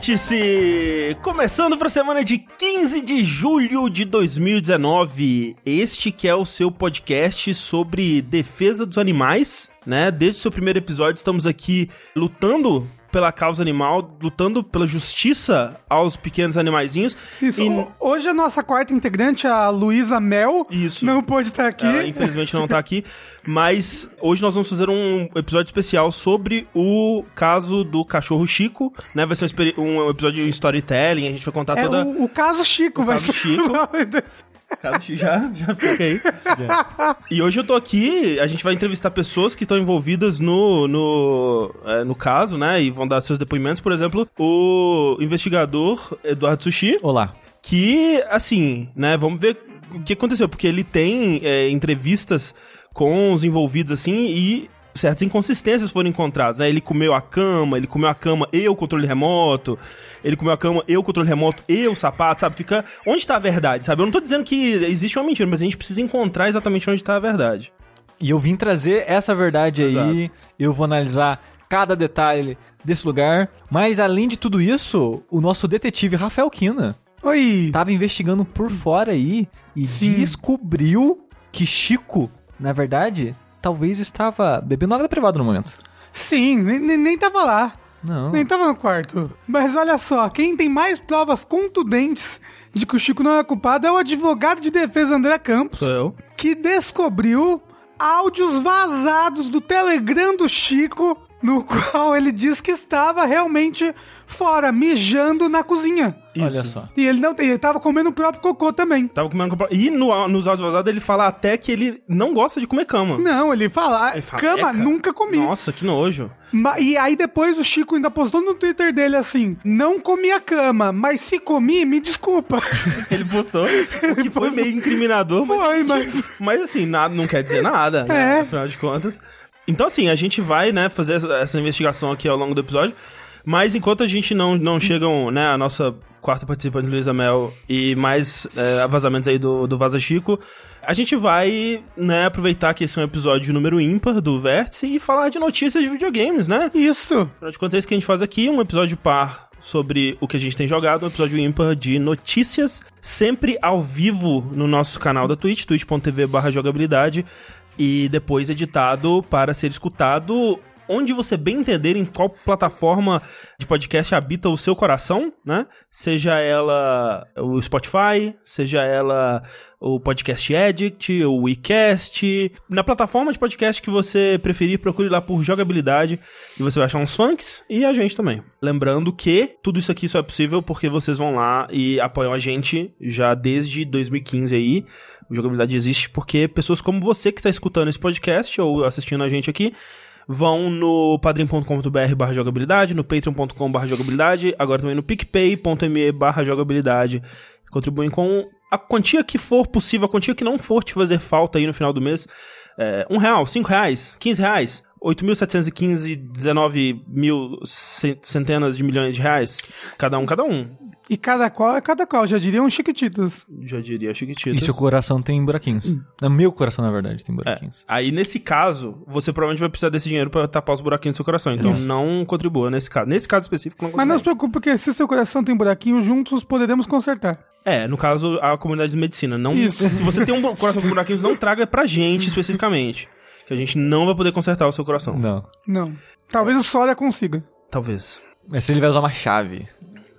Vértice! Começando para a semana de 15 de julho de 2019. Este que é o seu podcast sobre defesa dos animais, né? Desde o seu primeiro episódio estamos aqui lutando pela causa animal, lutando pela justiça aos pequenos animaizinhos. Isso. E- Hoje a nossa quarta integrante, a Luísa Mel, Isso. não pôde estar aqui. Ela, infelizmente não tá aqui, mas hoje nós vamos fazer um episódio especial sobre o caso do cachorro Chico, né? Vai ser um, um episódio de storytelling, a gente vai contar É toda o, o caso Chico, vai caso ser Chico. Caso já, já fica aí. E hoje eu tô aqui, a gente vai entrevistar pessoas que estão envolvidas no, no, é, no caso, né? E vão dar seus depoimentos. Por exemplo, o investigador Eduardo Sushi, Olá. que, assim, né, vamos ver o que aconteceu, porque ele tem é, entrevistas com os envolvidos, assim, e certas inconsistências foram encontradas, né? Ele comeu a cama, ele comeu a cama e o controle remoto, ele comeu a cama e o controle remoto e o sapato, sabe? Fica... Onde tá a verdade, sabe? Eu não tô dizendo que existe uma mentira, mas a gente precisa encontrar exatamente onde tá a verdade. E eu vim trazer essa verdade aí. Exato. Eu vou analisar cada detalhe desse lugar. Mas além de tudo isso, o nosso detetive Rafael Kina Oi. tava investigando por fora aí e Sim. descobriu que Chico, na verdade, talvez estava bebendo água da privada no momento. Sim, nem, nem, tava lá. Não. Nem tava no quarto. Mas olha só, quem tem mais provas contundentes de que o Chico não é culpado é o advogado de defesa André Campos, Sou eu. que descobriu áudios vazados do Telegram do Chico, no qual ele diz que estava realmente fora, mijando na cozinha. Olha só. E ele não ele tava comendo o próprio cocô também. Tava comendo... E no, nos áudios vazados ele fala até que ele não gosta de comer cama. Não, ele fala, Ele fala, cama, "Eca." nunca comi. Nossa, que nojo. Ma- E aí depois o Chico ainda postou no Twitter dele assim, não comi a cama, mas se comi, me desculpa. Ele postou, o que foi meio incriminador, mas, Foi, mas... mas assim, nada, não quer dizer nada, né, É. afinal de contas. Então assim, a gente vai, né, fazer essa, investigação aqui ao longo do episódio, mas enquanto a gente não, não chegam, né, a nossa quarta participante, Luísa Mel, e mais é, vazamentos aí do, do Vaza Chico, a gente vai, né, aproveitar que esse é um episódio número ímpar do Vértice e falar de notícias de videogames, né? Isso. Afinal de contas, é isso que a gente faz aqui, um episódio par sobre o que a gente tem jogado, um episódio ímpar de notícias, sempre ao vivo no nosso canal da Twitch, twitch.tv barra jogabilidade, e depois editado para ser escutado onde você bem entender em qual plataforma de podcast habita o seu coração, né? Seja ela o Spotify, seja ela o Podcast Addict, o WeCast, na plataforma de podcast que você preferir, procure lá por jogabilidade e você vai achar uns funks e a gente também. Lembrando que tudo isso aqui só é possível porque vocês vão lá e apoiam a gente já desde 2015 aí. O Jogabilidade existe porque pessoas como você que está escutando esse podcast ou assistindo a gente aqui vão no padrim.com.br barra jogabilidade, no patreon.com barra jogabilidade, agora também no picpay.me barra jogabilidade. Contribuem com a quantia que for possível, a quantia que não for te fazer falta aí no final do mês. É, um real, cinco reais, quinze reais, 8.715, 19 mil cen- centenas de milhões de reais. Cada um, cada um. E cada qual é cada qual, já diriam os chiquititos. Já diria Chiquititas. E seu coração tem buraquinhos. No meu coração, na verdade, tem É. buraquinhos. Aí, nesse caso, você provavelmente vai precisar desse dinheiro pra tapar os buraquinhos do seu coração. Então, não contribua nesse caso. Nesse caso específico, não Mas não se preocupe, porque se seu coração tem buraquinho, juntos poderemos consertar. É, no caso, a comunidade de medicina. Não, Isso. Se você tem um coração com buraquinhos, não traga pra gente especificamente. Que a gente não vai poder consertar o seu coração. Não. Não. Talvez o Sória consiga. Talvez. Mas se ele vai usar uma chave.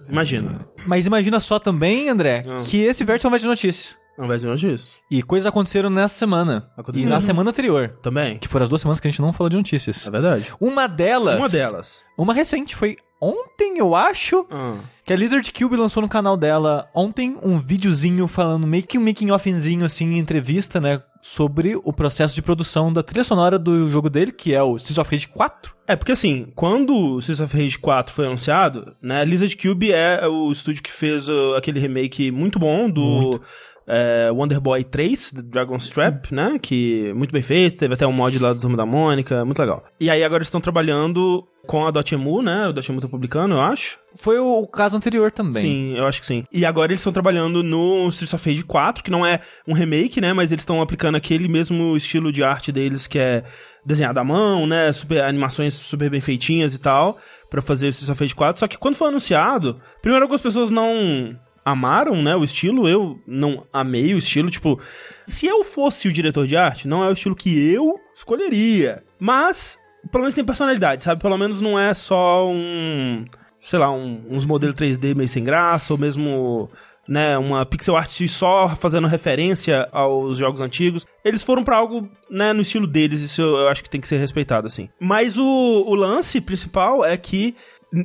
Imagina. Mas imagina só também, André, Ah. que esse vértice é um vértice de notícias. Ao invés de nós disso. E coisas aconteceram nessa semana. Aconteceram. E na semana anterior. Também. Que foram as duas semanas que a gente não falou de notícias. É verdade. Uma delas. Uma delas. Uma recente, foi ontem, eu acho. Ah. Que a Lizard Cube lançou no canal dela ontem um videozinho falando meio que um making offzinho assim, em entrevista, né? Sobre o processo de produção da trilha sonora do jogo dele, que é o Streets of Rage 4. É, porque assim, quando o Streets of Rage 4 foi anunciado, né, Lizard Cube é o estúdio que fez uh, aquele remake muito bom do é, Wonder Boy 3, The Dragon's Trap, né, que muito bem feito, teve até um mod lá do Turma da Mônica, muito legal. E aí agora eles estão trabalhando com a Dotemu, né, o Dotemu tá publicando, eu acho. Foi o, caso anterior também. Sim, eu acho que sim. E agora eles estão trabalhando no Streets of Rage 4, que não é um remake, né? Mas eles estão aplicando aquele mesmo estilo de arte deles, que é desenhado à mão, né? Super, animações super bem feitinhas e tal. pra fazer o Streets of Rage 4, só que quando foi anunciado, primeiro algumas pessoas não amaram, né, o estilo, eu não amei o estilo, tipo, se eu fosse o diretor de arte, não é o estilo que eu escolheria, mas pelo menos tem personalidade, sabe? Pelo menos não é só um, sei lá, um- uns modelos 3D meio sem graça, ou mesmo né, uma pixel art só fazendo referência aos jogos antigos. Eles foram pra algo, né, no estilo deles, isso eu, eu acho que tem que ser respeitado, assim. Mas o, o lance principal é que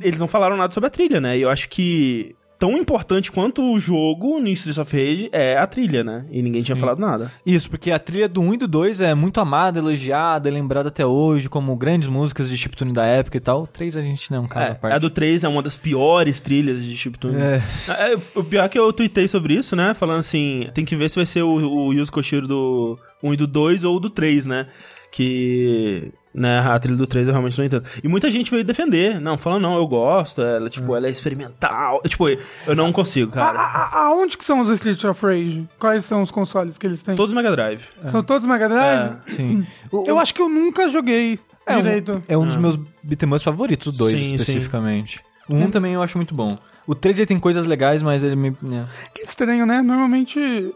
eles não falaram nada sobre a trilha, né, e eu acho que tão importante quanto o jogo no Streets of Rage é a trilha, né, e ninguém tinha falado nada. Isso, porque a trilha do 1 e do 2 é muito amada, elogiada, lembrada até hoje como grandes músicas de chiptune da época e tal. O 3 a gente não é cara É, parte. a do 3 é uma das piores trilhas de chiptune. É. É, o pior é que eu tuitei sobre isso, né? Falando assim, tem que ver se vai ser o, o Yuzo Koshiro do 1 e do 2 ou do 3, né? Que... Né, a trilha do 3 eu realmente não entendo. E muita gente veio defender. Não, falando, não, eu gosto. Ela, tipo, ela é experimental. Tipo, eu não consigo, cara. a- a- aonde que são os Streets of Rage? Quais são os consoles que eles têm? Todos Mega Drive. São todos Mega Drive? Sim. O- Eu acho que eu nunca joguei é um, direito. é um dos meus beat'em favoritos, o 2 Sim, sim. especificamente. O 1 também eu acho muito bom. O 3 ele tem coisas legais, mas ele me... né. Que estranho, né? Normalmente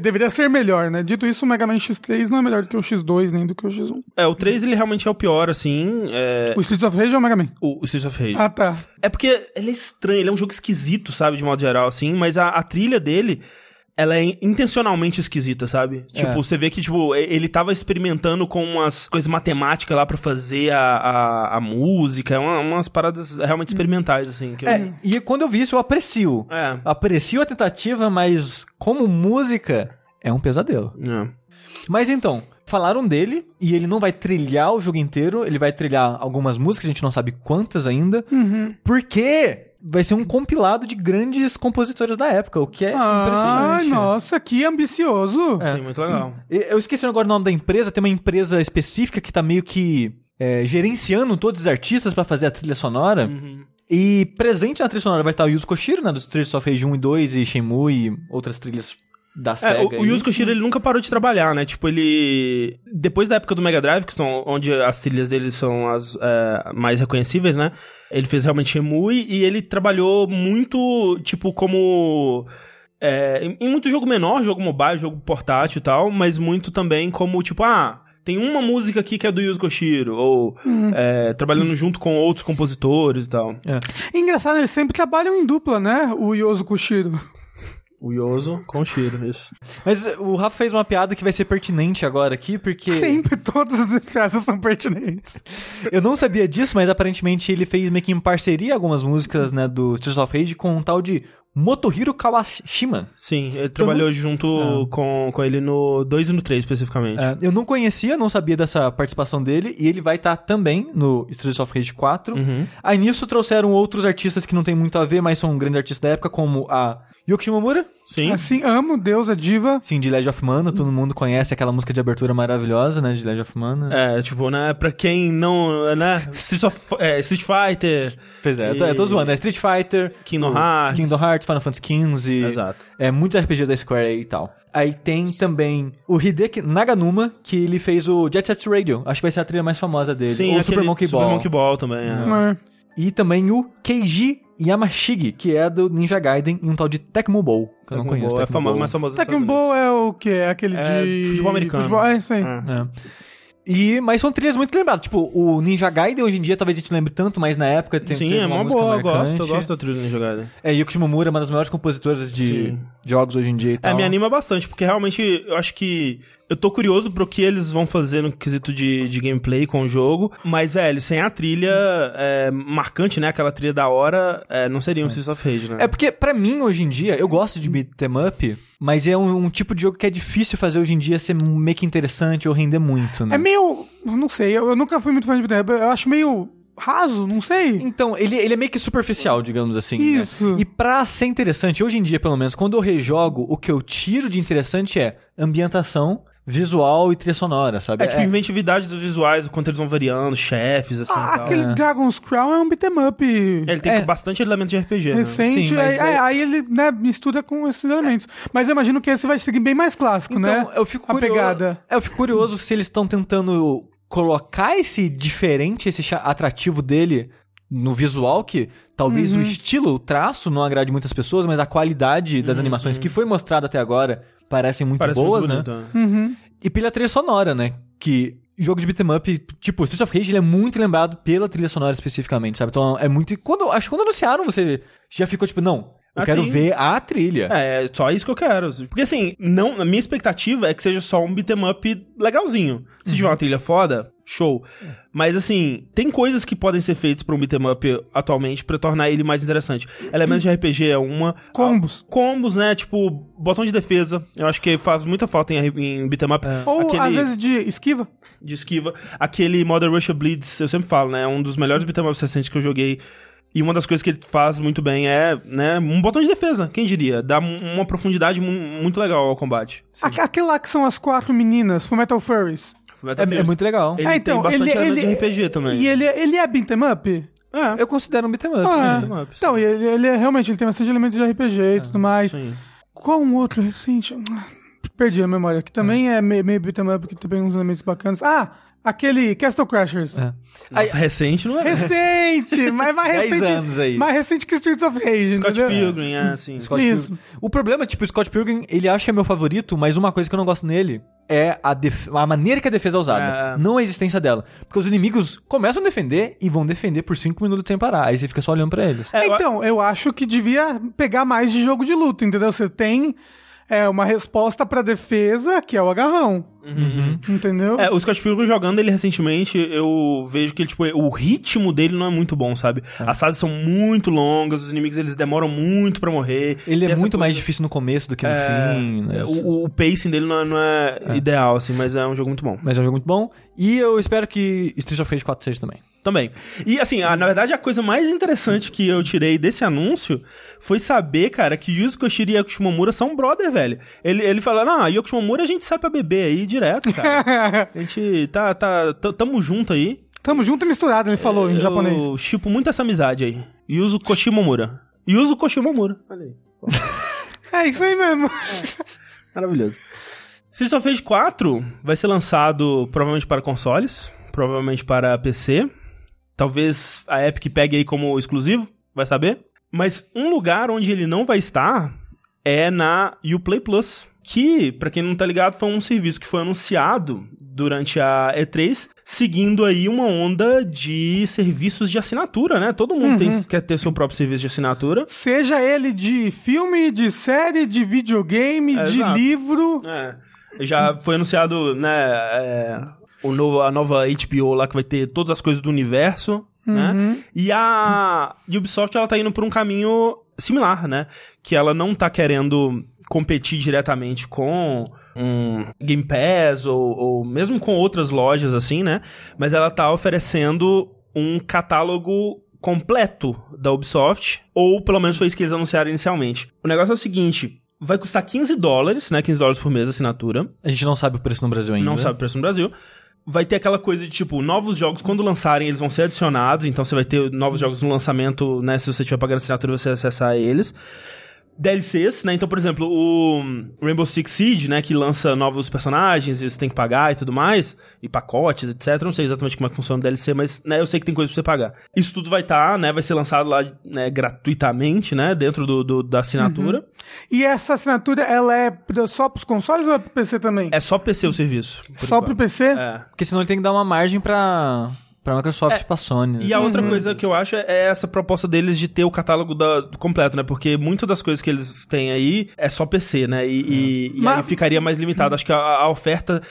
deveria ser melhor, né? Dito isso, o Mega Man X3 não é melhor do que o X2, nem do que o X1. É, o 3 ele realmente é o pior, assim. É... O Streets of Rage é o Mega Man. O, o Streets of Rage. Ah, tá. É porque ele é estranho, ele é um jogo esquisito, sabe, de modo geral, assim, mas a, a trilha dele, ela é intencionalmente esquisita, sabe? Tipo, você vê que, tipo, ele tava experimentando com umas coisas matemáticas lá pra fazer a, a, a música, é uma- umas paradas realmente experimentais, assim. Que eu- É, e quando eu vi isso, eu aprecio. É. Aprecio a tentativa, mas como música, é um pesadelo. É. Mas então, falaram dele e ele não vai trilhar o jogo inteiro, ele vai trilhar algumas músicas, a gente não sabe quantas ainda, porque vai ser um compilado de grandes compositores da época, o que é Ai, impressionante. nossa, que ambicioso. É. Sim, muito legal. Eu esqueci agora o nome da empresa, tem uma empresa específica que tá meio que é, gerenciando todos os artistas pra fazer a trilha sonora. Uhum. E presente na trilha sonora vai estar o Yuzo Koshiro, né, dos Streets of Rage 1 e 2 e Shenmue e outras trilhas da É, SEGA. o, o aí. Yuzo Koshiro, ele nunca parou de trabalhar, né? Tipo, ele... Depois da época do Mega Drive, que são onde as trilhas dele são as é, mais reconhecíveis, né? Ele fez realmente Shemui e ele trabalhou muito, tipo, como... é, em, em muito jogo menor, jogo mobile, jogo portátil e tal, mas muito também como, tipo, ah... Tem uma música aqui que é do Yuzo Koshiro, ou é, trabalhando junto com outros compositores e tal. É. Engraçado, eles sempre trabalham em dupla, né? O Yoso Kushiro. O Yozo com o Shiro, isso. Mas o Rafa fez uma piada que vai ser pertinente agora aqui, porque Sempre todas as minhas piadas são pertinentes. eu não sabia disso, mas aparentemente ele fez meio que em parceria algumas músicas, né, do Streets of Rage com um tal de Motohiro Kawashima. Sim, ele trabalhou junto com, com ele no 2 e no 3, especificamente. É, eu não conhecia, não sabia dessa participação dele, e ele vai estar também no Streets of Rage 4. Uhum. Aí nisso trouxeram outros artistas que não tem muito a ver, mas são grandes artistas da época, como a Yoko Shimomura, Sim. Assim, amo, Deus, a diva. sim, de Legend of Mana, todo mundo conhece aquela música de abertura maravilhosa, né, de Legend of Mana. É, tipo, né, pra quem não, né, Street, of, é, Street Fighter, Pois é, eu tô, eu tô E- zoando, né, Street Fighter, Kingdom Hearts. Kingdom Hearts, Final Fantasy XV, Exato. é, muitos RPG da Square aí e tal. Aí tem também o Hideki Naganuma, que ele fez o Jet Set Radio, acho que vai ser a trilha mais famosa dele, Sim, ou o Super Monkey Ball. Super Monkey Ball também, é. Mas- E também o Keiji Yamashigi, que é do Ninja Gaiden e um tal de Tecmo Bowl, que eu não Tecmo conheço. Bowl é Tecmo famoso, Bowl. mais famoso Tecmo Bowl é o quê? É aquele É, de... futebol americano. Futebol, é isso aí. Unidos. É. E, mas são trilhas muito lembradas. Tipo, o Ninja Gaiden hoje em dia talvez a gente não lembre tanto, mas na época tem Sim, é uma uma boa, eu gosto, eu gosto da trilha do Ninja Gaiden. É, Yuki Shimomura é uma das maiores compositoras de Sim. jogos hoje em dia e tal. É, me anima bastante, porque realmente eu acho que. Eu tô curioso pro que eles vão fazer no quesito de, de gameplay com o jogo. Mas, velho, sem a trilha é, marcante, né? Aquela trilha da hora, é, não seria um Streets of Rage, né? É porque, pra mim, hoje em dia, eu gosto de beat'em up, mas é um, um tipo de jogo que é difícil fazer hoje em dia ser meio que interessante ou render muito, né? É meio... Não sei, eu, eu nunca fui muito fã de beat'em Eu acho meio raso, não sei. Então, ele, ele é meio que superficial, digamos assim. né? Isso. E pra ser interessante, hoje em dia, pelo menos, quando eu rejogo, o que eu tiro de interessante é ambientação, visual e trilha sonora, sabe? É tipo inventividade dos visuais, o quanto eles vão variando, chefes, assim Ah, e tal. aquele É. Dragon's Crown é um beat'em up Ele tem É. bastante elemento de RPG, né? recente. Sim, mas aí, é- aí ele né, mistura com esses elementos. Mas eu imagino que esse vai seguir bem mais clássico, Então, né? eu fico A curioso. pegada. É, Eu fico curioso se eles estão tentando colocar esse diferente, esse atrativo dele no visual que talvez o estilo, o traço não agrade muitas pessoas, mas a qualidade das animações que foi mostrada até agora parecem muito Parece boas, muito né? bonito, né? E pela trilha sonora, né? Que jogo de beat'em up, tipo, Streets of Rage, ele é muito lembrado pela trilha sonora especificamente, sabe? Então é muito. Quando, acho que quando anunciaram, você já ficou tipo, não, eu Ah, quero ver a trilha. É, só isso que eu quero. Porque assim, não, a minha expectativa é que seja só um beat'em up legalzinho. Se tiver uma trilha foda, show. Mas assim, tem coisas que podem ser feitas pra um beat'em up atualmente pra tornar ele mais interessante. Elementos de RPG é uma. Combos. Ah, Combos, né? Tipo, botão de defesa. Eu acho que faz muita falta em, em beat'em up. Ou Aquele às vezes de esquiva. de esquiva. Aquele Modern Russia Blitz, eu sempre falo, né? É um dos melhores beat'em ups recentes que eu joguei. E uma das coisas que ele faz muito bem é, né, um botão de defesa, quem diria? Dá um- uma profundidade mu- muito legal ao combate. Aque- Aquele lá que são as quatro meninas, Fullmetal Furries. É, é muito legal. Ele é, então, tem bastante ele, ele, de RPG também. E ele, ele é beat'em up? É, Eu considero um beat'em up, Ah, sim. é. beat'em up. Então, e ele, ele é, realmente ele tem bastante elementos de RPG e tudo mais. sim. Qual um outro recente? Perdi a memória. Que também é meio, meio beat'em up, que tem uns elementos bacanas. Ah, aquele Castle Crashers. É. Nossa, recente não é? Recente, mas mais Dez recente. anos aí. Mais recente que Streets of Rage, Scott entendeu? Pilgrim, é, assim. Scott Isso. Pilgrim. O problema é, tipo, o Scott Pilgrim, ele acha que é meu favorito, mas uma coisa que eu não gosto nele é a, def- a maneira que a defesa é usada, É. não a existência dela. Porque os inimigos começam a defender e vão defender por 5 minutos sem parar, aí você fica só olhando pra eles. É, eu- Então, eu acho que devia pegar mais de jogo de luta, entendeu? Você tem é, uma resposta pra defesa, que é o agarrão. Entendeu? É, o Scott Pilgrim jogando ele recentemente, eu vejo que ele, tipo, o ritmo dele não é muito bom, sabe? As fases são muito longas, os inimigos eles demoram muito pra morrer. Ele é muito mais coisa- difícil no começo do que no É, fim. né? é, o, o pacing dele não é, não é ideal, assim, mas é um jogo muito bom. Mas é um jogo muito bom. E eu espero que Street of Rage 4 seja também. Também. E assim, a- na verdade, a coisa mais interessante que eu tirei desse anúncio foi saber, cara, que Yuzo Koshiro e Yoko Shimomura são brother, velho. Ele, ele fala, não, Yoko Shimomura a gente sai pra beber aí direto, cara. a gente tá, tá, tamo junto aí. Tamo junto e misturado, ele falou em eu japonês. chipo muito essa amizade aí. Yuzo Koshimomura. Yuzo Koshimomura. Olha aí. É isso aí mesmo. Maravilhoso. Streets of Rage 4 vai ser lançado provavelmente para consoles, provavelmente para PC. Talvez a Epic pegue aí como exclusivo, vai saber. Mas um lugar onde ele não vai estar é na Uplay Plus, que, pra quem não tá ligado, foi um serviço que foi anunciado durante a E3, seguindo aí uma onda de serviços de assinatura, né? Todo mundo tem- quer ter seu próprio serviço de assinatura. Seja ele de filme, de série, de videogame, É, de exato. livro. É. Já foi anunciado, né, é, o novo, a nova HBO lá que vai ter todas as coisas do universo, né? E a Ubisoft, ela tá indo por um caminho similar, né? Que ela não tá querendo competir diretamente com um Game Pass ou, ou mesmo com outras lojas assim, né? Mas ela tá oferecendo um catálogo completo da Ubisoft, ou pelo menos foi isso que eles anunciaram inicialmente. O negócio é o seguinte, vai custar 15 dólares, né? 15 dólares por mês a assinatura. A gente não sabe o preço no Brasil ainda. Não sabe o preço no Brasil. Vai ter aquela coisa de, tipo, novos jogos, quando lançarem, eles vão ser adicionados. Então você vai ter novos jogos no lançamento, né? Se você estiver pagando assinatura, você acessar eles. DLCs, né? Então, por exemplo, o Rainbow Six Siege, né? Que lança novos personagens e você tem que pagar e tudo mais. E pacotes, etc. Não sei exatamente como é que funciona o DLC, mas, né? Eu sei que tem coisa pra você pagar. Isso tudo vai estar, né? Vai ser lançado lá, né? Gratuitamente, né? Dentro do, do- da assinatura. E essa assinatura, ela é só pros consoles ou é pro PC também? É só PC o serviço. só pro enquanto. PC? É. Porque senão ele tem que dar uma margem pra, pra Microsoft e pra Sony. E a outra coisa que eu acho é essa proposta deles de ter o catálogo da- completo, né? Porque muitas das coisas que eles têm aí é só PC, né? E, e- e Mas- aí ficaria mais limitado. Acho que a, a oferta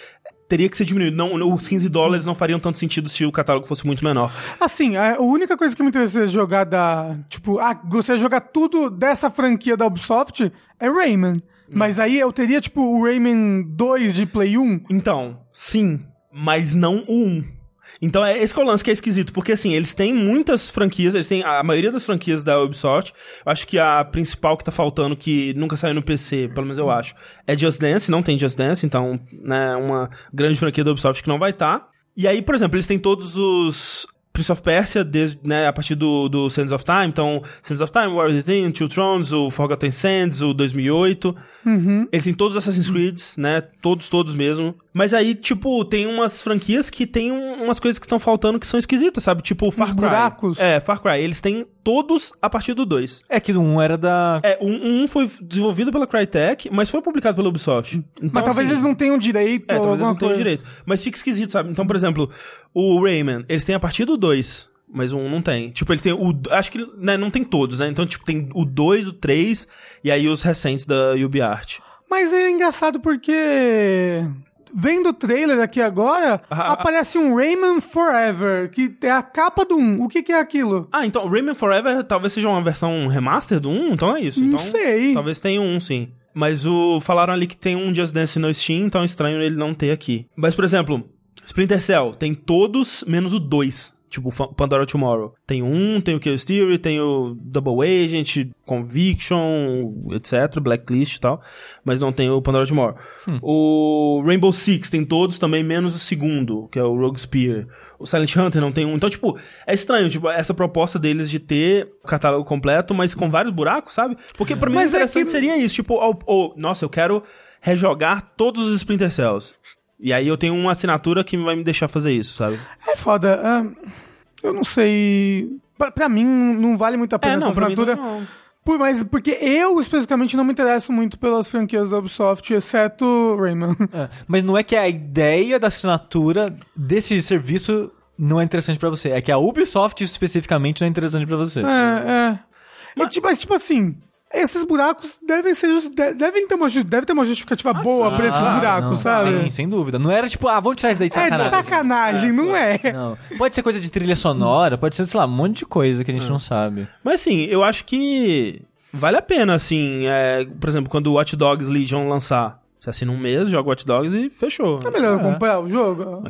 teria que ser diminuída. Não, os 15 dólares não fariam tanto sentido se o catálogo fosse muito menor. Assim, a a única coisa que me interessa é jogar da. Tipo, ah, você jogar tudo dessa franquia da Ubisoft é Rayman. Mas aí eu teria, tipo, o Rayman 2 de Play 1. Então, sim, mas não o 1. Então é esse que é o lance que é esquisito, porque assim, eles têm muitas franquias, eles têm a maioria das franquias da Ubisoft. Eu acho que a principal que tá faltando, que nunca saiu no PC, pelo menos eu acho, é Just Dance, não tem Just Dance, então, né, uma grande franquia da Ubisoft que não vai estar. E aí, por exemplo, eles têm todos os Prince of Persia, desde, né, a partir do, do Sands of Time, então, Sands of Time, War Within, Two Thrones, o Forgotten Sands, o 2008. Eles têm todos os Assassin's Creed, né, todos, todos mesmo. Mas aí, tipo, tem umas franquias que tem um- umas coisas que estão faltando que são esquisitas, sabe? Tipo o Far Cry. buracos? É, Far Cry. Eles têm todos a partir do 2. É que um era da. É, um, um foi desenvolvido pela Crytek, mas foi publicado pela Ubisoft. Então, Mas talvez assim, eles não tenham direito É, talvez eles não tenham coisa. direito. Mas fica esquisito, sabe? Então, por exemplo, o Rayman, eles têm a partir do 2, mas 1 não tem. Tipo, eles têm o. Acho que né, não tem todos, né? Então, tipo, tem o 2, o 3 e aí os recentes da UbiArt. Mas é engraçado porque. Vendo o trailer aqui agora, aparece um Rayman Forever, que é a capa do 1. O que, que é aquilo? Ah, então Rayman Forever talvez seja uma versão remaster do 1, então é isso. Não então, sei. Talvez tenha um, sim. Mas o falaram ali que tem um Just Dance no Steam, então é estranho ele não ter aqui. Mas, por exemplo, Splinter Cell tem todos menos o 2. Tipo, Pandora Tomorrow. Tem um, tem o Chaos Theory, tem o Double Agent, Conviction, etc, Blacklist e tal. Mas não tem o Pandora Tomorrow. O Rainbow Six tem todos também, menos o segundo, que é o Rogue Spear. O Silent Hunter não tem um. Então, tipo, é estranho, tipo, essa proposta deles de ter o catálogo completo, mas com vários buracos, sabe? Porque pra mim Mas é interessante que- seria isso, tipo, oh, oh, nossa, eu quero rejogar todos os Splinter Cells. E aí eu tenho uma assinatura que vai me deixar fazer isso, sabe? É foda. ah, eu não sei. Pra, pra mim, não vale muito a pena essa pra mim assinatura. não. Por, mas porque eu, especificamente, não me interesso muito pelas franquias da Ubisoft, exceto Rayman. É, Mas não é que a ideia da assinatura desse serviço não é interessante pra você. É que a Ubisoft especificamente não é interessante pra você. É, é. E, tipo, mas, tipo assim, esses buracos devem ser. devem ter uma, deve ter uma justificativa boa pra esses Ah, buracos, não, sabe? Sim, sem dúvida. Não era tipo, ah, vamos tirar isso daí de é de sacanagem. sacanagem, não é? Não. Pode ser coisa de trilha sonora, pode ser, sei lá, um monte de coisa que a gente É. não sabe. Mas assim, eu acho que vale a pena, assim. é, por exemplo, quando o Watch Dogs Legion lançar. Você assina um mês, joga Watch Dogs e fechou. É melhor comprar o jogo?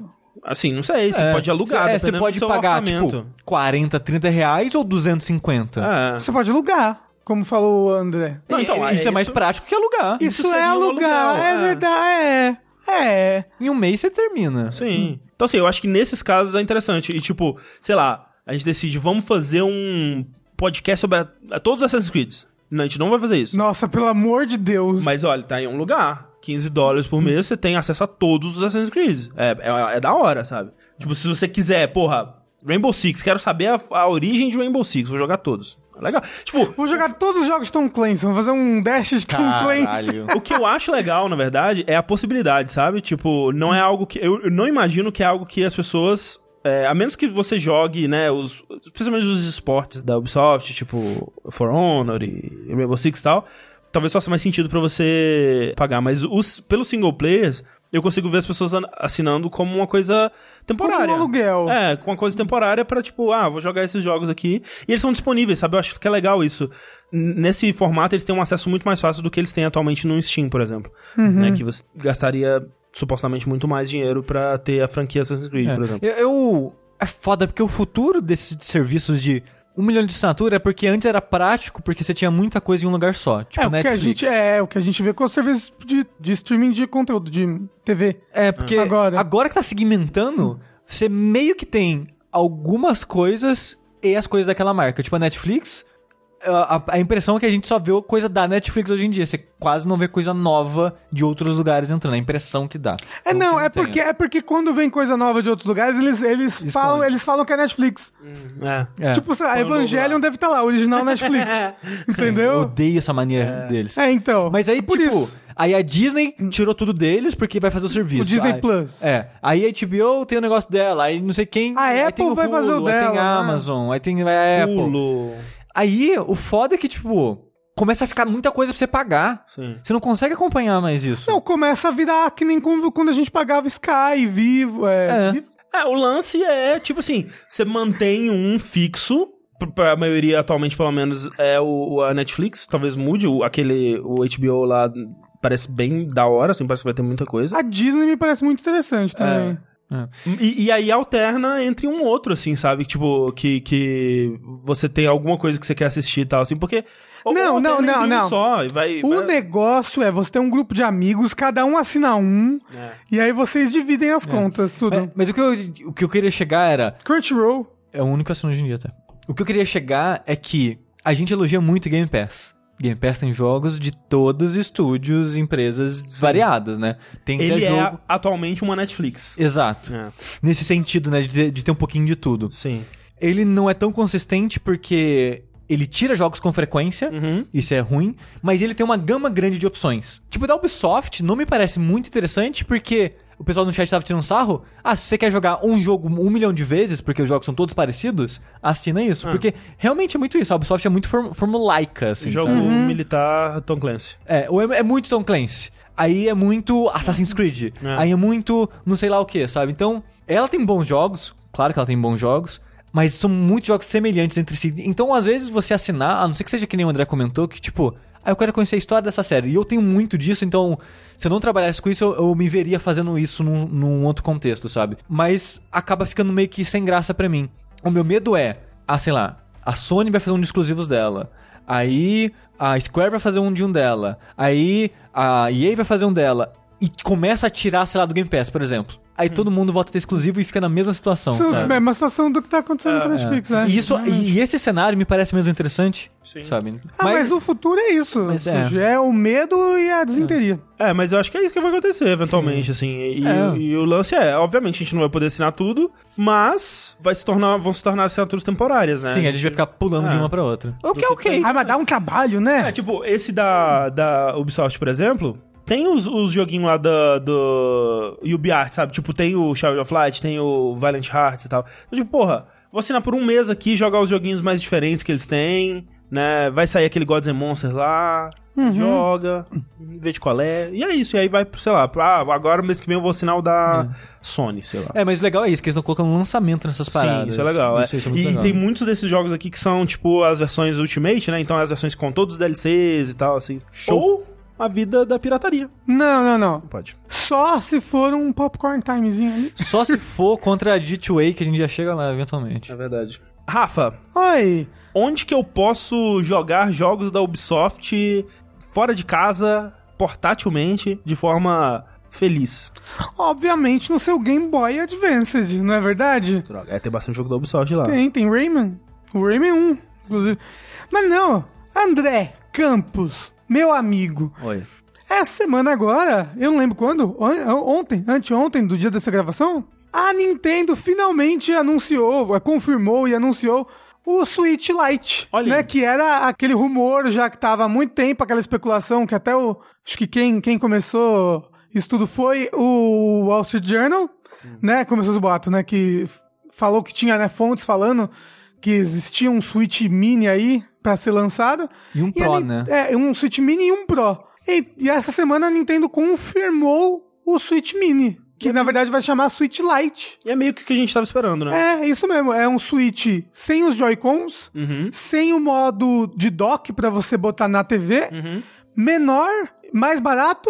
Assim, não sei, você É, pode alugar, é, Você pode do seu pagar, orçamento. tipo, 40, 30 reais ou 250. É. Você pode alugar, como falou o André. Não, então, E- é isso é mais isso- prático que alugar. Isso, Isso é um alugar, aluguel, é é. verdade, é. É. Em um mês você termina. Sim. Então, assim, eu acho que nesses casos é interessante. E, tipo, sei lá, a gente decide, vamos fazer um podcast sobre a, a todos os Assassin's Creed. Não, a gente não vai fazer isso. Nossa, pelo amor de Deus. Mas, olha, tá em um lugar. 15 dólares por mês, você tem acesso a todos os Assassin's Creed. É, é, é da hora, sabe? Tipo, se você quiser, porra, Rainbow Six, quero saber a, a origem de Rainbow Six, vou jogar todos. Legal. Tipo, Vou jogar todos os jogos de Tom Clancy, vou fazer um dash de Tom Clancy. O que eu acho legal, na verdade, é a possibilidade, sabe? Tipo, não é algo que. Eu, eu não imagino que é algo que as pessoas. é, a menos que você jogue, né, os, especialmente os esportes da Ubisoft, tipo For Honor e Rainbow Six e tal, talvez faça mais sentido pra você pagar. Mas os, pelos single players, eu consigo ver as pessoas an- assinando como uma coisa temporária. Como um aluguel. É, com uma coisa temporária pra, tipo, ah, vou jogar esses jogos aqui. E eles são disponíveis, sabe? Eu acho que é legal isso. Nesse formato, eles têm um acesso muito mais fácil do que eles têm atualmente no Steam, por exemplo. Né? Que você gastaria supostamente muito mais dinheiro pra ter a franquia Assassin's Creed, É. por exemplo. Eu, eu- É foda, porque o futuro desses serviços de um milhão de assinatura é porque antes era prático, porque você tinha muita coisa em um lugar só. Tipo é, o que a Netflix. gente, é o que a gente vê com os serviços de, de streaming de conteúdo, de TV. É, porque Agora. agora. que tá segmentando, você meio que tem algumas coisas e as coisas daquela marca. Tipo a Netflix, a, a- a impressão é que a gente só vê coisa da Netflix hoje em dia. Você quase não vê coisa nova de outros lugares entrando. É a impressão que dá. É, não, que é porque, é porque quando vem coisa nova de outros lugares, eles, eles, falam, eles falam que é Netflix. É. É. Tipo, sei lá, Quando Evangelion deve estar lá, original Netflix. Eu Entendeu? odeio essa mania deles. É, então. Mas aí, por tipo, isso. aí a Disney tirou tudo deles porque vai fazer o serviço. O Disney Aí- Plus. É. Aí a HBO tem o negócio dela, aí não sei quem. A Apple tem o vai fazer o Hulu, Aí tem dela, a né? Amazon, aí tem a Apple. Pulo. Aí, o foda é que, tipo, começa a ficar muita coisa pra você pagar. Sim. Você não consegue acompanhar mais isso. Não, começa a virar que nem quando a gente pagava Sky, Vivo, é... É. É, o lance é, tipo assim, você mantém um fixo, pr- pra maioria atualmente, pelo menos, é o, o- a Netflix, talvez mude, o, aquele, o HBO lá parece bem da hora, assim, parece que vai ter muita coisa. A Disney me parece muito interessante também. E, e aí alterna entre um outro, assim, sabe? Tipo, que, que você tem alguma coisa que você quer assistir e tal, assim, porque... Não, não, não, entre um não. Só, e vai, O vai- negócio é você ter um grupo de amigos, cada um assina um, É. e aí vocês dividem as contas, tudo. Mas, mas o, que eu, o que eu queria chegar era. Crunchyroll. É o único assino hoje em dia, tá? O que eu queria chegar é que a gente elogia muito Game Pass. Game Pass tem jogos de todos os estúdios, empresas variadas, né? Tem até Ele é jogo. atualmente uma Netflix. Exato. É. Nesse sentido, né? De de ter um pouquinho de tudo. Sim. Ele não é tão consistente porque ele tira jogos com frequência. Uhum. Isso é ruim, mas ele tem uma gama grande de opções. Tipo, da Ubisoft não me parece muito interessante porque o pessoal no chat tava tirando sarro. Ah, se você quer jogar um jogo um milhão de vezes, porque os jogos são todos parecidos, assina isso. Ah. Porque realmente é muito isso. A Ubisoft é muito form formulaica, assim. Jogo sabe? militar Tom Clancy. É, ou é, é muito Tom Clancy. Aí é muito Assassin's Creed. É. Aí é muito não sei lá o que, sabe? Então, ela tem bons jogos, claro que ela tem bons jogos, mas são muitos jogos semelhantes entre si. Então, às vezes, você assinar, a não ser que seja que nem o André comentou, que tipo, ah, eu quero conhecer a história dessa série. E eu tenho muito disso, então, se eu não trabalhasse com isso, eu, eu me veria fazendo isso num, num outro contexto, sabe? Mas acaba ficando meio que sem graça pra mim. O meu medo é, ah, sei lá, a Sony vai fazer um de exclusivos dela. Aí a Square vai fazer um de um dela. Aí a EA vai fazer um dela. E começa a tirar, sei lá, do Game Pass, por exemplo. Aí todo mundo volta a ter exclusivo e fica na mesma situação. Isso sabe? é uma situação do que tá acontecendo com a Netflix, né? E, isso, e, e esse cenário me parece mesmo interessante, Sim. sabe? Ah, mas, o futuro é isso. Mas é. seja, é. o medo e a desinteria. É, mas eu acho que é isso que vai acontecer, eventualmente, assim. E, É. e o lance é, obviamente, a gente não vai poder assinar tudo, mas vai se tornar, vão se tornar assinaturas temporárias, né? Sim, a gente vai ficar pulando de É. uma pra outra. O que é ok. Ah, mas dá um trabalho, né? É, tipo, esse da, da Ubisoft, por exemplo, tem os, os joguinhos lá do, do UbiArt, sabe? Tipo, tem o Shadow of Light, tem o Violent Hearts e tal. Então, tipo, porra, vou assinar por um mês aqui, jogar os joguinhos mais diferentes que eles têm, né? Vai sair aquele Gods and Monsters lá, joga, vê de qual é. E é isso, e aí vai, sei lá, pra, ah, agora mês que vem eu vou assinar o da Sony, sei lá. É, mas o legal é isso, que eles estão colocando lançamento nessas paradas. Sim, isso é legal. é. Isso, isso é e legal. tem muitos desses jogos aqui que são, tipo, as versões Ultimate, né? Então as versões com todos os DLCs e tal, assim. Ou a vida da pirataria. Não, não, não. Pode. Só se for um popcorn timezinho ali. Só se for contra a G2A, que a gente já chega lá eventualmente. É verdade. Rafa, Oi. onde que eu posso jogar jogos da Ubisoft fora de casa, portátilmente, de forma feliz? Obviamente no seu Game Boy Advanced, não é verdade? Droga, é, tem bastante jogo da Ubisoft lá. Tem, tem Rayman. O Rayman 1, inclusive. Mas não, André Campos, meu amigo. Oi. Essa semana agora, eu não lembro quando, on- ontem, anteontem, do dia dessa gravação, a Nintendo finalmente anunciou, eh, confirmou e anunciou o Switch Lite, Olha né? Que era aquele rumor já que tava há muito tempo, aquela especulação que até o... Acho que quem, quem começou isso tudo foi o Wall Street Journal, né? Começou os boatos, né? Que falou que tinha né, fontes falando que existia um Switch Mini aí pra ser lançado. E um a Pro, né? É, um Switch Mini e um Pro. E, e essa semana a Nintendo confirmou o Switch Mini, que na verdade vai chamar Switch Lite. E é meio que o que a gente tava esperando, né? É, isso mesmo, é um Switch sem os Joy-Cons, Uhum. sem o modo de dock pra você botar na TV, Uhum. menor, mais barato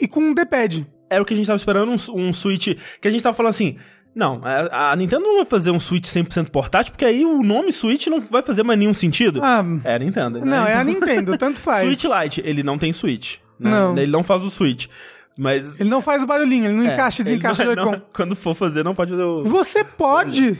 e com um D-pad. Era o que a gente tava esperando, um, um Switch... Que a gente tava falando assim... Não, a, a Nintendo não vai fazer um Switch 100% portátil, porque aí o nome Switch não vai fazer mais nenhum sentido. Ah, É a Nintendo. né? não, é a Então- Nintendo, tanto faz. Switch Lite, ele não tem Switch. Né? Não. Ele não faz o Switch. Mas. Ele não faz o barulhinho, ele não é, encaixa e desencaixa o não- Joy-Con. não- Quando for fazer, não pode fazer o. Você pode,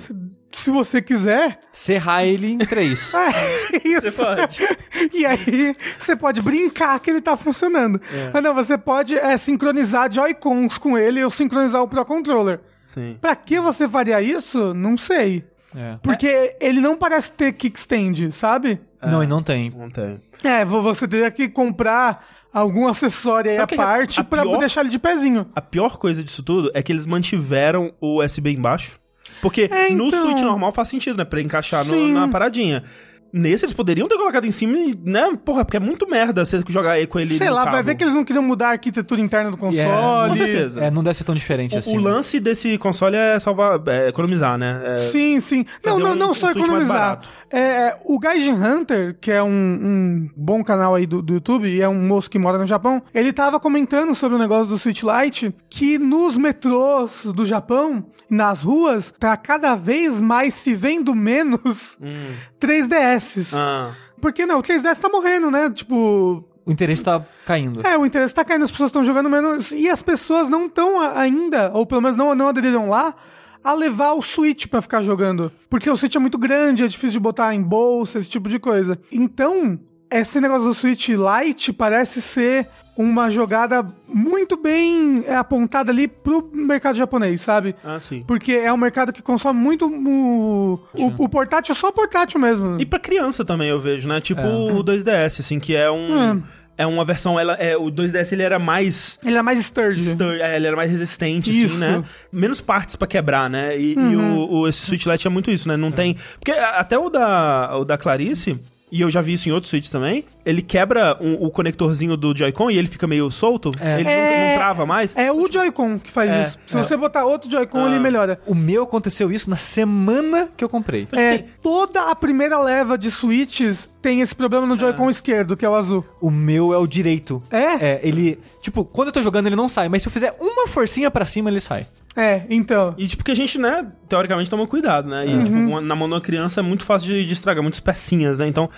se você quiser, Serrar ele em três. É, isso. Você pode. E aí, você pode brincar que ele tá funcionando. Ah, não, você pode é, sincronizar Joy-Cons com ele ou sincronizar o Pro Controller. Sim. Pra que você faria isso? Não sei. É. Porque ele não parece ter kickstand, sabe? Não, e não tem. Não tem. É, vo- você teria que comprar algum acessório aí à é parte a pra pior- deixar ele de pezinho. A pior coisa disso tudo é que eles mantiveram o USB embaixo. Porque É, no então. Switch normal faz sentido, né? Pra encaixar no- na paradinha. Nesse eles poderiam ter colocado em cima e, né? Porra, porque é muito merda você jogar aí com ele Sei no lá, vai cabo. ver que eles não queriam mudar a arquitetura interna do console. Yeah, Com certeza. É, não deve ser tão diferente O- assim. O lance desse console é salvar, é economizar, né? É- Sim, sim. Não, não, um- não um só mais economizar. barato. É, o Gaijin Hunter, que é um, um bom canal aí do, do YouTube, e é um moço que mora no Japão, ele tava comentando sobre o negócio do Switch Lite, que nos metrôs do Japão, nas ruas, tá cada vez mais se vendo menos 3DS. Hum. Ah, Porque não, o 3DS tá morrendo, né? Tipo, O interesse tá caindo. é, o interesse tá caindo, as pessoas estão jogando menos. E as pessoas não estão ainda, ou pelo menos não, não aderiram lá, a levar o Switch pra ficar jogando. Porque o Switch é muito grande, é difícil de botar em bolsa, esse tipo de coisa. Então, esse negócio do Switch Lite parece ser uma jogada muito bem é, apontada ali pro mercado japonês, sabe? Ah, sim. Porque é um mercado que consome muito o, o, o portátil, só portátil mesmo. E pra criança também eu vejo, né? Tipo o 2DS, assim, que é um. É uma versão, ela, é, o 2DS ele era mais Ele é mais sturdy. stur- é, ele era mais resistente, Isso. assim, né? Menos partes pra quebrar, né? E, e o, o- esse Switch Lite é muito isso, né? Não tem... Porque até o da, o da Clarice, e eu já vi isso em outros Switch também, ele quebra um- o conectorzinho do Joy-Con e ele fica meio solto, ele não, não trava mais. É o Joy-Con que faz É, isso. Se você botar outro Joy-Con, Ah. ele melhora. O meu aconteceu isso na semana que eu comprei. É, toda a primeira leva de Switches tem esse problema no Joy-Con esquerdo, que é o azul. O meu é o direito. É? É, ele. Tipo, quando eu tô jogando, ele não sai, mas se eu fizer uma forcinha pra cima, ele sai. É, então. E tipo que a gente, né, teoricamente toma cuidado, né? E tipo, uma- na mão de uma criança é muito fácil de, de estragar, muitas pecinhas, né? Então,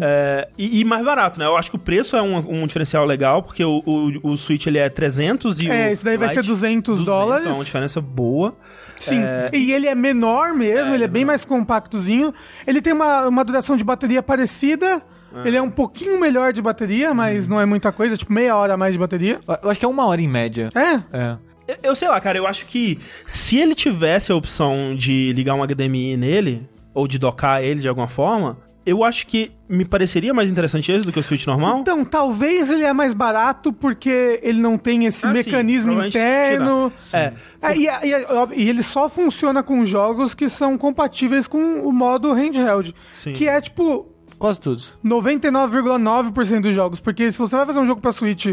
é, e, e mais barato, né? Eu acho que o preço é um, um diferencial legal, porque o, o, o Switch ele é 300 e É, o esse daí vai Lite ser 200 dólares. É uma diferença boa. Sim. É, E ele é menor mesmo, ele é bem mais compactozinho. Ele tem uma, uma duração de bateria parecida. Ele é um pouquinho melhor de bateria, mas não é muita coisa, tipo meia hora a mais de bateria. Eu- Eu acho que é uma hora em média. É. É. Eu- Eu sei lá, cara, eu acho que se ele tivesse a opção de ligar um HDMI nele, ou de docar ele de alguma forma, eu acho que me pareceria mais interessante esse do que o Switch normal. Então, talvez ele é mais barato porque ele não tem esse Ah, sim, mecanismo provavelmente interno. É, É, e, e- e ele só funciona com jogos que são compatíveis com o modo handheld. Sim. Que é tipo Quase todos. 99,9% dos jogos. Porque se você vai fazer um jogo pra Switch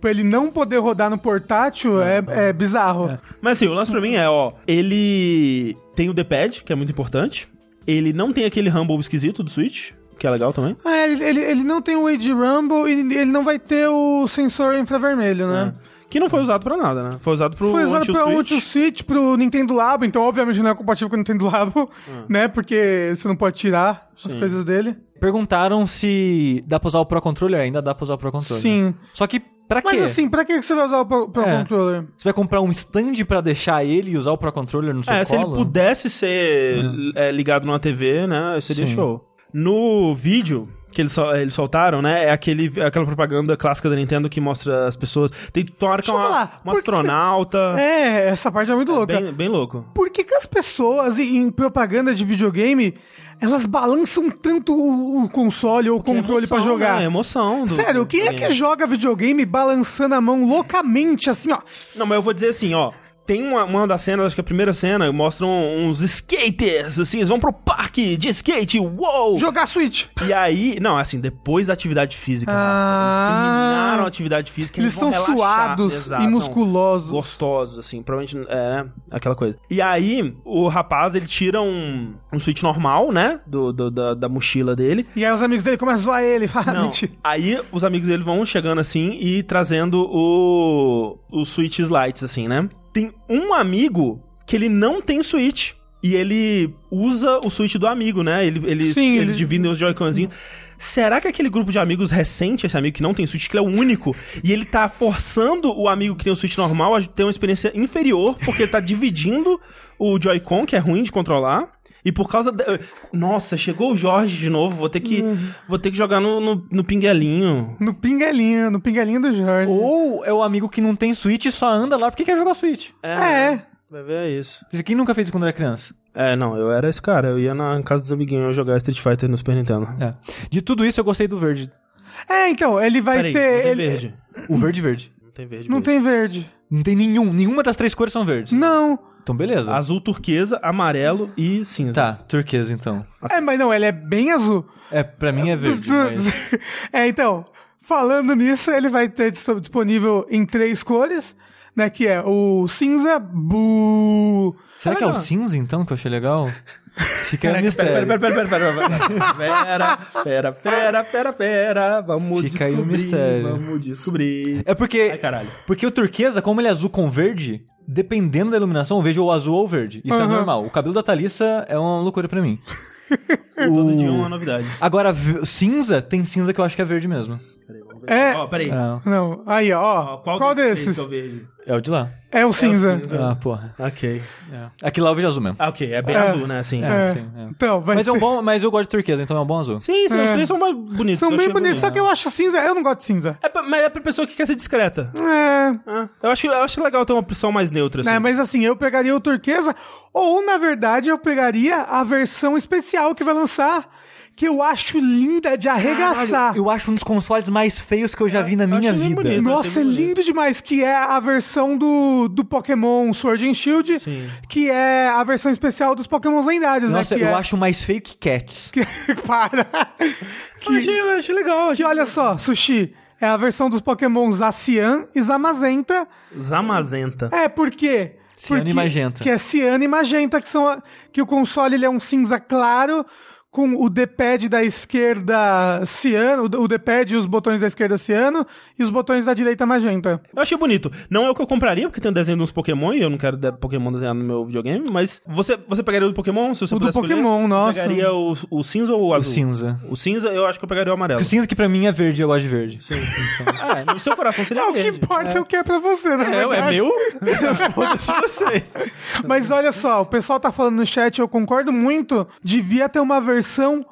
pra ele não poder rodar no portátil, é, é bizarro. Mas assim, o lance pra mim é, ó, ele tem o D-pad, que é muito importante. Ele não tem aquele rumble esquisito do Switch, que é legal também. Ah, ele, ele, ele não tem o Age Rumble e ele não vai ter o sensor infravermelho, né? É. Que não foi usado pra nada, né? Foi usado pro Foi usado pra Anti Switch, pro Nintendo Labo, então obviamente não é compatível com o Nintendo Labo, né? Porque você não pode tirar as. Sim. coisas dele. Perguntaram se dá pra usar o Pro Controller. Ainda dá pra usar o Pro Controller. Sim. Só que, pra quê? Mas assim, pra que você vai usar o Pro, Pro É. Controller? Você vai comprar um stand pra deixar ele e usar o Pro Controller no seu É, se ele colo? pudesse ser é, ligado numa TV, né? Seria Sim. show. No vídeo que eles, sol- eles soltaram, né? É aquele, aquela propaganda clássica da Nintendo que mostra as pessoas. Tem hora que é uma, uma por que- astronauta. É, essa parte é muito louca. Bem, bem louco. Por que, que as pessoas em propaganda de videogame elas balançam tanto o, o console ou o controle Emoção, pra jogar? Né? Emoção. do- Sério, quem é que joga videogame balançando a mão loucamente assim, ó? Não, mas eu vou dizer assim, ó. Tem uma, uma das cenas, acho que a primeira cena, mostram uns skaters, assim, eles vão pro parque de skate, uou! Jogar Switch. E aí, não, assim, depois da atividade física, Ah. eles terminaram a atividade física, Eles vão estão relaxar. suados Exato, e musculosos. gostosos, assim, provavelmente, é, né, aquela coisa. E aí, o rapaz, ele tira um, um switch normal, né, do, do- da, da mochila dele. E aí os amigos dele começam a zoar ele. Fala, Não, mentira. aí os amigos dele vão chegando assim e trazendo o, os switches lights, assim, né. Tem um amigo que ele não tem switch. E ele usa o switch do amigo, né? Ele, eles, Sim, eles ele- dividem os Joy-Conzinhos. Será que aquele grupo de amigos recente, esse amigo que não tem Switch, que ele é o único, e ele tá forçando o amigo que tem o Switch normal a ter uma experiência inferior, porque ele tá dividindo o Joy-Con, que é ruim de controlar, e por causa da... Nossa, chegou o Jorge de novo, vou ter que, vou ter que jogar no, no, no pinguelinho. No pinguelinho, no pinguelinho do Jorge. Ou é o amigo que não tem Switch e só anda lá porque quer jogar Switch. É. Vai ver é isso. Quem nunca fez isso quando era criança? É, não, eu era esse cara, eu ia na casa dos amiguinhos jogar Street Fighter no Super Nintendo. É. De tudo isso, eu gostei do verde. É, então, ele vai Peraí, ter. não tem ele- verde. O verde verde. Não tem verde. Não verde. tem verde. Não tem nenhum. Nenhuma das três cores são verdes. Não. Então, beleza. Azul turquesa, amarelo e cinza. Tá, turquesa então. É, mas não, ele é bem azul. É, pra mim é verde. mas... é, então, falando nisso, ele vai ter dis- disponível em três cores, né? Que é o cinza, bu. Será que é o cinza então que eu achei legal? Fica Pera, mistério. pera, pera, pera, pera, pera, pera, pera, pera, pera, pera, vamos Fica aí o descobrir, mistério. vamos descobrir. É porque. Ai, caralho. Porque o turquesa, como ele é azul com verde, dependendo da iluminação, eu vejo o azul ou o verde. Isso é Aham. normal. O cabelo da Thalissa é uma loucura pra mim. Todo dia uma novidade. Agora, cinza, tem cinza que eu acho que é verde mesmo. É. Ó, peraí. É, Não, aí, ó. Ó, qual, qual, desses? que eu vejo? é o de lá. É o cinza. cinza. Ah, porra. Ok. É. Aqui lá eu vejo azul mesmo. Ah, ok. É bem É. azul, né? Assim. É. sim, é. Então, vai Mas, é um ser- bom, mas eu gosto de turquesa, então é um bom azul. Sim, sim, os É. três são mais bonitos. São bem bonitos, bonito. só que eu acho cinza. Eu não gosto de cinza. É, pra- mas é pra pessoa que quer ser discreta. É. Ah, eu, acho, eu acho legal ter uma opção mais neutra, assim. É, mas assim, eu pegaria o turquesa, ou na verdade eu pegaria a versão especial que vai lançar, que eu acho linda de arregaçar. Eu acho um dos consoles mais feios que eu já vi na minha vida. bonito. Nossa, é lindo demais, que é a versão do, do Pokémon Sword and Shield, Sim. que é a versão especial dos Pokémons lendários, Nossa, né? Que eu é... acho mais feio que Cats. que- Para. Eu achei, eu achei legal. Que Achei... olha só, Sushi, é a versão dos Pokémon Zacian e Zamazenta. Zamazenta. É, por quê? Ciano Porque- e magenta. Que é ciano e magenta, que são a- que o console ele é um cinza claro com o D-pad da esquerda ciano, o o D-pad e os botões da esquerda ciano e os botões da direita magenta. Eu achei bonito. Não é o que eu compraria, porque tem um desenho de uns Pokémon e eu não quero Pokémon desenhado no meu videogame, mas você, você pegaria o do Pokémon? Se você O do pudesse escolher? Pokémon, Você nossa. pegaria o, o cinza ou o O azul? cinza. O cinza, eu acho que eu pegaria o amarelo. Porque o cinza que pra mim é verde, eu gosto de verde. Sim, é, no seu coração seria É o que verde. importa é o que é pra você, na É, é meu? Foda-se vocês. Mas olha só, o pessoal tá falando no chat, eu concordo muito, devia ter uma versão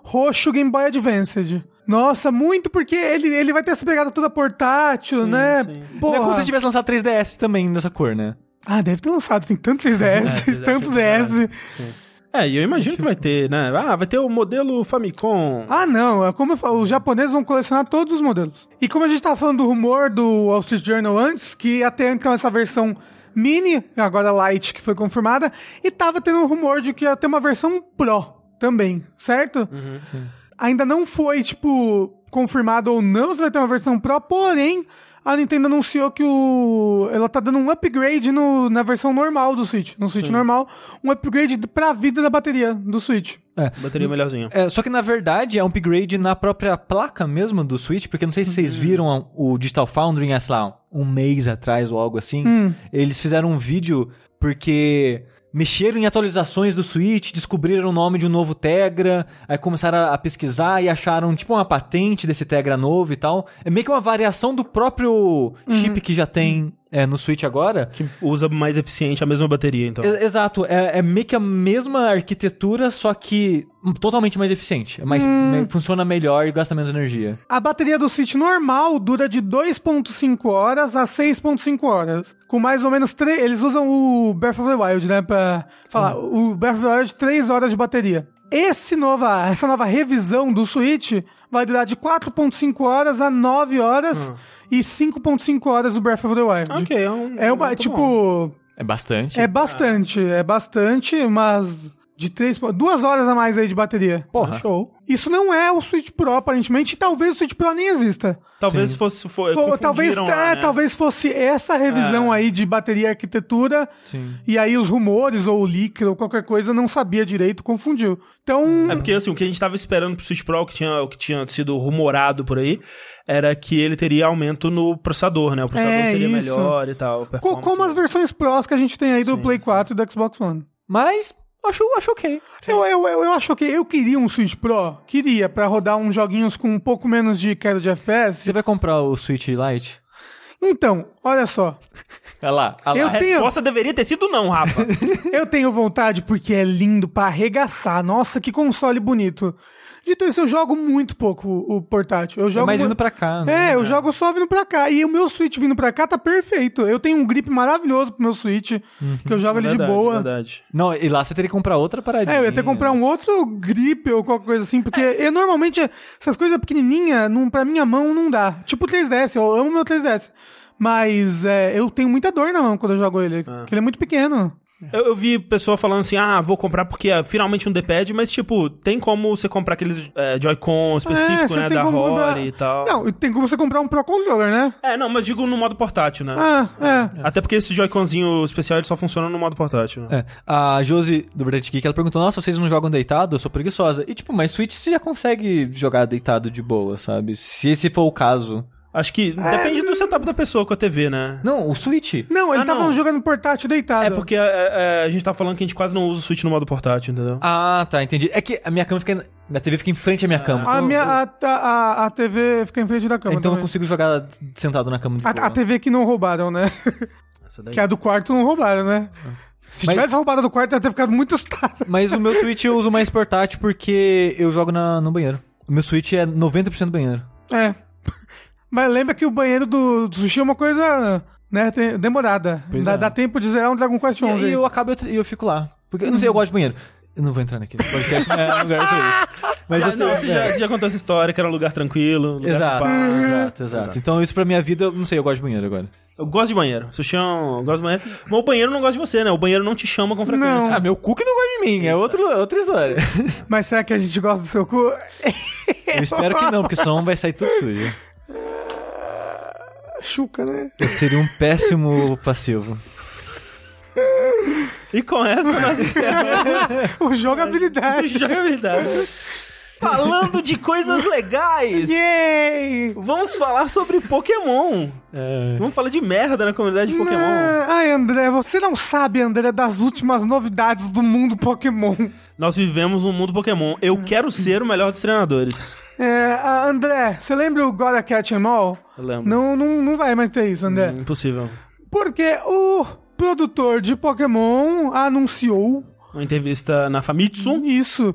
roxo Game Boy Advanced. Nossa, muito, porque ele, ele vai ter essa pegada toda portátil, né? sim. Porra. Não é como se tivesse lançado 3DS também dessa cor, né? Ah, deve ter lançado, tem tantos 3DS, É, tantos ter DS. É, e eu imagino que vai ter, né? Ah, vai ter o modelo Famicom. Ah, não, é como eu falo, os japoneses vão colecionar todos os modelos. E como a gente tava falando do rumor do Wall Street Journal antes, que ter então essa versão mini, agora light, que foi confirmada, e tava tendo um rumor de que ia ter uma versão Pro também, certo? Ainda não foi, tipo, confirmado ou não se vai ter uma versão Pro, porém, a Nintendo anunciou que o. Ela tá dando um upgrade no, na versão normal do Switch. No Switch normal, um upgrade pra vida da bateria do Switch. É. Bateria melhorzinha. É, só que na verdade é um upgrade na própria placa mesmo do Switch, porque não sei se vocês viram o Digital Foundry, há, sei lá, um mês atrás ou algo assim. Eles fizeram um vídeo porque mexeram em atualizações do Switch, descobriram o nome de um novo Tegra, aí começaram a, pesquisar e acharam tipo uma patente desse Tegra novo e tal. É meio que uma variação do próprio chip que já tem é, no Switch agora. Que usa mais eficiente a mesma bateria, então. E- Exato, é, é meio que a mesma arquitetura, só que totalmente mais eficiente. É mais, me- funciona melhor e gasta menos energia. A bateria do Switch normal dura de 2.5 horas a 6.5 horas. Com mais ou menos 3... Eles usam o Breath of the Wild, né? Pra falar. O Breath of the Wild, 3 horas de bateria. Esse nova, essa nova revisão do Switch vai durar de 4.5 horas a 9 horas e 5.5 horas do Breath of the Wild. Ok, é um. É uma, tipo... bom. É bastante. É bastante, é bastante, mas... De três, duas horas a mais aí de bateria. Porra. Show. Isso não é o Switch Pro, aparentemente, e talvez o Switch Pro nem exista. Talvez Sim. fosse. For, Pô, talvez, confundiram é, lá, né? talvez fosse essa revisão aí de bateria e arquitetura. Sim. E aí os rumores, ou o leak, ou qualquer coisa, não sabia direito, confundiu. Então, É porque assim, o que a gente tava esperando pro Switch Pro, o que tinha, o que tinha sido rumorado por aí, era que ele teria aumento no processador, né? O processador É, seria isso. melhor e tal. como as versões Pros que a gente tem aí do Sim. Play 4 e do Xbox One. Mas acho, acho ok. Eu, eu, eu, eu acho que eu queria um Switch Pro, queria, pra rodar uns joguinhos com um pouco menos de queda de FPS. Você vai comprar o Switch Lite? Então, olha só, Olha lá, olha Eu lá. A tenho- resposta deveria ter sido não, Rafa. eu tenho vontade porque é lindo pra arregaçar. Nossa, que console bonito. Dito isso, eu jogo muito pouco o, o portátil. Eu É jogo mais mu- vindo pra cá, né? É, eu jogo só vindo pra cá. E o meu Switch vindo pra cá tá perfeito. Eu tenho um grip maravilhoso pro meu Switch, que eu jogo ele de Verdade, boa. Verdade. Não, e lá você teria que comprar outra paradinha. É, eu ia ter que comprar um outro grip ou qualquer coisa assim, porque eu normalmente essas coisas pequenininhas, não, pra minha mão, não dá. Tipo o 3DS, eu amo meu 3DS. Mas é, eu tenho muita dor na mão quando eu jogo ele, porque ele é muito pequeno. Eu, eu vi pessoa falando assim, ah, vou comprar porque é finalmente um D-pad, mas tipo, tem como você comprar aqueles é, Joy-Con específico, você né, da como comprar- Rory e tal. Não, tem como você comprar um Pro Controller, né? É, não, mas digo no modo portátil, né? Ah, é. Até porque esse Joy-Conzinho especial ele só funciona no modo portátil. né? É, a Josi do Verdade Geek, ela perguntou, nossa, vocês não jogam deitado? Eu sou preguiçosa. E tipo, mas Switch você já consegue jogar deitado de boa, sabe? Se esse for o caso. Acho que depende do setup da pessoa com a TV, né? Não, o Switch. Não, ele Ah, tava não. jogando portátil deitado. É porque é, é, a gente tá falando que a gente quase não usa o Switch no modo portátil, entendeu? Ah, tá, entendi. É que a minha cama fica. Minha TV fica em frente à minha cama. A, Então minha, eu- a, a, a TV fica em frente da cama. então eu também. consigo jogar sentado na cama de a, boa. a TV que não roubaram, né? Essa daí. que a do quarto não roubaram, né? Se Mas- tivesse roubado a do quarto, ia ter ficado muito assustado. Mas o meu Switch eu uso mais portátil porque eu jogo na, no banheiro. O meu Switch é 90% banheiro. É. Mas lembra que o banheiro do, do sushi é uma coisa, né, tem- demorada. Dá, é. dá tempo de zerar um Dragon Quest E, 11. e aí. eu acabo e eu, eu fico lá. Porque eu não sei, eu gosto de banheiro. Eu não vou entrar naquele podcast, não é lugar pra isso. Mas Já, eu tô- não, você, já, é. você já contou essa história, que era um lugar tranquilo. Lugar Exato, exato, exato. Então isso pra minha vida, eu não sei, eu gosto de banheiro agora. Eu gosto de banheiro. Sushi é um... eu gosto de banheiro. Mas o banheiro não gosta de você, né? O banheiro não te chama com frequência. Não. Ah, meu cu que não gosta de mim, é outro, outra história. Mas será que a gente gosta do seu cu? Eu espero que não, porque senão vai sair tudo sujo. Chuca, né? Eu seria um péssimo passivo. E com essa nós encerramos O jogabilidade. jogabilidade. Falando de coisas legais, Yay! vamos falar sobre Pokémon. É. Vamos falar de merda na comunidade de Pokémon. Ah, Ai, André, você não sabe, André, das últimas novidades do mundo Pokémon. Nós vivemos um mundo Pokémon. Eu quero ser o melhor dos treinadores. É, André, você lembra o Gotta Catch 'em All? Eu lembro. Não, não, não vai mais ter isso, André. Hum, Impossível. Porque o produtor de Pokémon anunciou Uma entrevista na Famitsu. isso,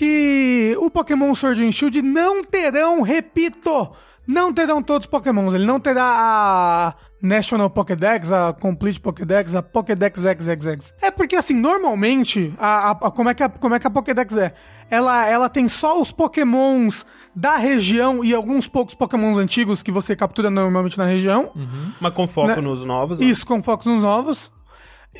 que o Pokémon Sword and Shield não terão, repito, não terão todos os Pokémons. Ele não terá a National Pokédex, a Complete Pokédex, a Pokédex XXX. É porque, assim, normalmente, a, a- a- como, é que a, como é que a Pokédex é? Ela, ela tem só os Pokémons da região e alguns poucos Pokémons antigos que você captura normalmente na região. Mas com foco Né? nos novos. né? Isso, com focos nos novos.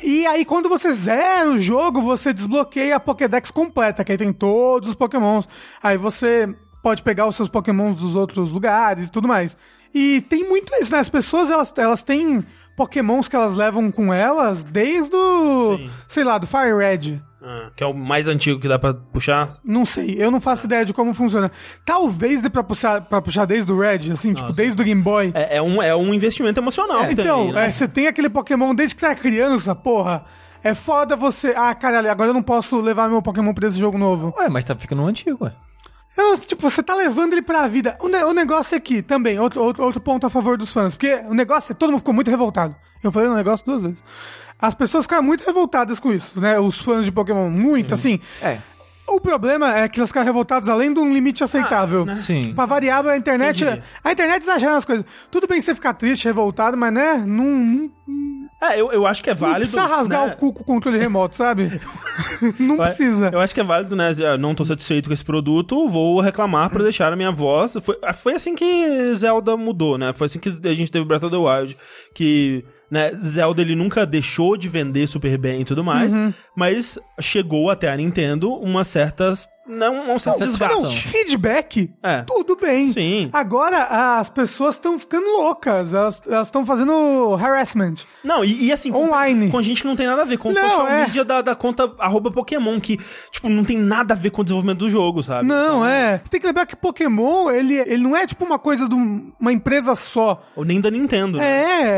E aí, quando você zera o jogo, você desbloqueia a Pokédex completa, que aí tem todos os Pokémons. Aí você pode pegar os seus Pokémons dos outros lugares e tudo mais. E tem muito isso, né? As pessoas, elas, elas têm Pokémons que elas levam com elas desde o... Sim. Sei lá, do Fire Red. Ah, que é o mais antigo que dá pra puxar. Não sei, eu não faço ideia de como funciona. Talvez dê pra puxar, pra puxar desde o Red, assim, tipo, desde o Game Boy. É, é um, é um investimento emocional. tem Então, né? é, você tem aquele Pokémon desde que você é criança, porra. É foda você. Ah, caralho, agora eu não posso levar meu Pokémon pra esse jogo novo. Ué, mas tá ficando um antigo, ué. Eu, tipo, você tá levando ele pra vida. O, ne- o negócio é que, também, outro, outro, outro ponto a favor dos fãs, porque o negócio é todo mundo ficou muito revoltado. Eu falei o negócio duas vezes. As pessoas ficaram muito revoltadas com isso, né? Os fãs de Pokémon, muito, assim. É. O problema é que elas ficaram revoltadas além de um limite aceitável. né? Sim. Pra variar, a internet. Entendi. A internet exagera as coisas. Tudo bem você ficar triste, revoltado, mas né? Não, não, É, eu, eu acho que é não válido. precisa rasgar né? o cu com o controle remoto, sabe? não precisa. Eu acho que é válido, né? Não tô satisfeito com esse produto, vou reclamar pra deixar a minha voz. Foi, foi assim que Zelda mudou, né? Foi assim que a gente teve Breath of the Wild, que né, Zelda ele nunca deixou de vender super bem e tudo mais, Uhum. mas chegou até a Nintendo uma certas não, um certo Satisfação. Não, feedback, É. tudo bem. Sim. Agora as pessoas estão ficando loucas. Elas estão fazendo harassment. Não, e, e assim, com- Online. Com, gente que não tem nada a ver, com o Não, social é. media da, da conta arroba Pokémon, que, tipo, não tem nada a ver com o desenvolvimento do jogo, sabe? Não, Então, é. Você tem que lembrar que Pokémon, ele, ele não é tipo uma coisa de um- uma empresa só. Ou nem da Nintendo. né?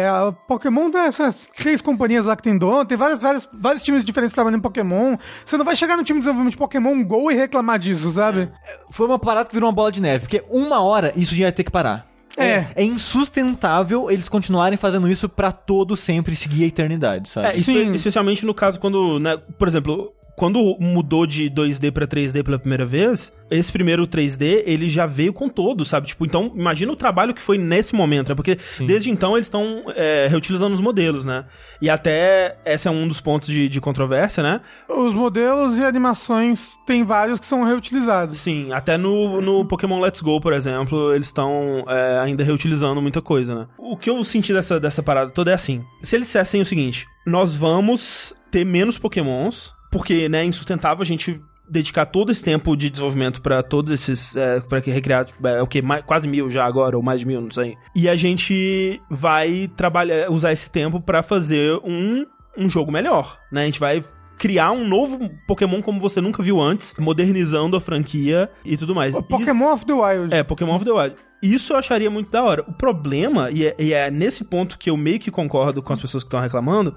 É, a Pokémon tem essas três companhias lá que tem dono, tem vários, vários, vários times diferentes trabalhando em Pokémon. Você não vai chegar no time de desenvolvimento de Pokémon Go e reclamar disso, sabe? Foi uma parada que virou uma bola de neve, porque uma hora isso já ia ter que parar. É. É insustentável eles continuarem fazendo isso pra todo sempre seguir a eternidade, sabe? É, espe- Sim. especialmente no caso quando, né, por exemplo, quando mudou de 2D pra 3D pela primeira vez, esse primeiro 3D, ele já veio com todo, sabe? Tipo, então, imagina o trabalho que foi nesse momento, né? Porque desde então eles estão é, reutilizando os modelos, né? E até, esse é um dos pontos de, de controvérsia, né? Os modelos e animações tem vários que são reutilizados. Sim, até no, no Pokémon Let's Go, por exemplo, eles estão é, ainda reutilizando muita coisa, né? O que eu senti dessa, dessa parada toda é assim: se eles dissessem o seguinte, nós vamos ter menos Pokémons, porque né, é insustentável a gente dedicar todo esse tempo de desenvolvimento pra todos esses. É, para que recriar. É, o que? Quase mil já agora, ou mais de mil, não sei. E a gente vai trabalhar, usar esse tempo pra fazer um, um jogo melhor, né? A gente vai criar um novo Pokémon como você nunca viu antes, modernizando a franquia e tudo mais. O Pokémon of the Wild. Isso- é, Pokémon of the Wild. Isso eu acharia muito da hora. O problema, e é, e é nesse ponto que eu meio que concordo com as pessoas que estão reclamando,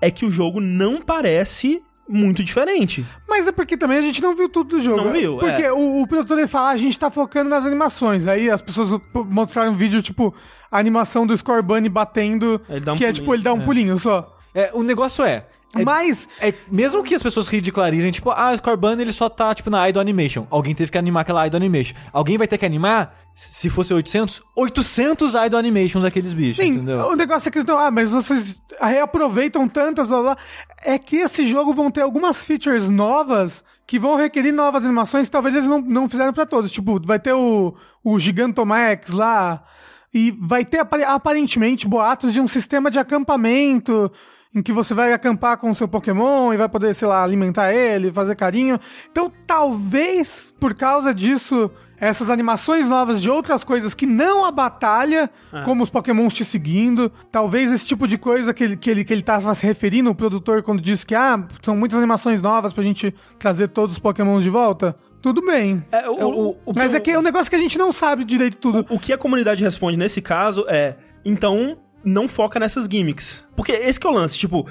é que o jogo não parece muito diferente. Mas é porque também a gente não viu tudo do jogo. Não viu, Porque é. o, o produtor ele fala, "Ah, a gente tá focando nas animações. Aí as pessoas mostraram um vídeo, tipo, a animação do Scorbunny batendo, um que é pulinho. tipo, ele dá um pulinho só. É, o negócio é. É Mas, É, mesmo que as pessoas ridicularizem, tipo, ah, o Scorbunny ele só tá, tipo, na Idol Animation. Alguém teve que animar aquela Idol Animation. Alguém vai ter que animar, se fosse 800, 800 Idol Animations daqueles bichos, sim, entendeu? o negócio é que, então, ah, mas vocês reaproveitam tantas, blá blá. É que esse jogo vão ter algumas features novas que vão requerer novas animações que talvez eles não, não fizeram pra todos. Tipo, vai ter o, o Gigantomax lá, e vai ter apare- aparentemente boatos de um sistema de acampamento em que você vai acampar com o seu Pokémon e vai poder, sei lá, alimentar ele, fazer carinho. Então, talvez por causa disso, essas animações novas de outras coisas que não a batalha, como os Pokémons te seguindo, talvez esse tipo de coisa que ele, que ele, que ele tava se referindo, o produtor, quando disse que, ah, são muitas animações novas pra gente trazer todos os Pokémons de volta. Tudo bem. É, o, o- o- Mas é que é um negócio que a gente não sabe direito tudo. O que a comunidade responde nesse caso é: então, não foca nessas gimmicks. Porque esse que é o lance, tipo.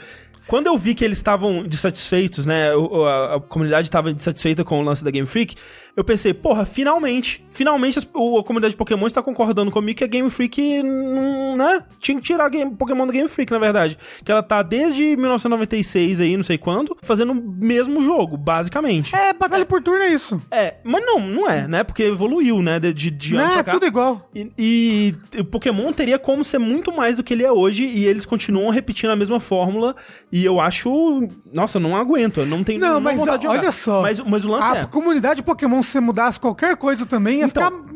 Quando eu vi que eles estavam dissatisfeitos, né? o- A, a comunidade estava dissatisfeita com o lance da Game Freak, eu pensei, porra, finalmente, finalmente o- a comunidade de Pokémon está concordando comigo que a Game Freak, né? Tinha que tirar a Game- Pokémon da Game Freak, na verdade. Que ela tá desde 1996 aí, não sei quando, fazendo o mesmo jogo, basicamente. É, batalha por turno é isso. É, mas não, não é, né? Porque evoluiu, né? De, de, de Não, ano é tudo igual. E, e o Pokémon teria como ser muito mais do que ele é hoje e eles continuam repetindo a mesma fórmula e eu acho... Nossa, eu não aguento, eu não tenho Não, mas vontade de jogar. olha só. Mas, mas o lance A é... comunidade Pokémon, se você mudasse qualquer coisa também, ia Então, ficar.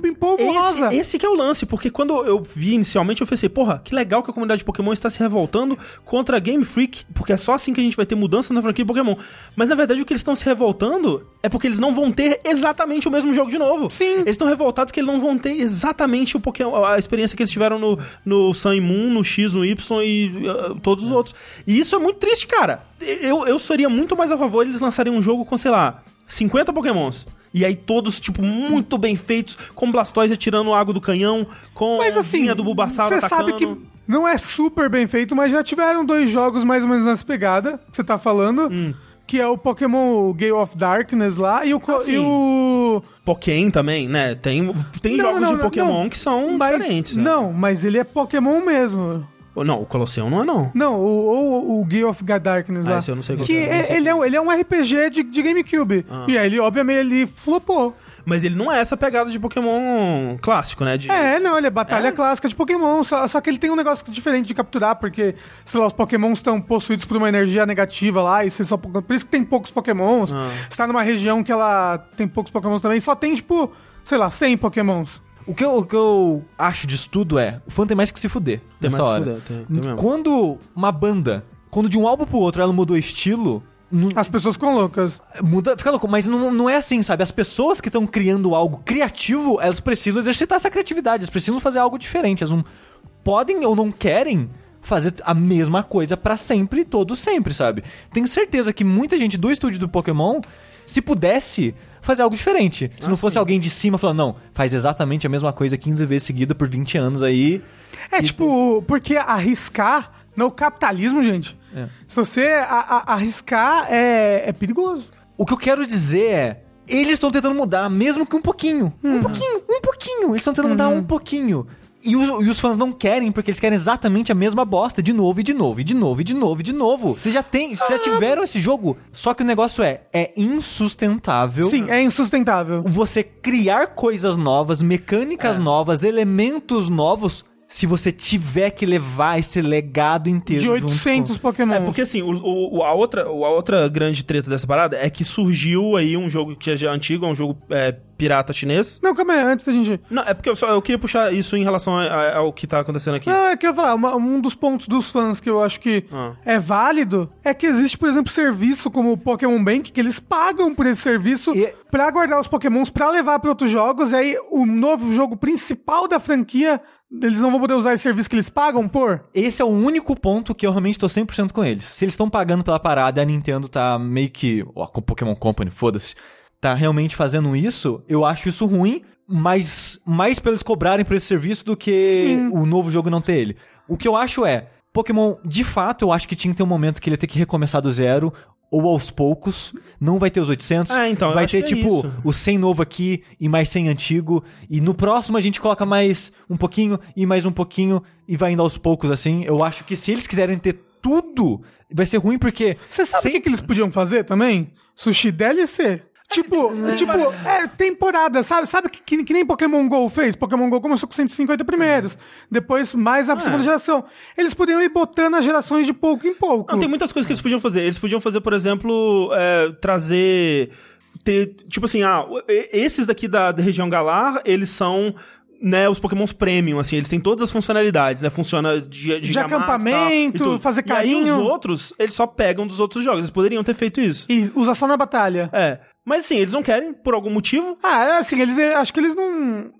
Esse, esse que é o lance, porque quando eu vi inicialmente, eu pensei, porra, que legal que a comunidade de Pokémon está se revoltando contra a Game Freak, porque é só assim que a gente vai ter mudança na franquia Pokémon. Mas na verdade o que eles estão se revoltando é porque eles não vão ter exatamente o mesmo jogo de novo. Sim. Eles estão revoltados que eles não vão ter exatamente o Pokémon, a experiência que eles tiveram no, no Sun e Moon, no X, no Y e uh, todos os outros. E isso é muito triste, cara. Eu, eu seria muito mais a favor eles lançarem um jogo com, sei lá, 50 Pokémons. E aí todos, tipo, muito bem feitos, com Blastoise atirando água do canhão, com Mas assim, vinha do Bulbasaur você atacando. sabe que não é super bem feito, mas já tiveram dois jogos mais ou menos nessa pegada que você tá falando. Hum. Que é o Pokémon Gale of Darkness lá e o. Ah, e o... Pokémon também, né? Tem, tem Não, jogos não, de Pokémon não. que são Mas- diferentes. né? Não, mas ele é Pokémon mesmo. Não, o Colosseum não é não. Não, o, o, o Gale of Darkness Ah, lá. esse eu não sei qual que é, é- ele, é, um- ele é um RPG de, de GameCube. Ah. E aí ele, obviamente, ele flopou. Mas ele não é essa pegada de Pokémon clássico, né? De... É, não, ele é batalha É? clássica de Pokémon, só, só que ele tem um negócio diferente de capturar, porque, sei lá, os Pokémons estão possuídos por uma energia negativa lá, e você só. Por isso que tem poucos Pokémons. Ah. Você tá numa região que ela tem poucos Pokémons também, só tem, tipo, sei lá, 100 Pokémons. O que, eu, o que eu acho disso tudo é, o fã tem mais que se fuder Tem nessa mais hora. fuder, tem- tem mesmo. quando uma banda, quando de um álbum pro outro ela mudou estilo, não- As pessoas ficam loucas. muda, fica louco, mas não, não é assim, sabe? As pessoas que estão criando algo criativo, elas precisam exercitar essa criatividade, elas precisam fazer algo diferente, elas não podem ou não querem fazer a mesma coisa pra sempre, todo sempre, sabe? Tenho certeza que muita gente do estúdio do Pokémon, se pudesse fazer algo diferente. Se não fosse alguém de cima falando, não, faz exatamente a mesma coisa 15 vezes seguida por 20 anos aí. É tipo, porque arriscar no capitalismo, gente. É. Se você a- a- arriscar é, é perigoso. O que eu quero dizer é. Eles estão tentando mudar, mesmo que um pouquinho. Um pouquinho, um pouquinho. Eles estão tentando mudar um pouquinho. E, o- e os fãs não querem, porque eles querem exatamente a mesma bosta, de novo, e de novo, e de novo, e de novo, e de novo. Vocês já tem, vocês já tiveram esse jogo, só que o negócio é, é insustentável. Sim, é insustentável. Você criar coisas novas, mecânicas novas, elementos novos, se você tiver que levar esse legado inteiro De junto 800 com- Pokémon. É, porque assim, o, o- a, outra, a outra grande treta dessa parada é que surgiu aí um jogo que já é antigo, é um jogo é, pirata chinês. Não, calma aí, antes da gente. Não, é porque eu, só, eu queria puxar isso em relação a- a- ao que tá acontecendo aqui. Não, é que eu ia falar, uma- um dos pontos dos fãs que eu acho que Ah. é válido é que existe, por exemplo, serviço como o Pokémon Bank, que eles pagam por esse serviço E- pra guardar os Pokémons pra levar pra outros jogos, e aí o novo jogo principal da franquia, eles não vão poder usar esse serviço que eles pagam por? Esse é o único ponto que eu realmente tô 100% com eles. Se eles estão pagando pela parada e a Nintendo tá meio que. Ó, com Pokémon Company, foda-se. Tá realmente fazendo isso, eu acho isso ruim, mas mais pra eles cobrarem por esse serviço do que Sim. o novo jogo não ter ele. O que eu acho é, Pokémon, de fato, eu acho que tinha que ter um momento que ele ia ter que recomeçar do zero, ou aos poucos, não vai ter os 800, É, então, vai ter é tipo isso. o 100 novo aqui e mais 100 antigo, e no próximo a gente coloca mais um pouquinho e mais um pouquinho e vai indo aos poucos assim. Eu acho que se eles quiserem ter tudo, vai ser ruim porque Você sabe o sem- que, que eles podiam fazer também? Sushi DLC. Tipo, tipo, é temporada, sabe? Sabe que, que, que nem Pokémon GO fez? Pokémon GO começou com 150 primeiros. Depois mais a segunda geração. Eles podiam ir botando as gerações de pouco em pouco. Não, tem muitas coisas que eles podiam fazer. Eles podiam fazer, por exemplo, é, trazer. Ter, tipo assim, ah, esses daqui da, da região Galar, eles são. Né, os pokémons premium, assim, eles têm todas as funcionalidades, né? Funciona de, de, De acampamento, tal, e fazer E aí carinho. os outros, eles só pegam dos outros jogos. Eles poderiam ter feito isso. E usa só na batalha. É. Mas assim, eles não querem, por algum motivo. Ah, é assim, eles acho que eles não.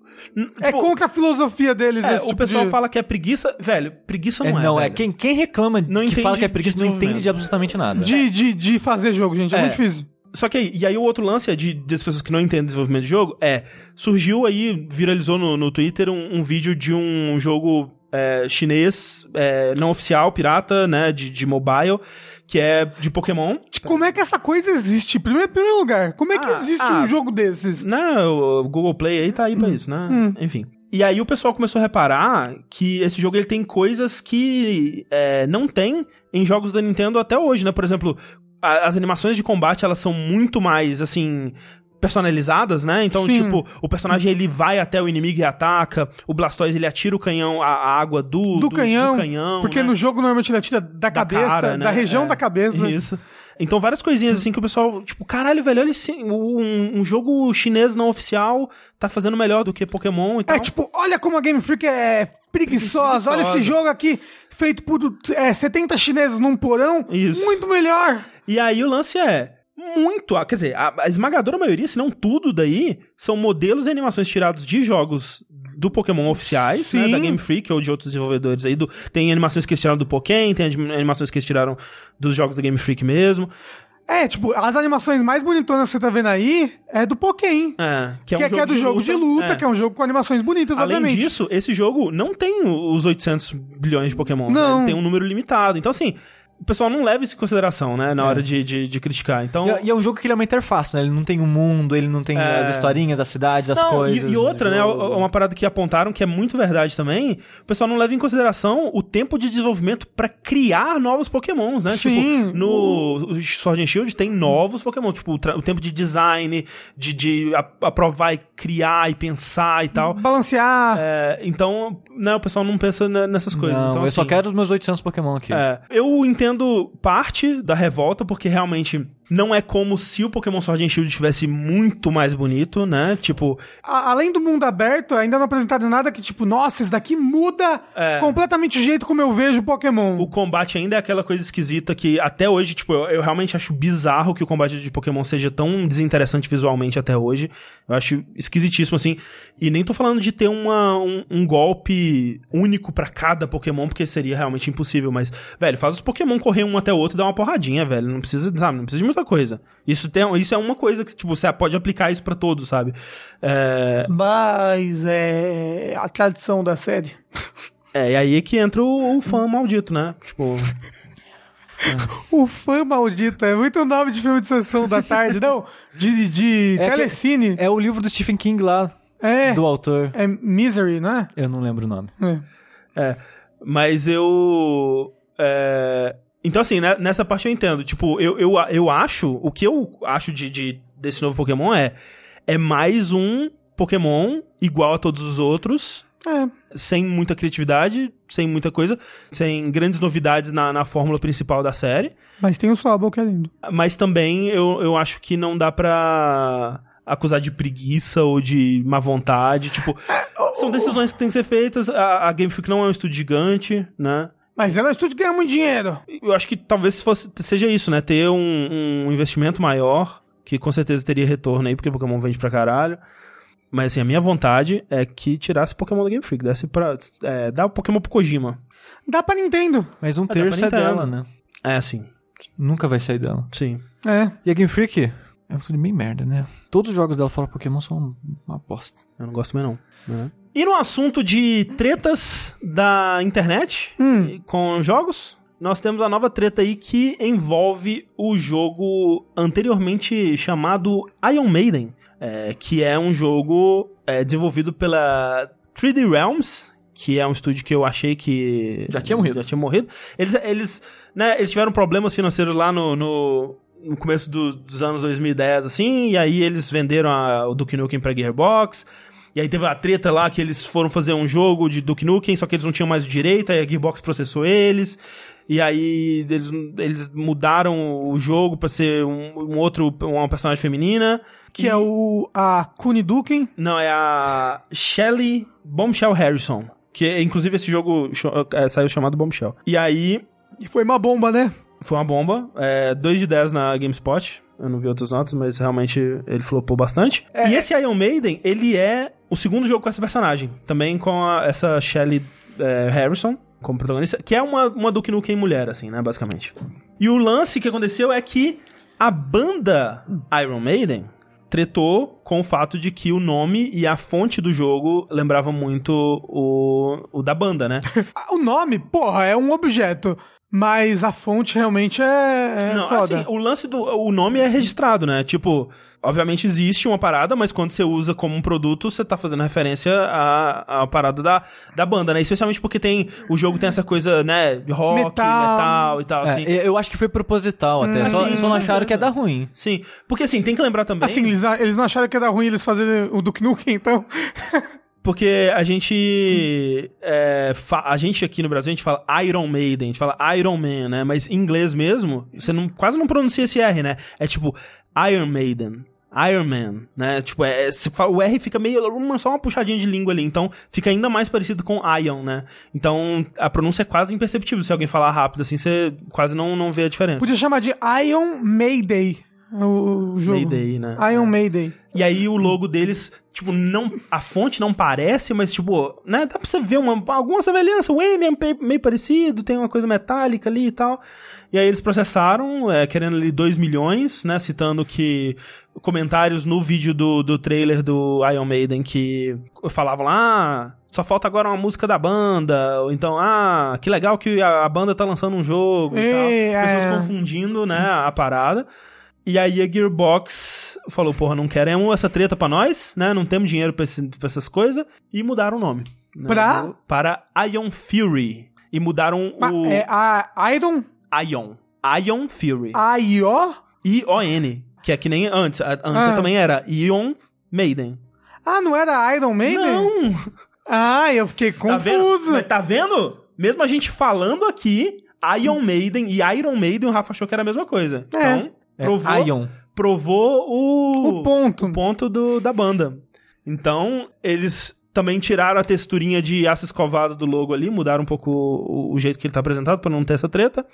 É tipo, contra a filosofia deles. é, esse o tipo pessoal de- fala que é preguiça. Velho, preguiça É, não é. não, é velho. quem, quem reclama Não que entende fala que é preguiça não entende de absolutamente nada. de, de, de fazer jogo, gente. É, É. muito difícil. Só que aí, e aí o outro lance é de, das pessoas que não entendem desenvolvimento de jogo é, surgiu aí, viralizou no, no Twitter um, um vídeo de um jogo é, chinês, é, não oficial, pirata, né, de, de mobile, que é de Pokémon. Como é que essa coisa existe? Primeiro, primeiro lugar, como é que Ah, existe ah. um jogo desses? Né, o Google Play aí tá aí pra isso, né? Enfim. E aí o pessoal começou a reparar que esse jogo ele tem coisas que é, não tem em jogos da Nintendo até hoje, né? Por exemplo, as animações de combate elas são muito mais assim personalizadas, né? Então, Sim. tipo, o personagem ele vai até o inimigo e ataca, o Blastoise ele atira o canhão, a, a água do, Do, canhão, canhão, porque né? no jogo normalmente ele atira da, cabeça, cara, né? da região É, da cabeça. Isso. Então, várias coisinhas assim que o pessoal, tipo, caralho, velho, olha esse, um, um jogo chinês não oficial tá fazendo melhor do que Pokémon e tal. É tipo, olha como a Game Freak é preguiçosa, olha esse Preguiçosa. jogo aqui feito por é, 70 chineses num porão, Isso. muito melhor. E aí o lance é muito, quer dizer, a, a esmagadora maioria, se não tudo daí, são modelos e animações tirados de jogos do Pokémon oficiais, né, da Game Freak ou de outros desenvolvedores aí. Do, tem animações que eles tiraram do Pokémon, tem anim- animações que eles tiraram dos jogos da Game Freak mesmo. É, tipo, as animações mais bonitonas que você tá vendo aí é do Pokémon. É, que é, Que, um é, que é do jogo de luta, é. que é um jogo com animações bonitas, Além obviamente. disso, esse jogo não tem os 800 bilhões de Pokémon. né? Não. Ele tem um número limitado. Então, assim, o pessoal não leva isso em consideração, né? É. Na hora de, de, de criticar. Então. E, é- e é um jogo que ele é uma interface, né? Ele não tem um mundo, ele não tem É. as historinhas, as cidades, as Não, e- coisas. E, outra, o né? jogo. Uma parada que apontaram que é muito verdade também. O pessoal não leva em consideração o tempo de desenvolvimento pra criar novos Pokémons, né? Sim. Tipo, no Sword and Shield tem novos Pokémon. Tipo, o, tra- o tempo de design, de, de aprovar e criar e pensar e tal. Balancear. É, então, né, o pessoal não pensa ne- nessas coisas. Não, então, eu só assim, quero os meus 800 Pokémon aqui. É, eu entendo parte da revolta, porque realmente não é como se o Pokémon Sword and Shield estivesse muito mais bonito, né? Tipo, A- além do mundo aberto, ainda não apresentaram nada que, tipo, nossa, isso daqui muda É. completamente o jeito como eu vejo Pokémon. o combate ainda é aquela coisa esquisita que até hoje, tipo, eu, eu realmente acho bizarro que o combate de Pokémon seja tão desinteressante visualmente até hoje. Eu acho esquisitíssimo, assim. E nem tô falando de ter uma, um, um golpe único pra cada Pokémon, porque seria realmente impossível. Mas, velho, faz os Pokémon correr um até o outro e dar uma porradinha, velho. Não precisa, sabe, não precisa de muita coisa. Isso, tem, isso é uma coisa que, tipo, você pode aplicar isso pra todos, sabe? É, Mas é a tradição da série. é, e aí é que entra o, o fã maldito, né? Tipo. O fã maldito é muito nome de filme de sessão da tarde, não? De, de É telecine. É o livro do Stephen King lá, É, do autor. é Misery, não é? Eu não lembro o nome. É. É, mas eu. é, então, assim, né, nessa parte eu entendo. Tipo, eu, eu, eu acho. O que eu acho de, de- desse novo Pokémon é. É mais um Pokémon igual a todos os outros. É. Sem muita criatividade, sem muita coisa, sem grandes novidades na, na fórmula principal da série. Mas tem o Sobol que é lindo. Mas também eu, eu acho que não dá pra acusar de preguiça ou de má vontade. Tipo, são decisões que têm que ser feitas. A, a Game Freak não é um estúdio gigante, né? Mas ela é um estúdio que ganha muito dinheiro. Eu acho que talvez fosse, seja isso, né? Ter um, um investimento maior, que com certeza teria retorno aí, porque Pokémon vende pra caralho. Mas assim, a minha vontade é que tirasse Pokémon da Game Freak, desse pra. É, dá o Pokémon pro Kojima. Dá pra Nintendo. Mas um pra terço é dela, né? É, sim. Nunca vai sair dela. Sim. É. E a Game Freak? É um estúdio bem merda, né? Todos os jogos dela fora Pokémon são uma bosta. Eu não gosto mais não. né? E no assunto de tretas da internet Hum. com jogos, nós temos a nova treta aí que envolve o jogo anteriormente chamado Iron Maiden, é, que é um jogo é, desenvolvido pela 3D Realms, que é um estúdio que eu achei que Já tinha morrido. Já tinha morrido. Eles, eles, né, eles tiveram problemas financeiros lá no, no, no começo do- dos anos 2010, assim, e aí eles venderam a- o Duke Nukem pra Gearbox. E aí teve a treta lá que eles foram fazer um jogo de Duke Nukem, só que eles não tinham mais o direito, aí a Gearbox processou eles. E aí eles, eles mudaram o jogo pra ser um, um outro, uma personagem feminina. Que é o a Kuni Duken. Não, é a Shelly Bombshell Harrison. Que inclusive esse jogo é, saiu chamado Bombshell. E aí E foi uma bomba, né? foi uma bomba. É, 2 de 10 na GameSpot. Eu não vi outras notas, mas realmente ele flopou bastante. E esse Iron Maiden, ele é o segundo jogo com essa personagem. Também com a- essa Shelly é, Harrison como protagonista. Que é uma, uma Duke Nukem mulher, assim, né? Basicamente. E o lance que aconteceu é que a banda Iron Maiden tretou com o fato de que o nome e a fonte do jogo lembravam muito o, o da banda, né? O nome, porra, é um objeto. Mas a fonte realmente é, é Não, foda. assim, o lance do. O nome é registrado, né? Tipo, obviamente existe uma parada, mas quando você usa como um produto, você tá fazendo referência à, à parada da, da banda, né? Especialmente porque tem. O jogo tem essa coisa, né? de Rock, Metal. metal, e tal, É, assim. eu acho que foi proposital até. só, assim, só não acharam que ia dar ruim. Sim. Porque assim, tem que lembrar também. Assim, eles, eles não acharam que ia dar ruim eles fazerem o Duke Nukem, então... Porque a gente. é, a gente aqui no Brasil, a gente fala Iron Maiden, a gente fala Iron Man, né? Mas em inglês mesmo, você não, quase não pronuncia esse R, né? É tipo Iron Maiden. Iron Man, né? Tipo, é, se fa- o R fica meio. Uma, só uma puxadinha de língua ali. Então, fica ainda mais parecido com Ion, né? Então, a pronúncia é quase imperceptível. Se alguém falar rápido assim, você quase não, não vê a diferença. Podia chamar de Iron Mayday, o, o jogo. Mayday, né? Iron Mayday. E aí o logo deles, tipo, não. A fonte não parece, mas, tipo, né? Dá pra você ver uma, alguma semelhança. O M é meio, parecido, tem uma coisa metálica ali e tal. E aí eles processaram, é, querendo ali 2 milhões, né? Citando que. Comentários no vídeo do, do trailer do Iron Maiden que falavam lá. Ah, só falta agora uma música da banda. Ou então, ah, que legal que a, a banda tá lançando um jogo e, tal. É, Pessoas é. confundindo, né, a parada. E aí a Gearbox falou, porra, não queremos essa treta pra nós, né? Não temos dinheiro pra, esse- pra essas coisas. E mudaram o nome. né, Pra? Para Ion Fury. E mudaram o É a Iron Ion. Ion Fury. I.O. I-O-N. Que é que nem antes. Antes Ah. também era Ion Maiden. Ah, não era Iron Maiden? Não! Ah, eu fiquei Tá confuso. Mas tá vendo? Mesmo a gente falando aqui, Ion Maiden e Iron Maiden, o Rafa achou que era a mesma coisa. É. Então, É, provou, Ion. provou o... O ponto. o ponto do, da banda. Então, eles também tiraram a texturinha de aço escovado do logo ali, mudaram um pouco o, o jeito que ele tá apresentado pra não ter essa treta.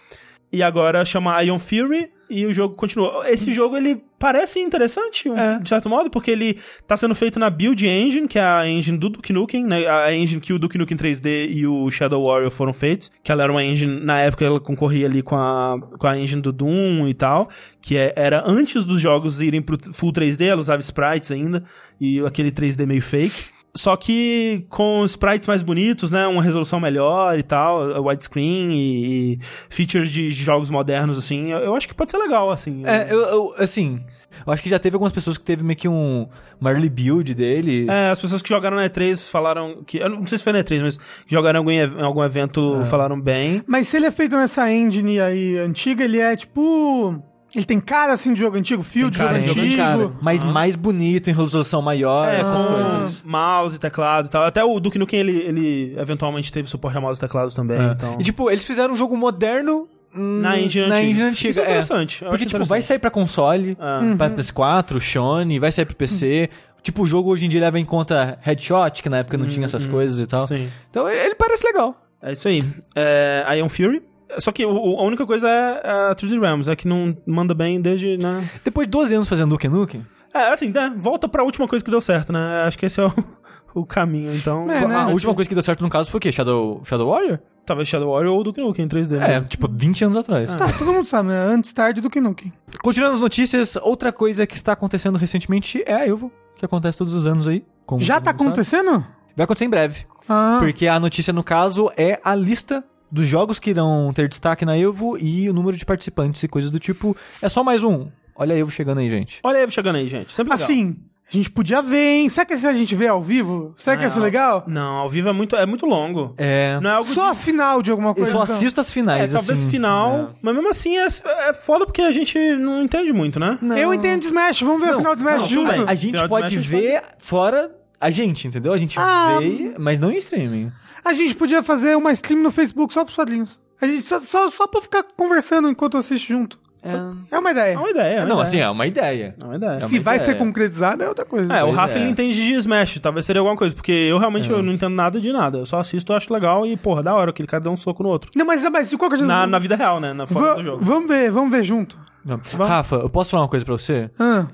E agora chama Ion Fury e o jogo continua. Esse jogo ele parece interessante, um- É. de certo modo, porque ele tá sendo feito na Build Engine, que é a engine do Duke Nukem, né? A engine que o Duke Nukem 3D e o Shadow Warrior foram feitos, que ela era uma engine, na época ela concorria ali com a, com a engine do Doom e tal, que é- era antes dos jogos irem pro Full 3D, ela usava sprites ainda, e aquele 3D meio fake. Só que com sprites mais bonitos, né? Uma resolução melhor e tal, widescreen e, e features de jogos modernos, assim, eu, eu acho que pode ser legal, assim. É, eu, eu- assim, eu acho que já teve algumas pessoas que teve meio que um uma early build dele. É, as pessoas que jogaram na E3 falaram que. Eu não sei se foi na E3, mas que jogaram em algum, em algum evento falaram bem. Mas se ele é feito nessa engine aí antiga, ele é tipo. Ele tem cara assim de jogo antigo, fio de jogo cara de jogo antigo. cara, mas mais bonito, em resolução maior, É, essas com coisas. mouse e teclado e tal. Até o Duke Nukem, ele, ele eventualmente teve suporte a mouse e teclados também, É. então... E tipo, eles fizeram um jogo moderno hum, Na engine na antiga. engine antiga. Isso é é. interessante. eu Porque, tipo, vai interessante. sair pra console, É. pra PS4, Sony, vai sair pro PC. Tipo, o jogo hoje em dia leva em conta headshot, que na época não tinha essas coisas e tal. Sim. Então ele parece legal. É isso aí. É, Iron Fury. Só que o- a única coisa é a 3D Realms, é que não manda bem desde, né? Depois de 12 anos fazendo Nukem Nukem, É, assim, né? Volta pra última coisa que deu certo, né? Acho que esse é o, o caminho, então... É, né? a Mas última coisa que deu certo no caso foi o quê? Shadow, Shadow Warrior? Talvez Shadow Warrior ou Duke Nukem em 3D. É, né? tipo, 20 anos atrás. Tá, todo mundo sabe, né? Antes tarde do que nunca. Continuando as notícias, outra coisa que está acontecendo recentemente é a Evo, que acontece todos os anos aí. Já tá mundo sabe. acontecendo? Vai acontecer em breve. Ah, Porque a notícia, no caso, é a lista dos jogos que irão ter destaque na Evo e o número de participantes e coisas do tipo. É só mais um. Olha a Evo chegando aí, gente. Olha aí chegando aí, gente. Sempre legal. assim, a gente podia ver, hein? Será que se a gente vê ao vivo? Será que ia ser legal? Não, ao vivo é muito, é muito longo. É. Não é algo Só a final de alguma Eu coisa. só então. assisto as É, finais, talvez assim. final, mas mesmo assim é, é foda porque a gente não entende muito, né? Não. Eu entendo de Smash, vamos ver a Não, final de Smash não, junto. tudo bem. A gente Final de pode Smash ver fora a gente, entendeu? A gente Ah, vê, mas não em streaming. A gente podia fazer uma stream no Facebook só pros padrinhos. A gente só, só, só pra ficar conversando enquanto assiste junto. É... É uma ideia. É uma ideia. É uma Não, ideia. assim, é uma ideia. É uma ideia. É Se uma vai ideia. ser concretizada é outra coisa. É, o Rafa é. ele entende de Smash, talvez seria alguma coisa, porque eu realmente eu não entendo nada de nada. Eu só assisto, eu acho legal e, porra, da hora, aquele cara deu um soco no outro. Não, mas, mas de qualquer jeito. Na, na vida real, né? Na fora Va- do jogo. Vamos ver, vamos ver junto. Não. Rafa, eu posso falar uma coisa pra você? Ah,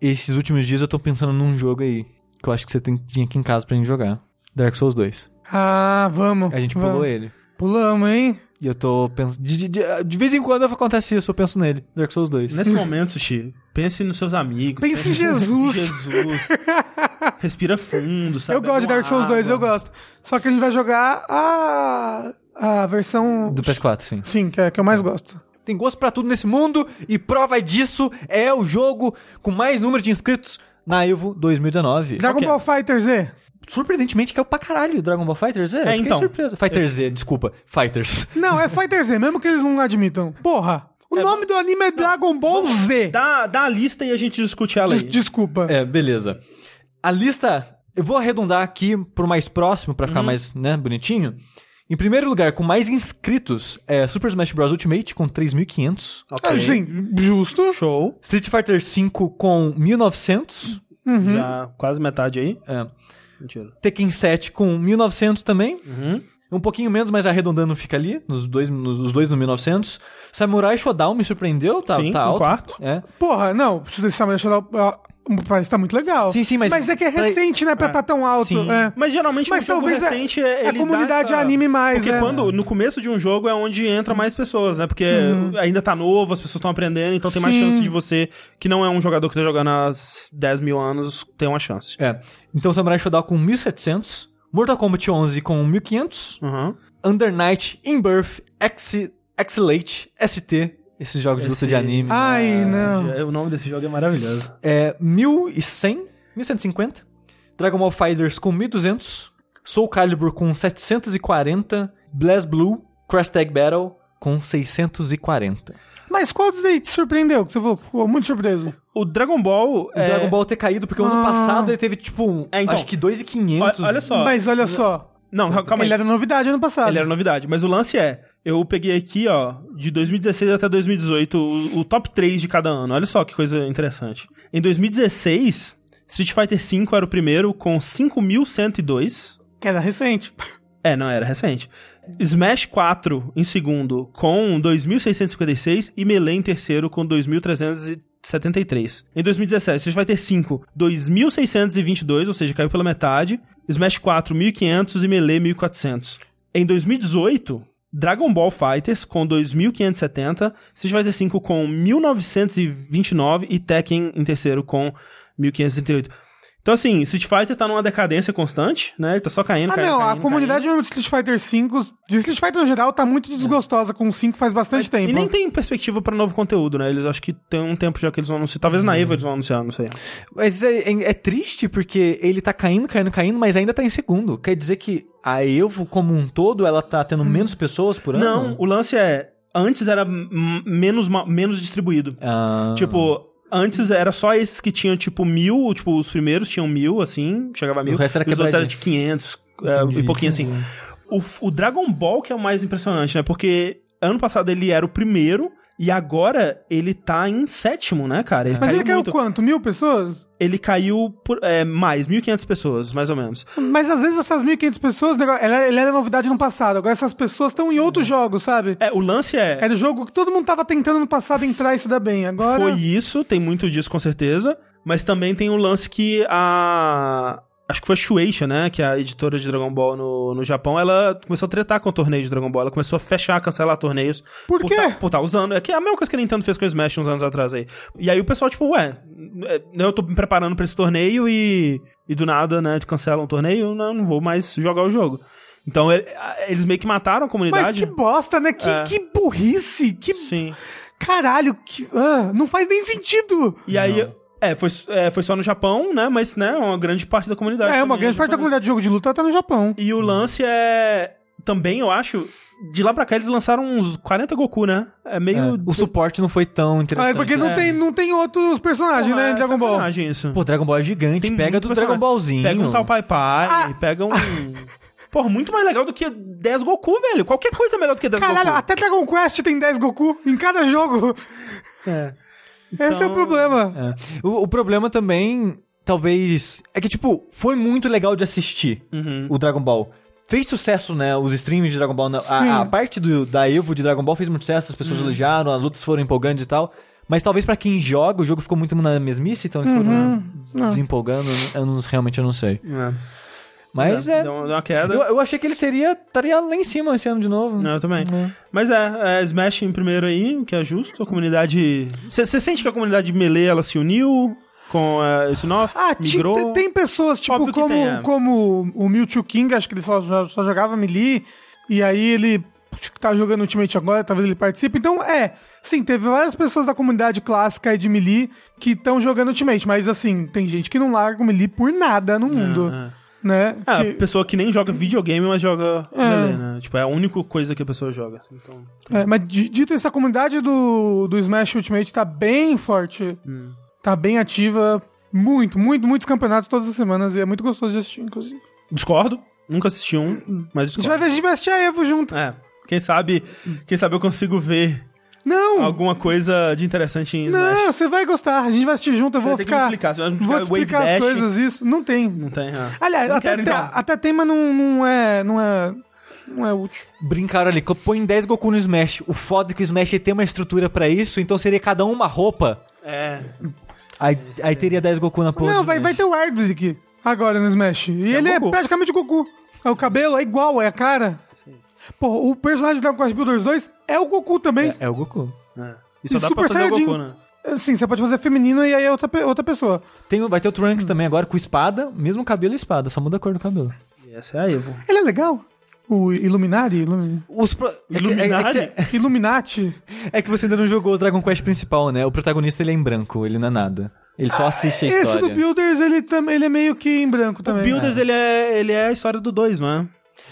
Esses últimos dias eu tô pensando num jogo aí, que eu acho que você tem que vir aqui em casa pra gente jogar. Dark Souls 2. Ah vamos. A gente vamos. pulou ele. Pulamos, hein? E eu tô pensando. De, de, de, de vez em quando acontece isso, eu penso nele. Dark Souls 2. Nesse momento, Sushi, pense nos seus amigos. Pense em Jesus. Jesus. Respira fundo, sabe? eu gosto de Dark Souls 2, água. eu gosto. Só que a gente vai jogar a. a versão. Do PS4, sim. Sim, que é que eu mais gosto. Tem gosto pra tudo nesse mundo e prova disso é o jogo com mais número de inscritos na Evo 2019. Dragon Ok. Ball Fighter Z. Surpreendentemente caiu pra caralho o Dragon Ball Fighter Z. É, fiquei então. surpreso. Fighter Z, desculpa. Fighters. Não, é Fighter Z, mesmo que eles não admitam. Porra, o nome do anime é Dragon Ball Z. Dá, dá a lista e a gente discute ela aí. Des- Desculpa. É, beleza. A lista, eu vou arredondar aqui pro mais próximo pra ficar Uhum. mais, né, bonitinho. Em primeiro lugar, com mais inscritos, é Super Smash Bros. Ultimate com 3.500. Ah, sim, justo. Show. Street Fighter V com 1.900. Uhum. Já quase metade aí. É. Mentira. Tekken 7 com 1.900 também. Uhum. Um pouquinho menos, mas arredondando fica ali, nos dois, nos, os dois no 1900. Samurai Shodown me surpreendeu, tá, Sim, tá um alto. quarto. É. Porra, não, Samurai Shodown. Parece que tá muito legal. Sim, sim, mas- Mas é que é pra- recente, né, pra é. tá tão alto. Sim. é. Mas geralmente Mas um jogo talvez é- recente é a comunidade essa- anime mais, Porque é. quando no começo de um jogo é onde entra mais pessoas, né? Porque ainda tá novo, as pessoas estão aprendendo, então tem mais Sim. chance de você, que não é um jogador que tá jogando há 10 mil anos, ter uma chance. É. Então Samurai Shodown com 1.700. Mortal Kombat 11 com 1.500. Uhum. Under Night, In-Birth, Ex- Exilate, ST. Esses jogos de luta de anime. Ai, Esse não. jo- O nome desse jogo é maravilhoso. É 1.100, 1.150. Dragon Ball Fighters com 1.200. Soul Calibur com 740. Blast Blue, Crash Tag Battle com 640. Mas qual dos daí te surpreendeu? Que você falou, ficou muito surpreso. O Dragon Ball. O é- Dragon Ball ter caído, porque o ano Ah. passado ele teve, tipo, um, É, então. acho que 2.500. Olha, olha só. Mas olha só, Não, calma aí. ele era novidade ano passado. Ele era novidade. Mas o lance é, eu peguei aqui, ó, de 2016 até 2018, o, o top 3 de cada ano. Olha só que coisa interessante. Em 2016, Street Fighter V era o primeiro, com 5.102. Que era recente. É, não, era recente. Smash 4 em segundo, com 2.656. E Melee em terceiro, com 2.373. Em 2017, Street Fighter V, 2.622, ou seja, caiu pela metade. Smash 4, 1.500 e Melee 1.400. Em 2018, Dragon Ball Fighters com 2.570, Street Fighter V com 1.929 e Tekken em terceiro com 1.538. Então, assim, Street Fighter tá numa decadência constante, né? Ele tá só caindo, Ah, caindo, não, a caindo, comunidade caindo. mesmo de Street Fighter V, de Street Fighter no geral, tá muito desgostosa com o 5 faz bastante tempo. E nem tem perspectiva pra novo conteúdo, né? Eles acho que tem um tempo já que eles vão anunciar. Talvez na Evo eles vão anunciar, não sei. Mas é, é- é triste porque ele tá caindo, caindo, caindo, mas ainda tá em segundo. Quer dizer que a Evo, como um todo, ela tá tendo menos pessoas por ano? Não, o lance é. Antes era menos, menos distribuído. Ah, Tipo, antes era só esses que tinham, tipo, mil, tipo, os primeiros tinham mil, assim, chegava a mil. O resto era e os outros eram de 500 é, Entendi. e pouquinho assim. O, o Dragon Ball que é o mais impressionante, né? Porque ano passado ele era o primeiro e agora ele tá em sétimo, né, cara? Ele Mas ele caiu muito. quanto? Mil pessoas? Ele caiu por é, mais, 1.500 pessoas, mais ou menos. Mas às vezes essas 1.500 pessoas, ela, ele era novidade no passado. Agora essas pessoas estão em outros jogos, sabe? É, o lance é. Era o jogo que todo mundo tava tentando no passado entrar e se dar bem. Agora. Foi isso, tem muito disso com certeza. Mas também tem o lance que a. acho que foi a Shueisha, né, que é a editora de Dragon Ball no, no Japão, ela começou a tretar com o torneio de Dragon Ball, ela começou a fechar, cancelar torneios. Por quê? Tá, por tá usando, é que é a mesma coisa que a Nintendo fez com o Smash uns anos atrás aí. E aí o pessoal, tipo, ué, é, eu tô me preparando pra esse torneio e, e do nada, né, cancelam o torneio, não, não vou mais jogar o jogo. Então ele- eles meio que mataram a Mas comunidade. que bosta, né? Que, É. que burrice! Que Sim. caralho! Que, ah, não faz nem sentido! E aí, é foi, é, foi só no Japão, né, mas, né, uma grande parte da comunidade. É, uma grande parte da comunidade de jogo de luta tá no Japão. E o lance é. Também, eu acho. De lá pra cá eles lançaram uns 40 Goku, né? É meio. É, o suporte não foi tão Ah, interessante. é porque não, É. tem, não tem outros personagens, Porra, né, é Dragon Ball. isso. Pô, Dragon Ball é gigante. Tem pega do personagem. Dragon Ballzinho. Pega um tal Pai Pai, Ah. pega um. Porra, muito mais legal do que 10 Goku, velho. Qualquer coisa é melhor do que 10 Caralho, Goku. até Dragon Quest tem 10 Goku em cada jogo. É. Esse é o Então- problema. É. O, o problema também, talvez. É que, tipo, foi muito legal de assistir Uhum. o Dragon Ball. Fez sucesso, né? Os streams de Dragon Ball. Sim. A, a parte do, da Evo de Dragon Ball fez muito sucesso, as pessoas Uhum. elogiaram, as lutas foram empolgantes e tal. Mas talvez pra quem joga, o jogo ficou muito na mesmice, então eles Uhum. foram desempolgando. Eu não, realmente eu não sei. É. Mas é. Deu, deu uma queda. Eu, eu achei que ele seria. estaria lá em cima esse ano de novo. Não, eu também. Mas é, é, Smash em primeiro aí, que é justo. A comunidade. Você sente que a comunidade Melee ela se uniu com é, esse novo? Ah, migrou? tem, tem pessoas, tipo, Óbvio como, tem, é. como o Mewtwo King, acho que ele só, só, jogava Melee, e aí ele tá jogando Ultimate agora, talvez ele participe. Então, é, sim, teve várias pessoas da comunidade clássica e de Melee que estão jogando Ultimate, mas assim, tem gente que não larga o Melee por nada no mundo, é. Né? Ah, Que- pessoa que nem joga videogame, mas joga É. Né? Tipo, é a única coisa que a pessoa joga. Então, é, mas di- dito isso, a comunidade do, do Smash Ultimate tá bem forte, Hum. tá bem ativa, muito, muito, muitos campeonatos todas as semanas, e é muito gostoso de assistir, inclusive. discordo. Nunca assisti um, mas A gente vai discordo. ver, a gente vai assistir a Evo junto. É. Quem sabe, quem sabe eu consigo ver Não! alguma coisa de interessante em Smash. Não, você vai gostar. A gente vai assistir junto, eu vou vai ficar. explicar, você vai vou te explicar as coisas, isso. Não tem. Não tem, ah. Aliás, Não até, quero, te- então. até tem, mas não, não é. Não é. Não é útil. Brincaram ali, que põe 10 Goku no Smash. O foda é que o Smash tem uma estrutura pra isso, então seria cada um uma roupa. É. Aí, aí teria 10 Goku na porra. não, do vai, vai Smash. ter o Erdrick agora no Smash. E é ele é Goku. praticamente Goku. É o cabelo, é igual, é a cara. Pô, o personagem do Dragon Quest Builders 2 é o Goku também. É, é o Goku. é. E só E dá Super pra fazer Saiyajin. o Goku, né? Sim, você pode fazer feminino e aí é outra, outra pessoa. Tem, vai ter o Trunks também agora com espada, mesmo cabelo e espada, só muda a cor do cabelo. E essa é a Evo. Ele é legal. O Illuminati? Illumi- Os pro... é que- é que- Illuminati? É que, Illuminati? você, é que você ainda não jogou o Dragon Quest principal, né? O protagonista ele é em branco, ele não é nada. Ele só assiste a Esse história. do Builders, ele, tam, ele é meio que em branco também. O Builders, ele, é, ele é a história do 2, não é?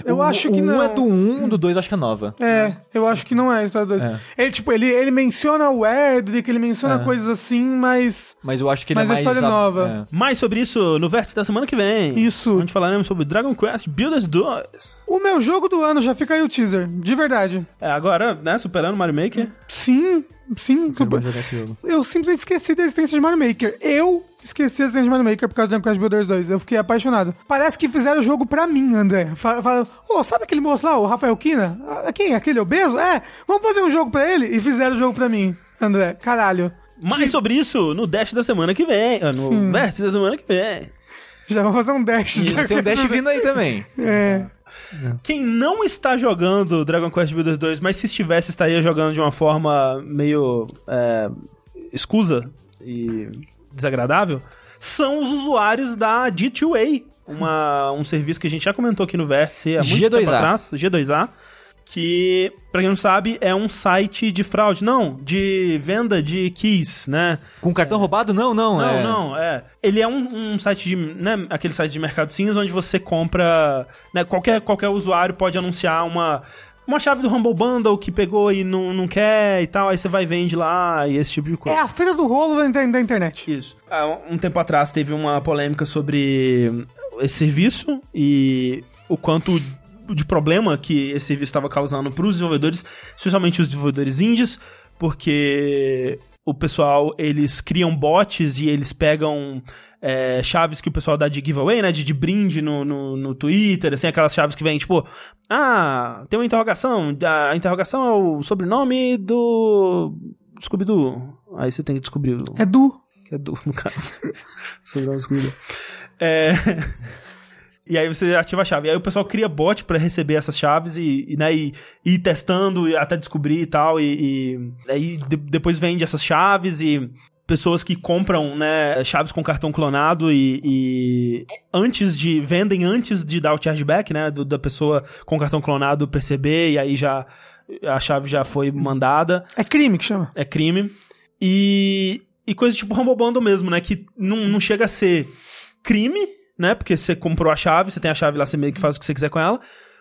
Eu O- acho que o não. um é do 1, um, do 2 acho que é nova. É, eu acho que não é a história do 2. É. Ele, tipo, ele, ele menciona o Erdrick, ele menciona É. coisas assim, mas... Mas eu acho que ele Mas é a mais... história é a- nova. Mais sobre isso no vértice da semana que vem. Isso. Onde falaremos sobre Dragon Quest Builders 2. O meu jogo do ano, já fica aí o teaser, de verdade. É, agora, né, superando Mario Maker. Sim, sim. Jogo. Eu simplesmente esqueci da existência de Mario Maker. Eu esqueci da existência de Mario Maker por causa do Quest Builders 2. Eu fiquei apaixonado. Parece que fizeram o jogo pra mim, André. Fala, fala, ô, sabe aquele moço lá, o Rafael Kina? Ah, Quem? Aquele obeso? É, vamos fazer um jogo pra ele? E fizeram o jogo pra mim, André. Caralho. Mais sobre isso no Dash da semana que vem. ah, No Sim. da semana que vem. Já vamos fazer um dash. E tem um Dash vindo aí também. É. Quem não está jogando Dragon Quest Builders 2, mas se estivesse, estaria jogando de uma forma meio é, escusa e desagradável, são os usuários da G2A, uma, um serviço que a gente já comentou aqui no Vértice há muito G2A. tempo atrás, G2A, que, pra quem não sabe, é um site de fraude, não, de venda de keys, né? Com cartão roubado? Não, não. Não, é... não, é. Ele é um, um site de, né, aquele site de mercado cinza onde você compra, né, qualquer, qualquer usuário pode anunciar uma, uma chave do Humble Bundle que pegou e não, não quer e tal, aí você vai e vende lá e esse tipo de É coisa. a feira do rolo da, inter- da internet. Isso. Há um tempo atrás teve uma polêmica sobre esse serviço e o quanto de problema que esse serviço estava causando para os desenvolvedores, especialmente os desenvolvedores indies, porque o pessoal, eles criam bots e eles pegam é, chaves que o pessoal dá de giveaway, né, de, de brinde no, no, no Twitter, assim, aquelas chaves que vem, tipo, ah, tem uma interrogação, a interrogação é o sobrenome do Scooby-Doo. Aí você tem que descobrir o É do. é do, no caso. Sobrenome do Scooby-Doo. É... E aí você ativa a chave. E aí o pessoal cria bot pra receber essas chaves e, e, né, e, ir testando até descobrir e tal. E, e aí de- depois vende essas chaves e pessoas que compram, né, chaves com cartão clonado e, e antes de vendem antes de dar o chargeback, né, do- da pessoa com cartão clonado perceber e aí já a chave já foi mandada É crime que chama. é crime. E, e coisa tipo Humble Bundle mesmo, né? Que não, não chega a ser crime, né? Porque você comprou a chave, você tem a chave lá, você meio que faz o que você quiser com ela.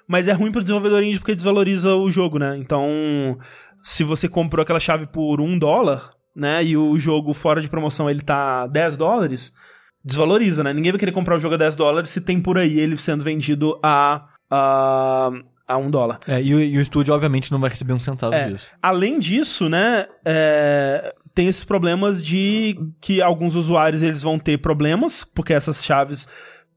Mas é ruim pro desenvolvedor indie porque desvaloriza o jogo, né? Então, se você comprou aquela chave por um dólar, né? E o jogo fora de promoção ele tá 10 dólares, desvaloriza, né? Ninguém vai querer comprar o jogo a 10 dólares se tem por aí ele sendo vendido a, a, a um dólar. É, e, o- e o estúdio, obviamente, não vai receber um centavo É. disso. Além disso, né, é, tem esses problemas de que alguns usuários eles vão ter problemas, porque essas chaves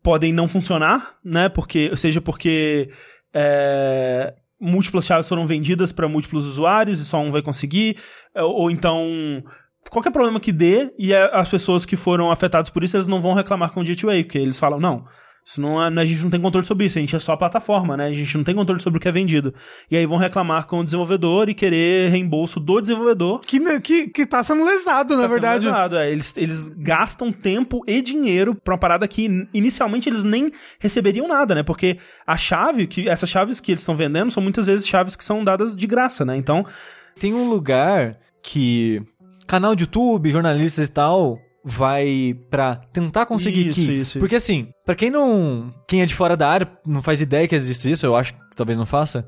podem não funcionar, né, porque, seja porque é, múltiplas chaves foram vendidas para múltiplos usuários e só um vai conseguir, é, ou então qualquer problema que dê e as pessoas que foram afetadas por isso eles não vão reclamar com o Gateway, porque eles falam, não, isso não é, a gente não tem controle sobre isso, a gente é só a plataforma, né? A gente não tem controle sobre o que é vendido. E aí vão reclamar com o desenvolvedor e querer reembolso do desenvolvedor. Que, que, que tá sendo lesado, na Tá sendo verdade. lesado, é. Eles, eles gastam tempo e dinheiro pra uma parada que in- inicialmente eles nem receberiam nada, né? Porque a chave, que essas chaves que eles estão vendendo são muitas vezes chaves que são dadas de graça, né? Então, Tem um lugar que canal de YouTube, jornalistas e tal, vai pra tentar conseguir Isso, que... isso, Porque assim, pra quem não... Quem é de fora da área não faz ideia que existe isso, eu acho que talvez não faça.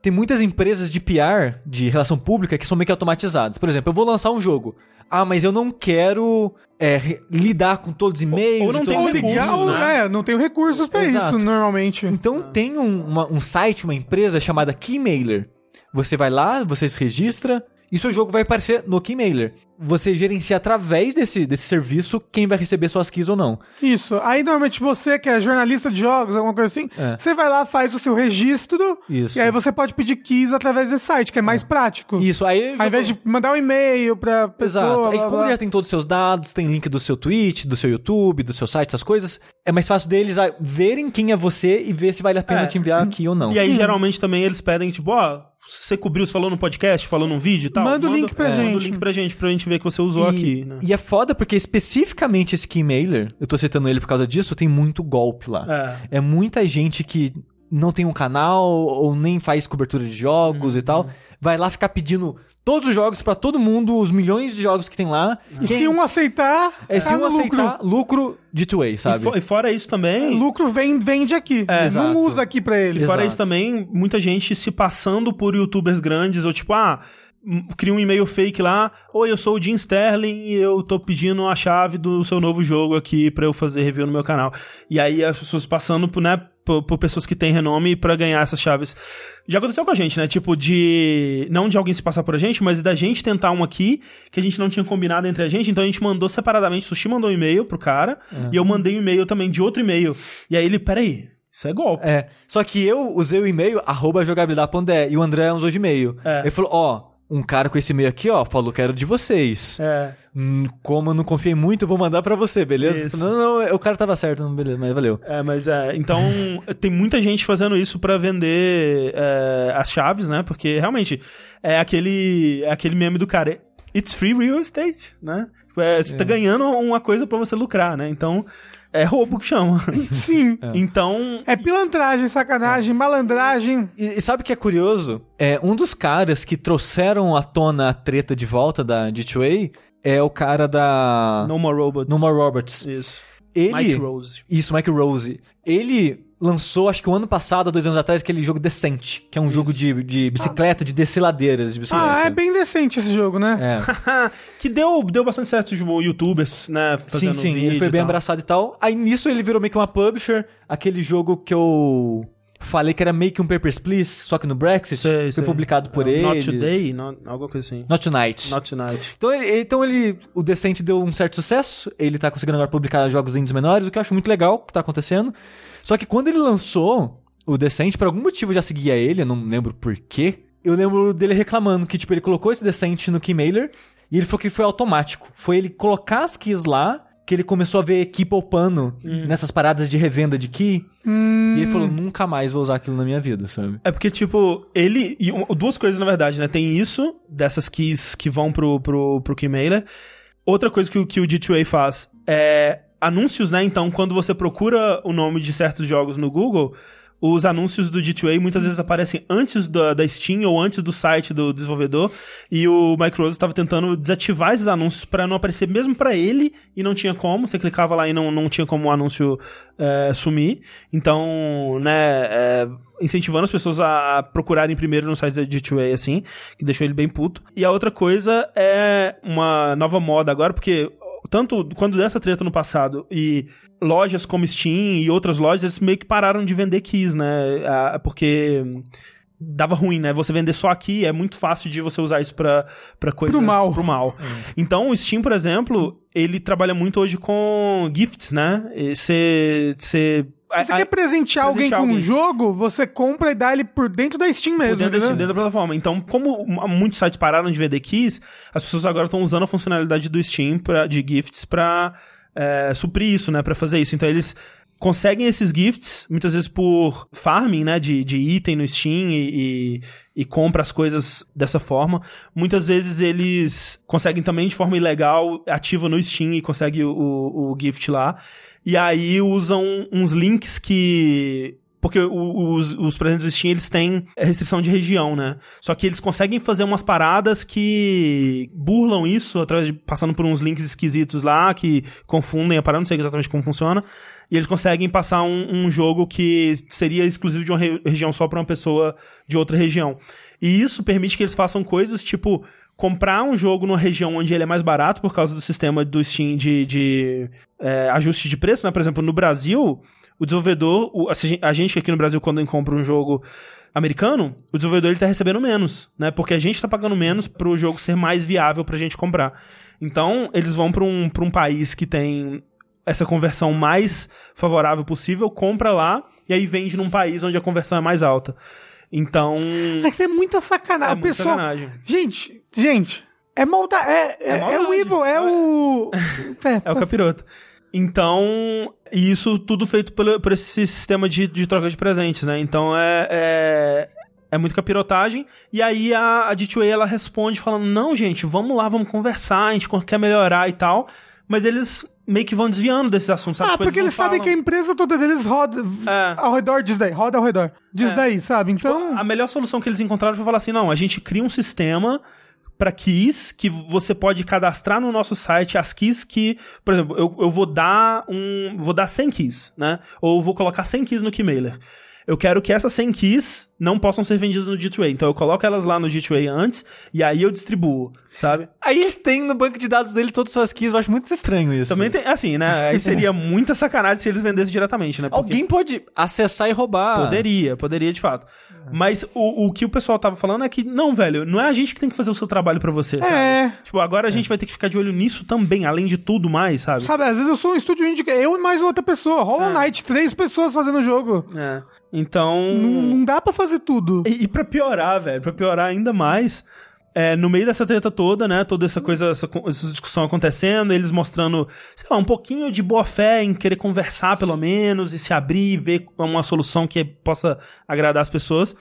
Tem muitas empresas de PR, de relação pública, que são meio que automatizadas. Por exemplo, eu vou lançar um jogo. Ah, mas eu não quero é, lidar com todos os e-mails. ou não Ou os recursos, ligar, ou, né? é, não tenho recursos pra Exato. isso, normalmente. Então tem um, uma- um site, uma empresa chamada Keymailer. Você vai lá, você se registra e seu jogo vai aparecer no Keymailer. Você gerencia através desse, desse serviço quem vai receber suas keys ou não. Isso. Aí, normalmente, você que é jornalista de jogos, alguma coisa assim, É. você vai lá, faz o seu registro. Isso. E aí você pode pedir keys através desse site, que é mais prático. Isso, aí... Ao invés de mandar um e-mail pra pessoa. Exato. Aí blá, como blá. já tem todos os seus dados, tem link do seu Twitch, do seu YouTube, do seu site, essas coisas, é mais fácil deles verem quem é você e ver se vale a pena É. te enviar aqui ou não. e aí geralmente também eles pedem, tipo, ó, você cobriu, você falou no podcast, falou num vídeo e tal. Manda o link pra Manda o gente. link pra gente, pra gente ver que você usou e, aqui, né? e é foda porque especificamente esse Keymailer, eu tô citando ele por causa disso, tem muito golpe lá. É. É muita gente que não tem um canal ou nem faz cobertura de jogos e Uhum. tal. Vai lá ficar pedindo todos os jogos pra todo mundo, os milhões de jogos que tem lá. E se um aceitar, é, se tá um no aceitar, lucro, de two-way, E, sabe? fo- e fora isso também. lucro vem, vende aqui. É, não exato. usa aqui pra ele. E fora Exato. isso também, muita gente se passando por youtubers grandes, ou tipo, ah, cria um e-mail fake lá, oi, eu sou o Jim Sterling e eu tô pedindo a chave do seu novo jogo aqui pra eu fazer review no meu canal. E aí as pessoas passando por, né, por, por pessoas que têm renome pra ganhar essas chaves. Já aconteceu com a gente, né? Tipo, de. Não de alguém se passar por a gente, mas da gente tentar um aqui que a gente não tinha combinado entre a gente, então a gente mandou separadamente. O Sushi mandou um e-mail pro cara e eu mandei um e-mail também de outro e-mail. E aí ele, peraí, isso é golpe. É. Só que eu usei o e-mail arroba jogabilidade.de e o André usou de e-mail. É. Ele falou, ó, um cara com esse e-mail aqui, ó, falou que era de vocês. É. Hum, como eu não confiei muito, eu vou mandar pra você, beleza? Isso. não, não, o cara tava certo, não, beleza, mas valeu. É, mas é. Então, tem muita gente fazendo isso pra vender é, as chaves, né? Porque realmente é aquele, é aquele meme do cara. It's free real estate, né? Tipo, é, você tá ganhando uma coisa pra você lucrar, né? Então, é roubo que chama. Sim. Então. É pilantragem, sacanagem, malandragem. E, e sabe o que é curioso? É, um dos caras que trouxeram à tona a treta de volta da D2A é o cara da No More Robots. No More Roberts. Isso. Ele, Mike Rose. Isso, Mike Rose. Ele lançou, acho que o ano passado, dois anos atrás, aquele jogo Decente, que é um jogo de, de bicicleta, de descer ladeiras de bicicleta. Ah, é bem decente esse jogo, né? É. que deu, deu bastante certo, tipo, youtubers, né? Sim, Fazendo sim, vídeo ele foi bem tal. abraçado e tal. Aí nisso ele virou meio que uma publisher, aquele jogo que eu falei que era meio que um Papers, Please, só que no Brexit, Sei, foi sei. publicado por ele. Not Today, not, alguma coisa assim. Not Tonight. Not Tonight. Então, ele, então ele, o Decente deu um certo sucesso, ele tá conseguindo agora publicar jogos indies menores, o que eu acho muito legal que tá acontecendo. Só que quando ele lançou o Decente, por algum motivo eu já seguia ele, eu não lembro por quê. Eu lembro dele reclamando que, tipo, ele colocou esse Decente no Keymailer e ele falou que foi automático. Foi ele colocar as keys lá que ele começou a ver aqui poupando Hum. nessas paradas de revenda de key. Hum, E ele falou, nunca mais vou usar aquilo na minha vida, sabe? É porque, tipo, ele. duas coisas, na verdade, né? Tem isso, dessas keys que vão pro, pro, pro Keymailer. Outra coisa que, o- que o D2A faz é anúncios, né? Então, quando você procura o nome de certos jogos no Google, os anúncios do D2A muitas vezes aparecem antes da, da Steam ou antes do site do desenvolvedor. E o Rose estava tentando desativar esses anúncios para não aparecer mesmo para ele e não tinha como. Você clicava lá e não, não tinha como o anúncio é, sumir. Então, né, é, incentivando as pessoas a procurarem primeiro no site da D2A, assim, que deixou ele bem puto. E a outra coisa é uma nova moda agora, porque tanto quando deu essa treta no passado e lojas como Steam e outras lojas, eles meio que pararam de vender keys, né? Ah, Porque dava ruim, né? Você vender só aqui é muito fácil de você usar isso pra, pra coisas... Pro mal. Pro mal. Então, o Steam, por exemplo, ele trabalha muito hoje com gifts, né? Você... Se você quer presentear alguém com um alguém. jogo, você compra e dá ele por dentro da Steam mesmo. dentro, da? Steam, dentro da plataforma. Então, como muitos sites pararam de vender keys, as pessoas agora estão usando a funcionalidade do Steam pra, de gifts pra é, suprir isso, né? Pra fazer isso. Então, eles conseguem esses gifts, muitas vezes por farming, né? De, de item no Steam e, e, e compra as coisas dessa forma. Muitas vezes eles conseguem também de forma ilegal, ativa no Steam e consegue o, o, o gift lá. E aí usam uns links que porque os, os presentes do Steam, eles têm restrição de região, né? Só que eles conseguem fazer umas paradas que burlam isso, através de passando por uns links esquisitos lá, que confundem a parada, não sei exatamente como funciona. E eles conseguem passar um, um jogo que seria exclusivo de uma re- região só pra uma pessoa de outra região. E isso permite que eles façam coisas tipo comprar um jogo numa região onde ele é mais barato por causa do sistema do Steam de, de é, ajuste de preço, né? Por exemplo, no Brasil, o desenvolvedor, o- a gente aqui no Brasil, quando compra um jogo americano, o desenvolvedor ele tá recebendo menos, né? Porque a gente tá pagando menos pro jogo ser mais viável pra gente comprar. Então, eles vão pra um, pra um país que tem essa conversão mais favorável possível, compra lá e aí vende num país onde a conversão é mais alta. Então, que isso é muita sacanagem. é O muita pessoal- sacanagem. Gente, gente, é maldade. É, é, é maldade. o evil, é o. É o capiroto. Então, isso tudo feito pelo, por esse sistema de, de troca de presentes, né? Então é, é, é muito capirotagem. E aí a, a D2A ela responde falando: não, gente, vamos lá, vamos conversar, a gente quer melhorar e tal. Mas eles meio que vão desviando desses assuntos, sabe? Ah, Tipo, porque não eles sabem que a falam- empresa toda deles roda É. ao redor disso daí, roda ao redor disso É. daí, sabe? Então. A melhor solução que eles encontraram foi falar assim: não, a gente cria um sistema para keys que você pode cadastrar no nosso site as keys que, por exemplo, eu, eu vou dar um, vou dar 100 keys, né? Ou vou colocar 100 keys no Keymailer. Eu quero que essas 100 keys não possam ser vendidas no G2A. Então eu coloco elas lá no G2A antes e aí eu distribuo, sabe? Aí eles têm no banco de dados dele todas as suas keys, eu acho muito estranho isso. Também tem, assim, né? Aí seria muita sacanagem se eles vendessem diretamente, né? Porque- Alguém pode acessar e roubar. Poderia, poderia de fato. Mas o, o que o pessoal tava falando é que, não, velho, não é a gente que tem que fazer o seu trabalho pra você, sabe? É. Tipo, agora a gente vai ter que ficar de olho nisso também, além de tudo mais, sabe? Sabe, às vezes eu sou um estúdio indie, eu e mais outra pessoa. Hollow Knight, três pessoas fazendo o jogo. É. Então. Não, não dá pra fazer tudo. E, e pra piorar, velho, pra piorar ainda mais, é, no meio dessa treta toda, né, toda essa coisa, essa, essa discussão acontecendo, eles mostrando, sei lá, um pouquinho de boa fé em querer conversar pelo menos e se abrir e ver uma solução que possa agradar as pessoas.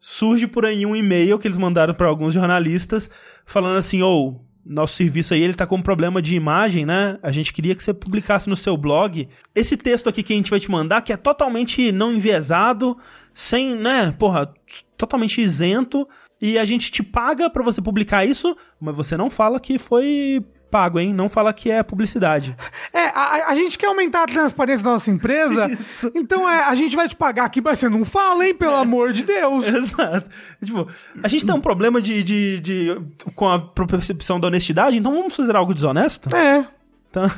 Surge por aí um e-mail que eles mandaram pra alguns jornalistas falando assim, ou nosso serviço aí, ele tá com um problema de imagem, né? A gente queria que você publicasse no seu blog esse texto aqui que a gente vai te mandar, que é totalmente não enviesado, sem, né, porra, totalmente isento, e a gente te paga pra você publicar isso, mas você não fala que foi pago, hein? Não fala que é publicidade. É, a, a gente quer aumentar a transparência da nossa empresa, Isso. então é, a gente vai te pagar aqui, mas você não fala, hein, pelo amor de Deus. Exato. Tipo, a gente tem um problema de, de, de- com a percepção da honestidade, então vamos fazer algo desonesto? É. Então,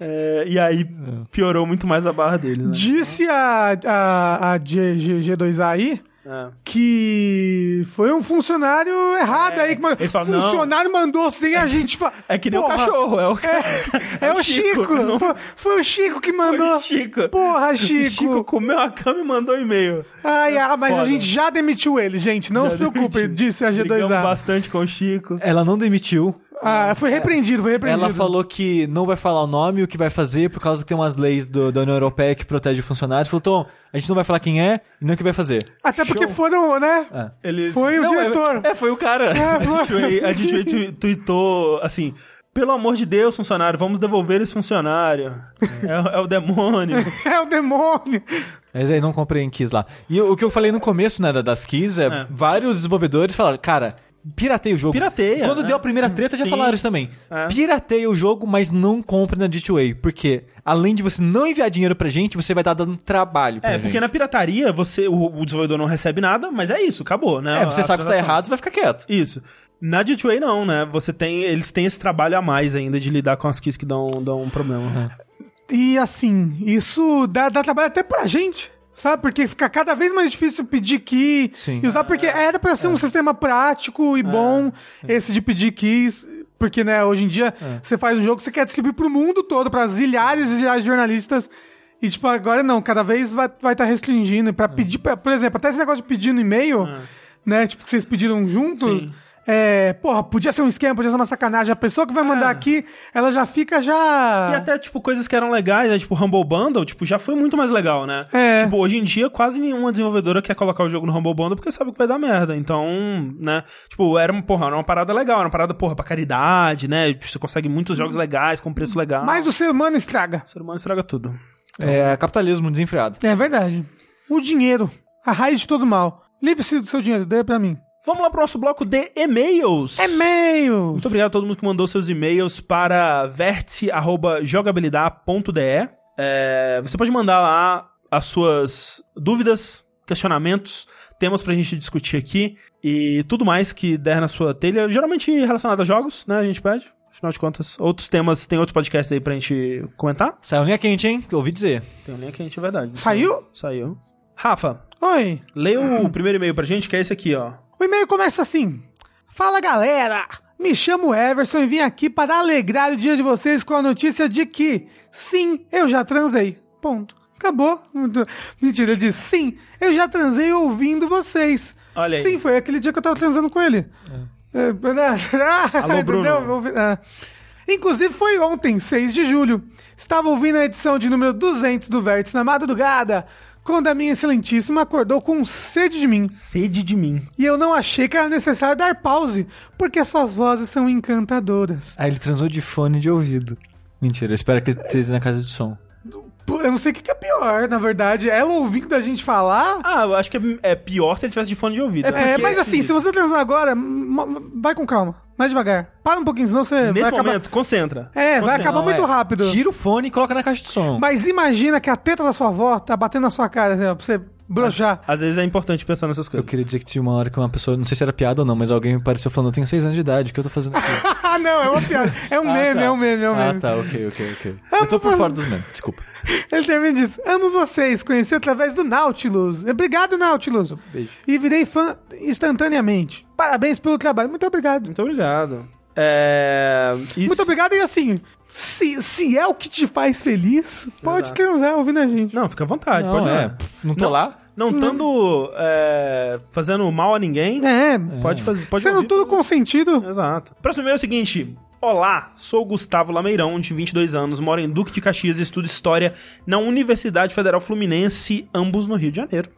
é, e aí piorou muito mais a barra deles, né? Disse a, a, a G, G, G2A aí É. que foi um funcionário errado aí. Que mandou. eles falam, não. funcionário mandou sem a gente fa- É que nem Porra, o cachorro, é o É, o Chico. não Foi, o Chico que mandou. o Chico. Porra, O Chico. Chico comeu a cama e mandou um e-mail. Ai, ah, mas a Foda. gente já demitiu ele, gente. Não Já se preocupe, demitiu. disse a Brigamos G2A. bastante com o Chico. Ela não demitiu. Ah, foi repreendido, foi repreendido. Ela falou que não vai falar o nome, o que vai fazer, por causa que tem umas leis do- da União Europeia que protege o funcionário. Falou, Tom, a gente não vai falar quem é e nem o que vai fazer. Até porque Show. foram, né? É. Eles... Foi o Não, diretor. É, é, foi o cara. É, foi- A tu- tweetou assim: pelo amor de Deus, funcionário, vamos devolver esse funcionário. É, o- é o demônio. É o demônio. Mas aí não comprei em Keys lá. E o que eu falei no começo, né, da- das Keys, é, É. vários desenvolvedores falaram, cara, pirateia o jogo. Pirateia, Quando né? deu a primeira treta, já Sim. falaram isso também. É. Pirateia o jogo, mas não compre na Ditway. Porque, além de você não enviar dinheiro pra gente, você vai estar dando trabalho pra É, gente. porque na pirataria você, o, o desenvolvedor não recebe nada, mas é isso, acabou, né? É, você A sabe que está errado, você vai ficar quieto. Isso. Na Ditway não, né? Você tem, eles têm esse trabalho a mais ainda de lidar com as keys que dão, dão um problema. E assim, isso dá, dá trabalho até pra gente. Sabe? Porque fica cada vez mais difícil pedir key Sim. e usar, porque era pra ser um sistema prático e bom, esse de pedir keys. Porque, né, hoje em dia, você faz um jogo que você quer distribuir pro mundo todo, pra zilhares e zilhares de jornalistas. E, tipo, agora não, cada vez vai estar vai tá restringindo. E pra pedir, pra- por exemplo, até esse negócio de pedir no e-mail, né, tipo, que vocês pediram juntos. Sim. É, porra, podia ser um esquema, podia ser uma sacanagem. A pessoa que vai mandar aqui, ela já fica já. E até, tipo, coisas que eram legais, né? Tipo, Humble Bundle, tipo, já foi muito mais legal, né? É. Tipo, hoje em dia, quase nenhuma desenvolvedora quer colocar o jogo no Humble Bundle porque sabe que vai dar merda. Então, né? Tipo, era uma, porra, era uma parada legal, era uma parada, porra, pra caridade, né? Você consegue muitos jogos legais com preço legal. Mas o ser humano estraga. O ser humano estraga tudo. É capitalismo desenfreado. É verdade. O dinheiro, a raiz de todo mal. Livre-se do seu dinheiro, dê pra mim. Vamos lá pro nosso bloco de e-mails. E-mail! Muito obrigado a todo mundo que mandou seus e-mails para vértice.jogabilidade.de. É, você pode mandar lá as suas dúvidas, questionamentos, temas pra gente discutir aqui e tudo mais que der na sua telha, geralmente relacionado a jogos, né? A gente pede. Afinal de contas, outros temas, tem outros podcasts aí pra gente comentar. Saiu linha quente, hein? Que eu ouvi dizer. Tem link quente, é verdade. Saiu? Saiu. Rafa, Oi. leia o primeiro e-mail pra gente, que é esse aqui, ó. O e-mail começa assim. Fala galera! Me chamo Everson e vim aqui para alegrar o dia de vocês com a notícia de que, sim, eu já transei. Ponto. Acabou. Mentira, ele disse, sim, eu já transei ouvindo vocês. Olha aí. Sim, foi aquele dia que eu tava transando com ele. É, Alô, Bruno. entendeu? Ouvi- ah. Inclusive foi ontem, 6 de julho. Estava ouvindo a edição de número 200 do Vértice na madrugada, quando a minha excelentíssima acordou com sede de mim. Sede de mim. E eu não achei que era necessário dar pause, porque suas vozes são encantadoras. Aí ele transou de fone de ouvido. Mentira, eu espero que ele esteja na casa de som. Pô, Eu não sei o que é pior, na verdade. Ela ouvindo a gente falar. Ah, eu acho que é, é pior se ele tivesse de fone de ouvido. É, né? mas assim, se você transar agora, vai com calma. Mais devagar. Para um pouquinho, senão você Nesse vai acabar. momento, concentra. É, vai Concentra. acabar Não, muito é, rápido. Tira o fone e coloca na caixa de som. Mas imagina que a teta da sua avó tá batendo na sua cara, assim, ó, pra você broxar. Às vezes é importante pensar nessas Eu coisas. queria dizer que tinha uma hora que uma pessoa, não sei se era piada ou não, mas alguém me pareceu falando, eu tenho seis anos de idade, o que eu tô fazendo aqui? Ah, não, é uma piada. É um Ah, meme, tá. é um meme, é um Ah, meme. tá, ok, ok, ok. Eu tô por fora dos memes, desculpa. Ele termina e diz: Amo vocês, conheci através do Nautilus. Obrigado, Nautilus. Beijo. E virei fã instantaneamente. Parabéns pelo trabalho. Muito obrigado. Muito obrigado. É... isso- Muito obrigado. E assim, se, se é o que te faz feliz, pode Exato. transar ouvindo a gente. Não, fica à vontade, Não, pode é, não tô Não. lá. Não estando é, fazendo mal a ninguém, É, pode fazer. Pode sendo ouvir. tudo consentido. Exato. Próximo e-mail é o seguinte. Olá, sou Gustavo Lameirão, de 22 anos, moro em Duque de Caxias e estudo História na Universidade Federal Fluminense, ambos no Rio de Janeiro.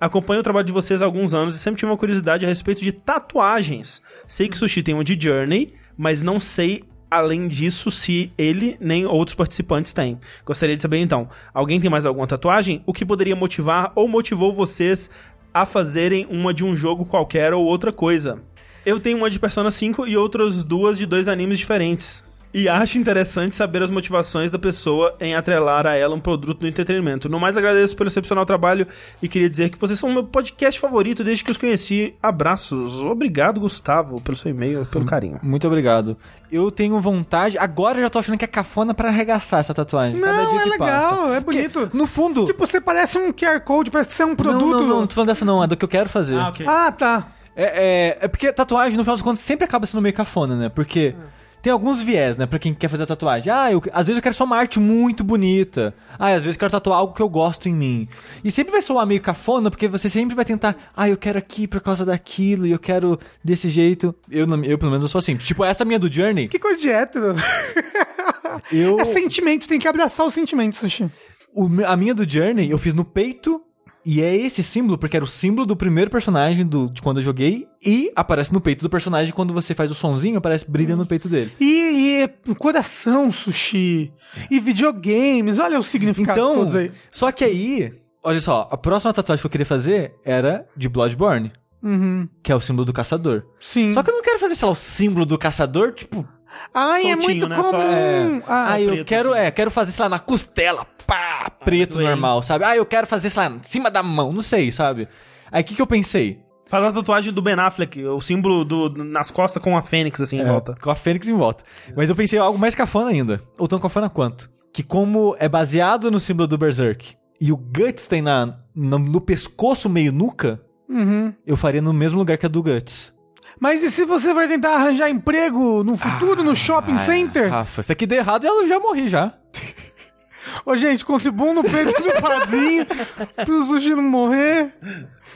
Acompanho o trabalho de vocês há alguns anos e sempre tive uma curiosidade a respeito de tatuagens. Sei que Sushi tem uma de Journey, mas não sei além disso se ele nem outros participantes têm. Gostaria de saber então, alguém tem mais alguma tatuagem? O que poderia motivar ou motivou vocês a fazerem uma de um jogo qualquer ou outra coisa? Eu tenho uma de Persona 5 e outras duas de dois animes diferentes. E acho interessante saber as motivações da pessoa em atrelar a ela um produto do entretenimento. No mais, agradeço pelo excepcional trabalho e queria dizer que vocês são o meu podcast favorito desde que os conheci. Abraços. Obrigado, Gustavo, pelo seu e-mail, pelo carinho. Muito obrigado. Eu tenho vontade, agora eu já tô achando que é cafona pra arregaçar essa tatuagem. Não, é que legal, passa. é bonito. Porque, no fundo... Tipo, você parece um QR Code, parece que você é um não, produto. não, não, não tô falando dessa não, é do que eu quero fazer. ok. Ah, tá. É, é, é porque tatuagem, no final das contas, sempre acaba sendo meio cafona, né? Porque tem alguns viés, né, pra quem quer fazer a tatuagem. Ah, eu, às vezes eu quero só uma arte muito bonita. Ah, às vezes eu quero tatuar algo que eu gosto em mim. E sempre vai soar meio cafona, porque você sempre vai tentar, ah, eu quero aqui por causa daquilo, e eu quero desse jeito. Eu, eu pelo menos, eu sou assim. Tipo, essa minha do Journey, Que coisa de hétero. eu... É sentimentos, tem que abraçar os sentimentos, Sushi. O a minha do Journey eu fiz no peito. E é esse símbolo, porque era o símbolo do primeiro personagem do, de quando eu joguei. E aparece no peito do personagem quando você faz o sonzinho, aparece brilha no peito dele. E, e coração, Sushi. E videogames, olha os significados Então, todos aí. só que aí, olha só, a próxima tatuagem que eu queria fazer era de Bloodborne, Uhum. que é o símbolo do caçador. Sim. Só que eu não quero fazer, sei lá, o símbolo do caçador, tipo, Ai, é soltinho, muito né? comum. Só- é. Ah, eu preto, quero, assim. é, quero fazer, sei lá, na costela, pá, preto doer. normal, sabe? Ah, eu quero fazer, sei lá, em cima da mão, não sei, sabe? Aí o que que eu pensei? Faz a tatuagem do Ben Affleck, o símbolo do, nas costas com a fênix, assim, em volta. Com a Fênix em volta. Mas eu pensei em algo mais cafona ainda. Ou tão cafona quanto. Que como é baseado no símbolo do Berserk e o Guts tem na, no, no pescoço meio nuca, Uhum. eu faria no mesmo lugar que a do Guts. Mas e se você vai tentar arranjar emprego no futuro, no shopping center? Rafa, se aqui der errado, eu já morri já. Ô, gente, contribuam no preço do padrinho pro Sushi não morrer.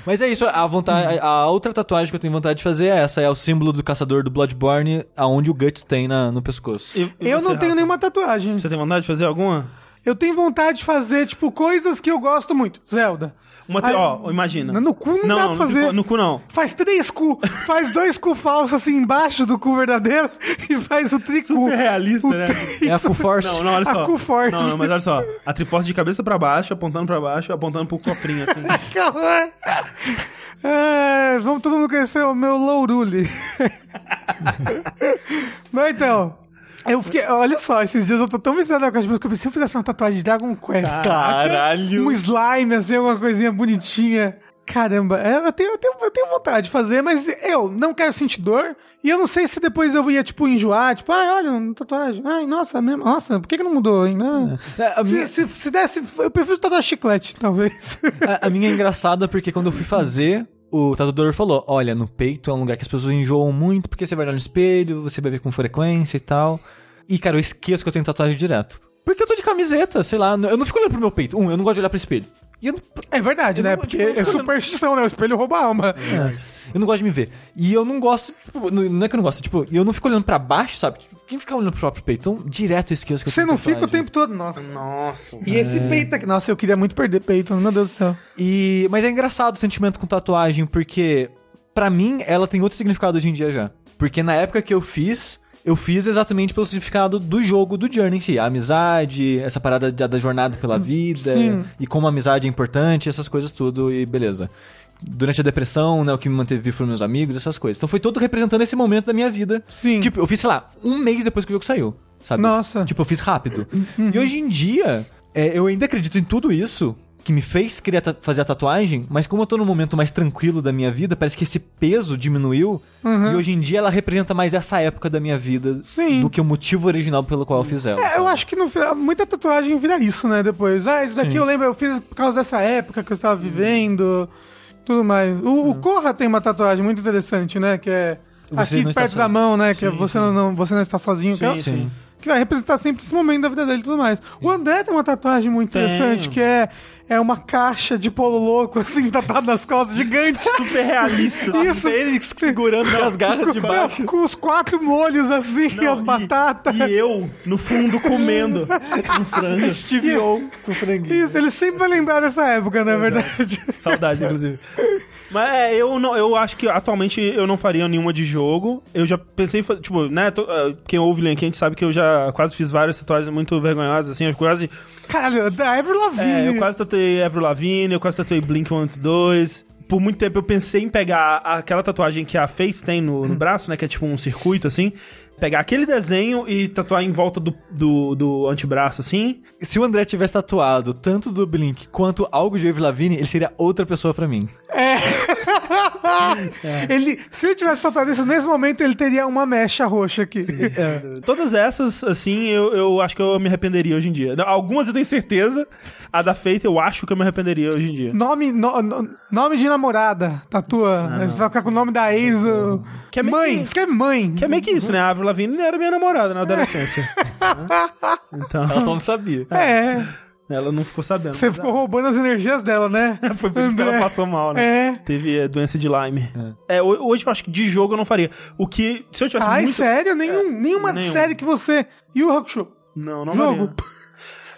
Mas é isso, a vontade, a, a outra tatuagem que eu tenho vontade de fazer é essa, é o símbolo do caçador do Bloodborne, aonde o Guts tem na- no pescoço. E- e Eu não tenho nenhuma tatuagem. Você tem vontade de fazer alguma? Eu tenho vontade de fazer, tipo, coisas que eu gosto muito. Zelda. Uma te- Ai, ó, imagina. No cu não, não dá pra fazer. No, no cu não. Faz três cu. Faz dois cu falsos assim embaixo do cu verdadeiro e faz o tricu. Super realista, o né? tri- É a Q-Force. Não, não, olha A só. Q-Force. Não, não, mas olha só. A Triforce de cabeça pra baixo, apontando pra baixo, apontando pro cofrinho, assim. Que horror. É, vamos todo mundo conhecer o meu Louruli. Mas então, eu fiquei. Olha só, esses dias eu tô tão viciado com as coisas que eu pensei se eu fizesse uma tatuagem de Dragon Quest. Caralho! Um slime, assim, alguma coisinha bonitinha. Caramba, é, eu tenho, eu, tenho, eu tenho vontade de fazer, mas eu não quero sentir dor. E eu não sei se depois eu ia, tipo, enjoar. Tipo, ai, olha, uma tatuagem. Ai, nossa, mesmo, nossa, por que, que não mudou ainda? É, a minha- Se, se, se desse, eu prefiro tatuar chiclete, talvez. A, a minha é engraçada porque quando eu fui fazer, o tatuador falou: Olha, no peito é um lugar que as pessoas enjoam muito porque você vai olhar no espelho, você ver com frequência e tal. E, cara, eu esqueço que eu tenho tatuagem direto. Porque eu tô de camiseta, sei lá. Eu não fico olhando pro meu peito. Um, eu não gosto de olhar pro espelho. E não, É verdade, né? não- Porque tipo, é superstição, né? O espelho rouba a alma. eu não gosto de me ver. E eu não gosto, tipo, não é que eu não gosto, tipo, eu não fico olhando pra baixo, sabe? Quem fica olhando pro próprio peito? Então, direto esqueço que eu Você não fica o tempo todo, nossa. Nossa. E esse peito aqui. Nossa, eu queria muito perder peito, meu Deus do céu. E, mas é engraçado o sentimento com tatuagem, porque pra mim ela tem outro significado hoje em dia já. Porque na época que eu fiz, eu fiz exatamente pelo significado do jogo, do Journey em si. A amizade, essa parada da, da jornada pela vida, Sim. e como a amizade é importante, essas coisas tudo, e beleza. Durante a depressão, né, o que me manteve vivo foram meus amigos, essas coisas. Então foi todo representando esse momento da minha vida. Sim. Tipo, eu fiz, sei lá, um mês depois que o jogo saiu, sabe? Nossa. Tipo, eu fiz rápido. E hoje em dia, é, eu ainda acredito em tudo isso que me fez querer fazer a tatuagem, mas como eu tô num momento mais tranquilo da minha vida, parece que esse peso diminuiu. E hoje em dia ela representa mais essa época da minha vida Sim. do que o motivo original pelo qual eu fiz ela. É, eu sabe? acho que no final, muita tatuagem vira isso, né? Depois. Ah, isso daqui Sim. eu lembro, eu fiz por causa dessa época que eu estava vivendo, tudo mais. O, o Corra tem uma tatuagem muito interessante, né? Que é Você aqui perto da sozinho. mão, né? Que é Sim, você, sim. Não, você não está sozinho. que é- Sim, Sim. que vai representar sempre esse momento da vida dele e tudo mais. O André tem uma tatuagem muito Tem. interessante, que é, é uma caixa de polo louco, assim, tatuada nas costas, gigante. Super realista. Isso. Fênix segurando as garras de Com- baixo. Com os quatro molhos, assim, e Não, as batatas. E eu, no fundo, comendo um frango. Steve O com franguinho. Isso, ele sempre vai lembrar dessa época, na verdade. Saudades, inclusive. Mas é, eu não, eu acho que atualmente eu não faria nenhuma de jogo. Eu já pensei em fazer, tipo, né, to- eh, quem ouve Link, a gente sabe que eu já quase fiz várias tatuagens muito vergonhosas, assim, eu quase, Caralho, da Avril Lavigne. é, eu quase tatuei Avril Lavigne, eu quase tatuei Blink-182. Por muito tempo eu pensei em pegar aquela tatuagem que a Faith tem no, no braço, né, que é tipo um circuito, assim, pegar aquele desenho e tatuar em volta do, do, do antebraço, assim. Se o André tivesse tatuado tanto do Blink quanto algo de Avril Lavigne, ele seria outra pessoa pra mim. ele, se ele tivesse tatuado isso nesse momento, ele teria uma mecha roxa aqui. Todas essas, assim, eu, eu acho que eu me arrependeria hoje em dia. Algumas eu tenho certeza. A da Faith eu acho que eu me arrependeria hoje em dia. Nome, no- no- nome de namorada, tatua. Você vai ficar com o nome da ex. uh, Que é mãe, que- escreve mãe. Que é meio que isso, né? A Avril Lavigne era minha namorada na adolescência. então, Ela só não sabia. É, ela não ficou sabendo. você ficou roubando as energias dela, né? Foi por isso que ela André. passou mal, né? É. Teve é, doença de Lyme. É, ho- hoje eu acho que de jogo eu não faria. O que, se eu tivesse Ai, muito... sério? Nenhum, nenhuma nenhum. série que você... E o Hakusho? Não, não Jogo. faria.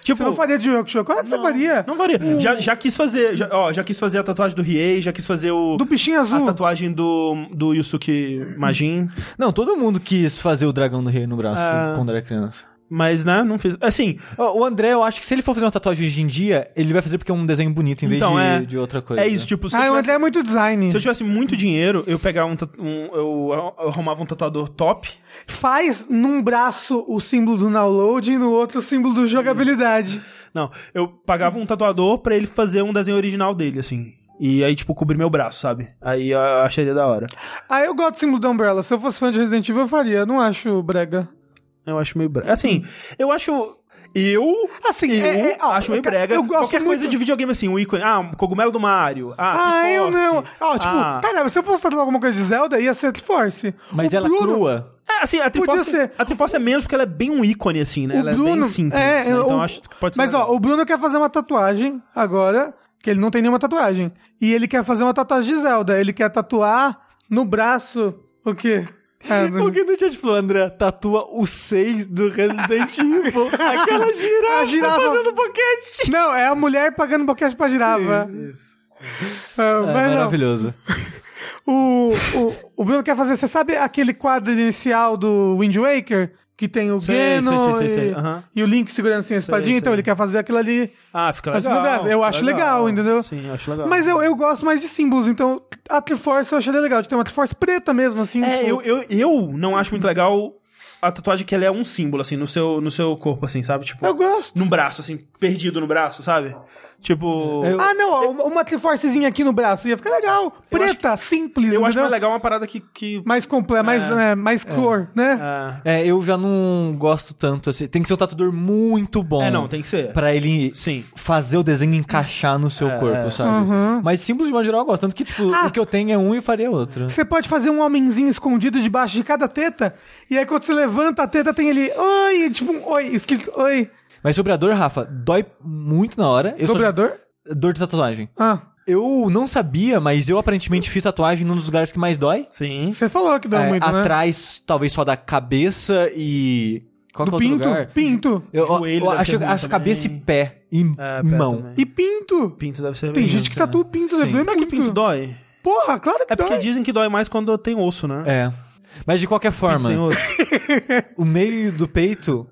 Tipo, Você não faria de Yu? Claro que você faria. Não faria. Já, já quis fazer, já, ó, já quis fazer a tatuagem do Riei, já quis fazer o... Do bichinho A azul. tatuagem do, do Yusuke Majin. Não, todo mundo quis fazer o dragão do rei no braço Ah. quando era criança. Mas, né, não fiz. Assim, O André, eu acho que se ele for fazer uma tatuagem hoje em dia, ele vai fazer porque é um desenho bonito em vez Então, de, é. de outra coisa. é isso, tipo, se, Ah, eu o tivesse, André é muito design. se eu tivesse muito dinheiro, eu pegava um, um eu, eu arrumava um tatuador top. Faz num braço o símbolo do download e no outro o símbolo do jogabilidade. Não, eu pagava um tatuador pra ele fazer um desenho original dele, assim. E aí, tipo, cobrir meu braço, sabe? Aí eu acharia da hora. Ah, eu gosto do símbolo da Umbrella. Se eu fosse fã de Resident Evil, eu faria. Eu não acho brega. Eu acho meio brega. Assim, eu acho. Eu. Assim, eu é- é- ó, acho meio brega. eu gosto Qualquer muito- coisa de videogame, assim, um ícone. Ah, um cogumelo do Mario. Ah, Ah, eu não. Ó, tipo, Ah. caramba, se eu fosse tatuar alguma coisa de Zelda, ia ser Triforce. Mas O ela Bruno- crua. É, assim, a Podia Triforce, ser. a Triforce é menos porque ela é bem um ícone, assim, né? O ela é Bruno. bem simples. é, né? Então o- acho que pode ser. Mas, legal. ó, o Bruno quer fazer uma tatuagem agora, que ele não tem nenhuma tatuagem. E ele quer fazer uma tatuagem de Zelda. Ele quer tatuar no braço. O quê? Ah, no- Alguém no chat falou, André, tatua o 6 do Resident Evil. Aquela girafa, A girafa- fazendo boquete. Não, é a mulher pagando boquete pra girafa. Ah, É, não. maravilhoso. O, o, o Bruno quer fazer, você sabe aquele quadro inicial do Wind Waker? Que tem o Sei, Ganon sei, sei, e, aham. e o Link segurando assim a espadinha, então ele quer fazer aquilo ali. Ah, fica legal. no. Eu acho legal, entendeu? Sim, eu acho legal. Mas eu, eu gosto mais de símbolos, então a Triforce eu acharia legal, de ter uma Triforce preta mesmo, assim. É, tipo- eu, eu, eu não acho muito legal a tatuagem que ela é um símbolo, assim, no seu, no seu corpo, assim, sabe? Tipo, eu gosto. num braço, assim, perdido no braço, sabe? Tipo. Eu- Ah, não, uma, uma Triforcezinha aqui no braço ia ficar legal. Preta, simples, eu acho entendeu? mais legal uma parada que. que Mais completa, mais, é, mais cor, né? ah, É, eu já não gosto tanto assim. Tem que ser um tatuador muito bom. é, não, tem que ser. Pra ele Sim. fazer o desenho encaixar no seu É, corpo, é. sabe? Uhum. Mas simples de modo geral eu gosto. Tanto que, tipo, Ah. o que eu tenho é um e eu faria outro. Você pode fazer um homenzinho escondido debaixo de cada teta, e aí quando você levanta a teta tem ele, oi, tipo um oi, escrito oi. Mas sobre a dor, Rafa, dói muito na hora. Eu sou- Dobrador? Dor de tatuagem. Ah, Eu não sabia, mas eu aparentemente fiz tatuagem num dos lugares que mais dói. Sim. você falou que deu É, muito, né? atrás, talvez só da cabeça e. Qual Do que é pinto? lugar? Pinto. Eu, Joelho eu deve acho, acho cabeça e pé. E É, pé mão. também. E pinto. Pinto deve ser Tem bem gente que tatua o né? pinto, deve Sim. Será que muito. pinto dói? Porra, claro que É porque dói. dizem que dói mais quando tem osso, né? É. Mas de qualquer forma, Tem osso. o meio do peito,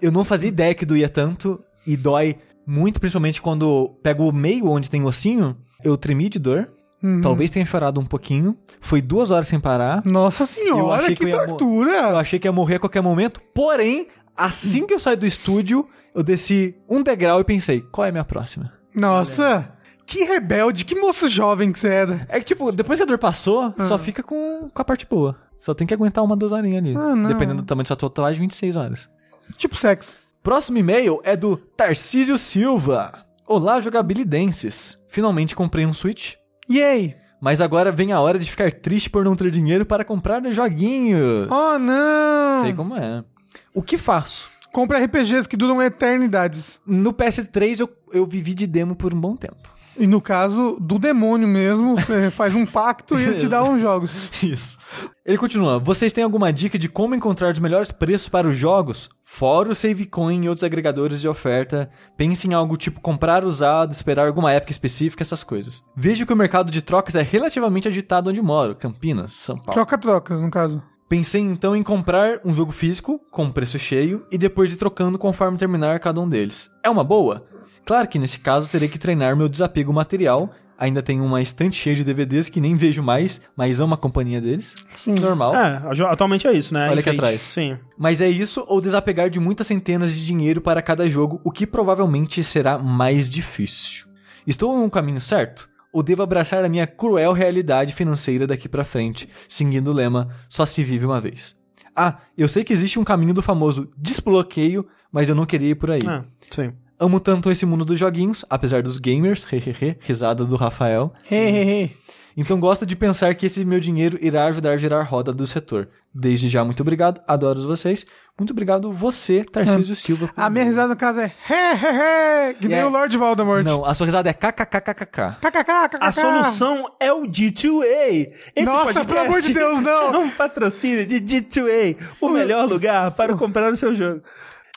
eu não fazia ideia que doía tanto. E dói muito, principalmente quando pego o meio onde tem ossinho. Eu tremi de dor. Uhum. Talvez tenha chorado um pouquinho. Foi duas horas sem parar. Nossa senhora, achei que que eu tortura. Eu achei que ia morrer a qualquer momento. Porém, assim que eu saí do estúdio, eu desci um degrau e pensei, qual é a minha próxima? Nossa, que rebelde, que moço jovem que você era. É que, tipo, depois que a dor passou, Ah. só fica com, com a parte boa. Só tem que aguentar uma, duas horinhas ali. Ah. Dependendo do tamanho da sua tatuagem, 26 horas. Tipo sexo. Próximo e-mail é do Tarcísio Silva. Olá, jogabilidenses. Finalmente comprei um Switch, Yay. mas agora vem a hora de ficar triste por não ter dinheiro para comprar joguinhos. Oh, não. Sei como é. O que faço? Compra RPGs que duram eternidades. No PS3 eu, eu vivi de demo por um bom tempo. E no caso do demônio mesmo, você faz um pacto e ele te dá uns jogos. Isso. Ele continua. Vocês têm alguma dica de como encontrar os melhores preços para os jogos? Fora o SaveCoin e outros agregadores de oferta. Pense em algo tipo comprar usado, esperar alguma época específica, essas coisas. Vejo que o mercado de trocas é relativamente agitado onde moro, Campinas, São Paulo. Troca-trocas, no caso. Pensei então em comprar um jogo físico com preço cheio e depois ir trocando conforme terminar cada um deles. É uma boa? Claro que nesse caso terei que treinar meu desapego material. Ainda tenho uma estante cheia de DVDs que nem vejo mais, mas amo a companhia deles. Sim. Normal. É, atualmente é isso, né? Olha aqui atrás. Sim. Mas é isso ou desapegar de muitas centenas de dinheiro para cada jogo, o que provavelmente será mais difícil. Estou no caminho certo? ou devo abraçar a minha cruel realidade financeira daqui pra frente, seguindo o lema só se vive uma vez? Ah, eu sei que existe um caminho do famoso desbloqueio, mas eu não queria ir por aí. Ah, sim. Amo tanto esse mundo dos joguinhos, apesar dos gamers, hehehe, risada do Rafael. Hehehe. Então gosto de pensar que esse meu dinheiro irá ajudar a girar a roda do setor. Desde já, muito obrigado, adoro vocês. Muito obrigado você, Tarcísio Silva. A minha risada no caso é hehehe, que nem Yeah. o Lord Voldemort. Não, a sua risada é kkkkk. KKK, KKK. A solução é o G2A. Esse Nossa, pelo amor de Deus, não. É um patrocínio de G2A, o melhor lugar para comprar o seu jogo.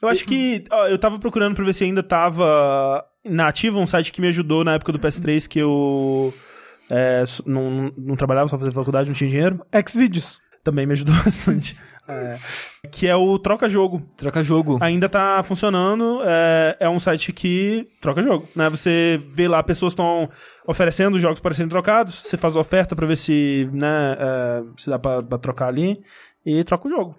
Eu acho que. Ó, eu tava procurando pra ver se ainda tava nativo um site que me ajudou na época do PS3 que eu. é, não, não trabalhava, só fazia faculdade, não tinha dinheiro. Xvideos. Também me ajudou bastante. É, que é o Troca Jogo. Troca jogo. Ainda tá funcionando. É, é um site que troca jogo, né? Você vê lá, pessoas estão oferecendo jogos para serem trocados. Você faz a oferta pra ver se, né, é, se dá pra, pra trocar ali. E troca o jogo.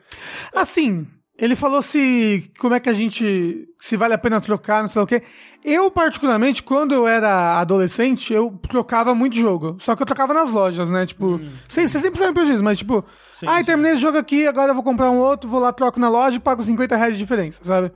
Assim, ele falou se. Como é que a gente. Se vale a pena trocar, não sei o quê. Eu, particularmente, quando eu era adolescente, eu trocava muito jogo. Só que eu trocava nas lojas, né? Tipo. Você você sempre sabe prejuízo, mas tipo. Sim, ai, sim. terminei esse jogo aqui, agora eu vou comprar um outro, vou lá, troco na loja e pago 50 reais de diferença, sabe?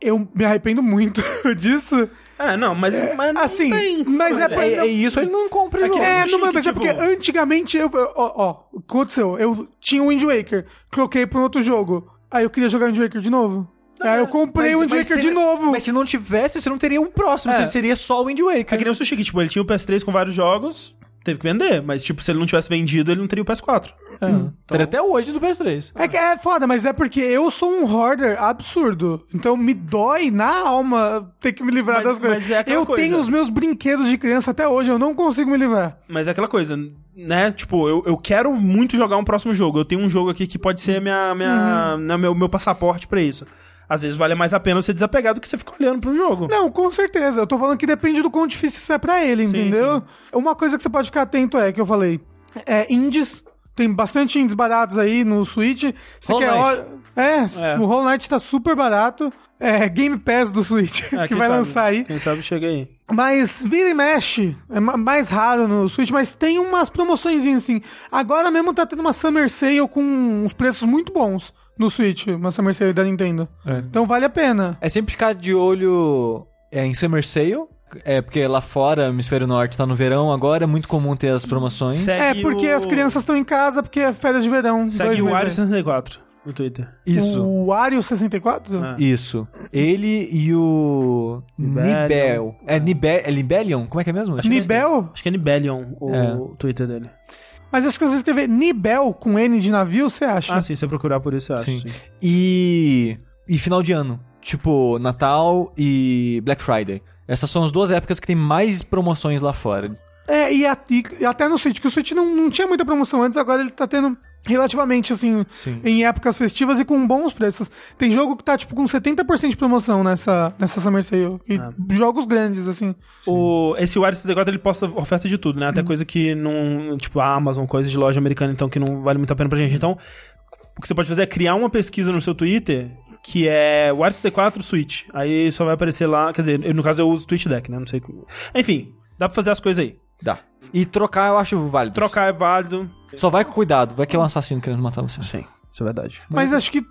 Eu me arrependo muito disso. É, não, mas, mas não assim, tem- mas é pra- É, é isso, ele não compra jogo. É, não, que, mas é tipo- porque antigamente eu. eu- Ó, ó, aconteceu. Eu tinha o Wind Waker, troquei por outro jogo. Aí eu queria jogar Wind Waker de novo. aí eu comprei o Wind Waker se, de novo. Mas se não tivesse, você não teria um próximo. É. Você seria só o Wind Waker. É que nem o Sushi, que, tipo, ele tinha o PS3 com vários jogos, teve que vender. Mas, tipo, se ele não tivesse vendido, ele não teria o PS4. É. Teria até hoje do PS3. É que é foda, mas é porque eu sou um hoarder absurdo. Então me dói na alma ter que me livrar Mas- das coisas. mas é aquela eu coisa. tenho os meus brinquedos de criança até hoje, eu não consigo me livrar. Mas é aquela coisa, né? Tipo, eu, eu quero muito jogar um próximo jogo. Eu tenho um jogo aqui que pode ser minha, minha, né, meu, meu passaporte pra isso. Às vezes vale mais a pena você desapegar do que você ficar olhando pro jogo. Não, com certeza. Eu tô falando que depende do quão difícil isso é pra ele, Sim, entendeu? Uma coisa que você pode ficar atento é que eu falei. É indies. Tem bastante indies baratos aí no Switch. Você quer. É, É. o Hollow Knight tá super barato. É Game Pass do Switch, Ah, que vai sabe? lançar aí. Quem sabe chega aí. Mas vira e mexe, é ma- mais raro no Switch, mas tem umas promoções assim. Agora mesmo tá tendo uma Summer Sale com uns preços muito bons no Switch, uma Summer Sale da Nintendo. É. Então vale a pena. É sempre ficar de olho é, em Summer Sale. É porque lá fora, Hemisfério Norte tá no verão agora, é muito comum ter as promoções. Segue é porque o- as crianças estão em casa, porque é férias de verão. Segue dois o meses Wario aí. 64 no Twitter. Isso. O Wario 64? Ah. Isso. Ele e o. Nibelion. Nibel. É, Nibe... é Nibelion? Como é que é mesmo? Acho que é- Nibel? Acho que é Nibelion o É. Twitter dele. Mas acho que você escrever Nibel com N de navio, você acha? Ah, sim, se você procurar por isso, eu acho. Sim. sim. E. E final de ano. Tipo, Natal e Black Friday. Essas são as duas épocas que tem mais promoções lá fora. É, e, a- e até no Switch, que o Switch não, não tinha muita promoção antes, agora ele tá tendo relativamente, assim, Sim. em épocas festivas e com bons preços. Tem jogo que tá, tipo, com 70% de promoção nessa, nessa Summer Sale. E Ah. jogos grandes, assim. O, esse Wario 64 ele posta oferta de tudo, né? Até coisa que não. Tipo, a Amazon, coisa de loja americana, então, que não vale muito a pena pra gente. Então, o que você pode fazer é criar uma pesquisa no seu Twitter que é Wario 64 Switch. Aí só vai aparecer lá. Quer dizer, eu, no caso eu uso o Twitch Deck, né? Não sei. Enfim, dá pra fazer as coisas aí. Dá. E trocar eu acho válido. Trocar é válido. Só vai com cuidado. Vai que é um assassino querendo matar você. Sim, isso é verdade. Mas acho que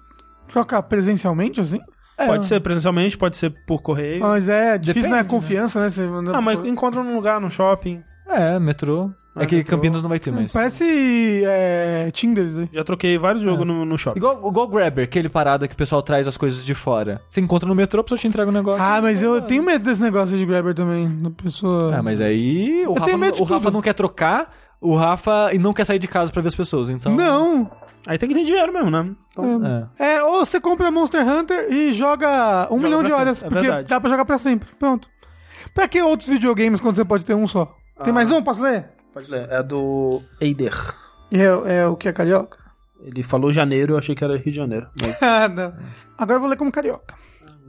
troca presencialmente, assim. Pode ser presencialmente, pode ser por correio. Mas é difícil, Depende, né? Confiança, né? Você Ah, mas encontra num lugar, num shopping. É, metrô. É que. Campinas não vai ter mais. Parece é, Tinder aí. Já troquei vários jogos no, no shopping. Igual o Go Grabber, aquele parada que o pessoal traz as coisas de fora. Você encontra no metrô, a pessoa te entrega um negócio. Ah, mas eu tenho medo desse negócio de Grabber também. Da pessoa. Ah, mas aí o Eu Rafa, tenho medo de o Rafa tudo. não quer trocar, o Rafa e não quer sair de casa pra ver as pessoas, então... Não! Aí tem que ter dinheiro mesmo, né? Então, É. É, ou você compra Monster Hunter e joga um Joga milhão de horas. sempre, é porque verdade. dá pra jogar pra sempre. Pronto. Pra que outros videogames quando você pode ter um só? Tem Ah. mais um? Posso ler? Pode ler. É do Eider. É, é o que é carioca? Ele falou janeiro, eu achei que era Rio de Janeiro. Mas... Ah, não. Agora eu vou ler como carioca.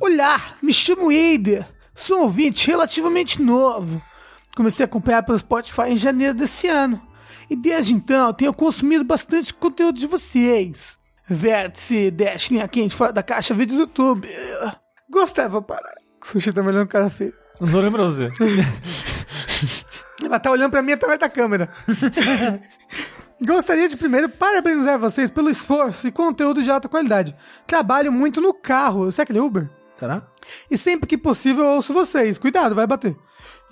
Olá, me chamo Eider. Sou um ouvinte relativamente novo. Comecei a acompanhar pelo Spotify em janeiro desse ano. E desde então tenho consumido bastante conteúdo de vocês. Vértice, Dash, Linha Quente, Fora da Caixa, vídeos do YouTube. Gostava, parar. Sushi tá me olhando cara feio. Não lembro pra você. Vai estar olhando pra mim através da câmera. Gostaria de primeiro parabenizar vocês pelo esforço e conteúdo de alta qualidade. Trabalho muito no carro. Será que ele é Uber? Será? E sempre que possível eu ouço vocês. Cuidado, vai bater.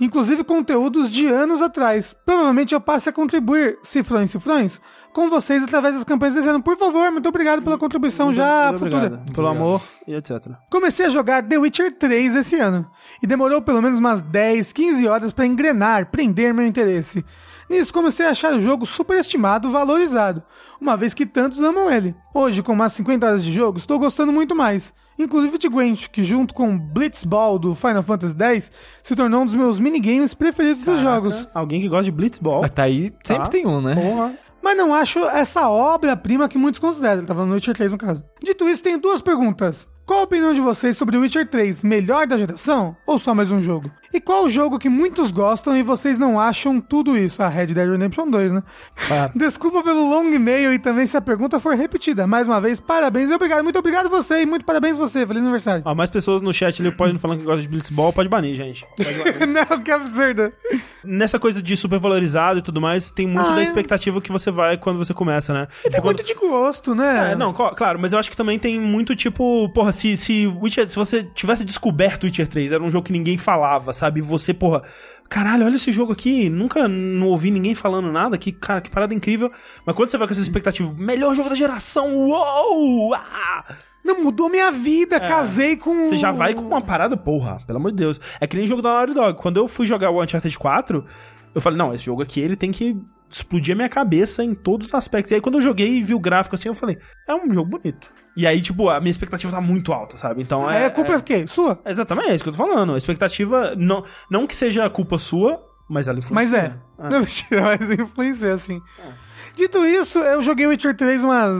Inclusive conteúdos de anos atrás. Provavelmente eu passe a contribuir, cifrões, cifrões, com vocês através das campanhas desse ano. Por favor, muito obrigado pela contribuição já Muito futura. obrigado. Pelo amor e etc. Comecei a jogar The Witcher 3 esse ano. E demorou pelo menos umas 10, 15 horas pra engrenar, prender meu interesse. Nisso comecei a achar o jogo superestimado, valorizado, uma vez que tantos amam ele. Hoje, com umas 50 horas de jogo, estou gostando muito mais. Inclusive de Gwent, que junto com Blitzball do Final Fantasy X, se tornou um dos meus minigames preferidos dos jogos. Alguém que gosta de Blitzball. Mas tá aí, sempre Tá. tem um, né? Porra. Mas não acho essa obra-prima que muitos consideram. Ele falando Witcher 3 no caso. Dito isso, tenho duas perguntas. Qual a opinião de vocês sobre o Witcher 3? Melhor da geração? Ou só mais um jogo? E qual o jogo que muitos gostam e vocês não acham tudo isso? A Red Dead Redemption 2, né? Ah. Desculpa pelo longo e-mail e também se a pergunta for repetida. Mais uma vez, parabéns e obrigado. Muito obrigado você e muito parabéns você. Feliz aniversário. Ó, mais pessoas no chat ali podem falando que gosta de Blitzball, pode banir, gente. Pode banir. não, que absurdo. Nessa coisa de supervalorizado e tudo mais, tem muito Ah, da é. expectativa que você vai quando você começa, né? E tem muito de gosto, né? É, não, claro, mas eu acho que também tem muito tipo, porra, se, se Witcher, se você tivesse descoberto Witcher 3, era um jogo que ninguém falava, sabe? Você, porra, caralho, olha esse jogo aqui, nunca não ouvi ninguém falando nada, que, cara, que parada incrível. Mas quando você vai com essa expectativa, melhor jogo da geração, uou! Ah! Não, mudou minha vida. Casei com... Você já vai com uma parada, porra, pelo amor de Deus. É que nem jogo da Naughty Dog. Quando eu fui jogar o Uncharted 4, eu falei, não, esse jogo aqui, ele tem que explodir a minha cabeça em todos os aspectos. E aí, quando eu joguei e vi o gráfico assim, eu falei, é um jogo bonito. E aí, tipo, a minha expectativa tá muito alta, sabe? Então É, é... a culpa é, quê? Sua? é- Exatamente, é isso que eu tô falando. A expectativa, não, não que seja culpa sua, mas ela influencia. Mas é. Ah. Não, mentira, mas influencia, assim. Dito isso, eu joguei Witcher 3 umas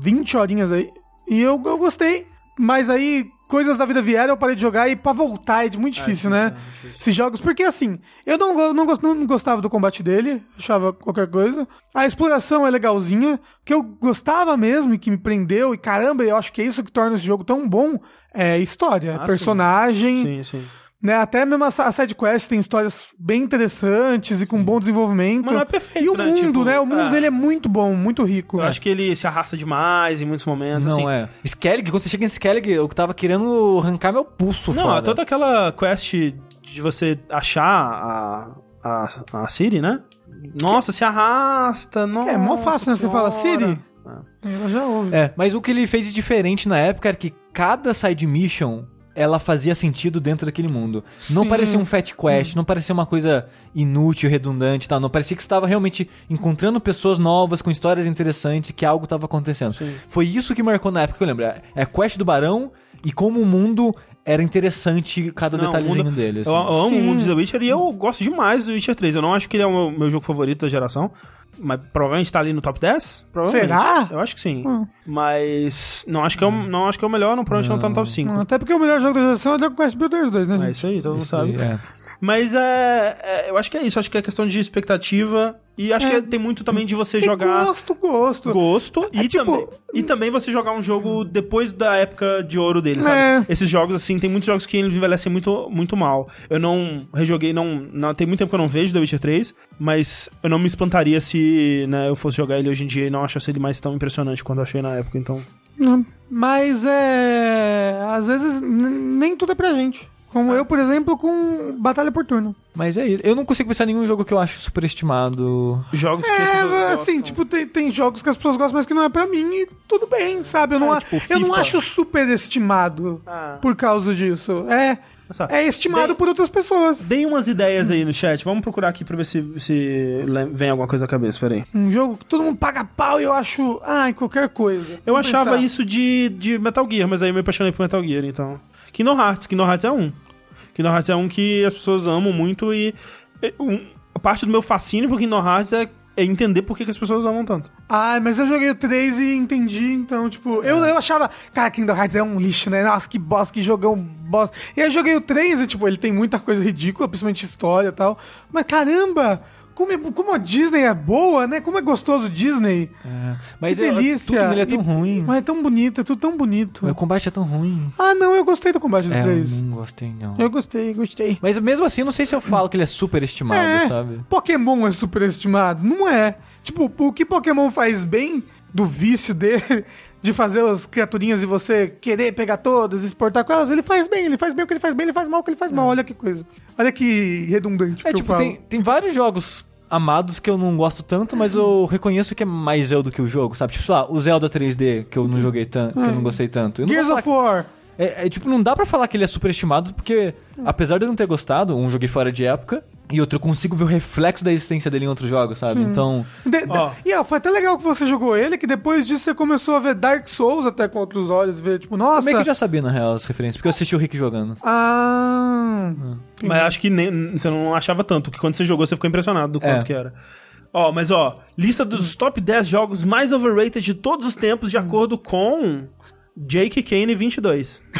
20 horinhas aí. E eu, eu gostei. Mas aí, coisas da vida vieram, eu parei de jogar e pra voltar é muito difícil, né? Esses jogos. Porque assim, eu não, não, não gostava do combate dele, achava qualquer coisa. A exploração é legalzinha. O que eu gostava mesmo e que me prendeu, e caramba, eu acho que é isso que torna esse jogo tão bom. É história, Ah, personagem. Sim, sim. Né, até mesmo a a side quest tem histórias bem interessantes e com bom desenvolvimento. Mas não é perfeito, E o né? mundo, Tipo, né? O mundo é. dele é muito bom, muito rico. Eu acho que ele se arrasta demais em muitos momentos, assim. Não, é. Skellig, quando você chega em Skellig, eu tava querendo arrancar meu pulso Não, fora. é toda aquela quest de você achar a, a, a Siri, né? Nossa, se arrasta, nossa É mó fácil, né? Você fala. Siri? Ela já ouve. É, mas o que ele fez de diferente na época era que cada side mission ela fazia sentido dentro daquele mundo. Não Sim. parecia um fat quest, não parecia uma coisa inútil, redundante e tal. Não parecia que você estava realmente encontrando pessoas novas com histórias interessantes e que algo estava acontecendo. Foi isso que marcou na época que eu lembro. É é a quest do Barão e como o mundo era interessante cada Não, detalhezinho mundo- dele. assim. Eu, eu amo Sim. o mundo de The Witcher e eu gosto demais do Witcher 3. Eu não acho que ele é o meu, meu jogo favorito da geração. Mas provavelmente tá ali no top 10. Provavelmente. Será? Eu acho que sim. Hum. Mas não acho que é o, não acho que é o melhor, não, provavelmente não, tá no top 5. Não, Até porque o melhor jogo da geração é Dragon Quest Builders 2, né, É gente? isso aí, todo mundo Isso sabe. aí, é. Mas é, é, Eu acho que é isso. Acho que é questão de expectativa. E acho É. que tem muito também de você Tem jogar. gosto, gosto. Gosto e, É tipo- também, e também você jogar um jogo depois da época de ouro dele, sabe? É. Esses jogos, assim, tem muitos jogos que eles envelhecem muito, muito mal. Eu não rejoguei, não, não. Tem muito tempo que eu não vejo The Witcher 3, mas eu não me espantaria se né, eu fosse jogar ele hoje em dia e não achasse ele mais tão impressionante quando eu achei na época, então. Não. Mas é. Às vezes nem tudo é pra gente. Como eu, por exemplo, com Batalha por Turno. Mas é isso. Eu não consigo pensar em nenhum jogo que eu acho superestimado. Jogos que as pessoas É, assim, gostam. tipo, tem, tem jogos que as pessoas gostam, mas que não é pra mim e tudo bem, sabe? Eu não, É, a- tipo, eu não acho superestimado Ah. por causa disso. É, é estimado Dei- por outras pessoas. Deem umas ideias aí no chat. Vamos procurar aqui pra ver se, se vem alguma coisa na cabeça. Peraí. Um jogo que todo mundo paga pau e eu acho. Ai, qualquer coisa. Eu Vamos achava pensar. isso de, de Metal Gear, mas aí eu me apaixonei por Metal Gear, então. Kingdom Hearts, Kingdom Hearts é um. Kingdom Hearts é um que as pessoas amam muito e. e, um- a parte do meu fascínio por Kingdom Hearts é, é entender por que, que as pessoas amam tanto. Ai, mas eu joguei o 3 e entendi, então, tipo, eu, eu achava, cara, Kingdom Hearts é um lixo, né? Nossa, que bosta, que jogão bosta. E aí eu joguei o 3 e, tipo, ele tem muita coisa ridícula, principalmente história e tal. Mas caramba, como, é- como a Disney é boa, né? Como é gostoso Disney. É. Mas que eu- delícia. tudo nele é tão ruim. Mas é tão bonito, é tudo tão bonito. O combate é tão ruim. Ah, não, eu gostei do combate do É, 3. eu não gostei, não. Eu gostei, gostei. Mas mesmo assim, eu não sei se eu falo que ele é super estimado, É, sabe? Pokémon é superestimado? Não é. Tipo, o que Pokémon faz bem do vício dele de fazer as criaturinhas e você querer pegar todas e exportar com elas, ele faz bem, ele faz bem o que ele faz bem, ele faz mal o que ele faz mal. Olha que coisa. Olha que redundante É, que tipo, eu tem, tem vários jogos amados que eu não gosto tanto, mas eu reconheço que é mais Zelda que o jogo, sabe? Tipo, sei lá, o Zelda 3D, que eu não joguei tanto, que eu não gostei tanto. Eu não Gears of War. que- é, é, tipo, não dá pra falar que ele é superestimado, porque apesar de eu não ter gostado, um joguei fora de época, e outro eu consigo ver o reflexo da existência dele em outros jogos, sabe? Então, De- de- Ó. E ó, foi até legal que você jogou ele, que depois disso você começou a ver Dark Souls até com outros olhos, ver tipo, nossa. meio que eu já sabia, na real, as referências, porque eu assisti o Rick jogando. Ah. Mas acho que nem, você não achava tanto, que quando você jogou você ficou impressionado do quanto É. que era. Ó, mas ó, lista dos top 10 jogos mais overrated de todos os tempos, de acordo com Jake Kane 22.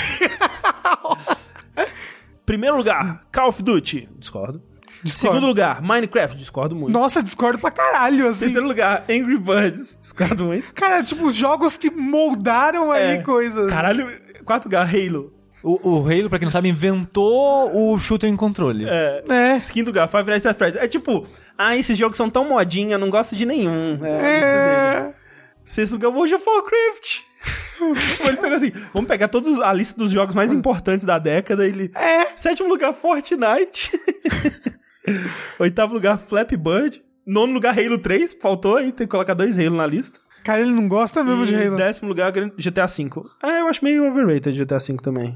Primeiro lugar, Call of Duty. Discordo. Discordo. Segundo lugar, Minecraft. Discordo muito. Nossa, discordo pra caralho, assim. Terceiro lugar, Angry Birds. Discordo muito. Cara, tipo, jogos que moldaram aí É. coisas. Caralho. Quarto lugar, Halo. O, o Halo, pra quem não sabe, inventou o shooter em controle. É. É. Quinto lugar, Five Nights at Freddy's. É tipo, ah, esses jogos são tão modinha, não gosto de nenhum. É. É. Sexto lugar, World of Warcraft. Ele pegou assim, vamos pegar todos a lista dos jogos mais importantes da década. Ele... É. Sétimo lugar, Fortnite. Oitavo lugar, Flappy Bird. Nono lugar, Halo 3. Faltou aí, tem que colocar dois Halo na lista. Cara, ele não gosta mesmo de E Halo. décimo lugar, GTA V. Ah, eu acho meio overrated GTA V também.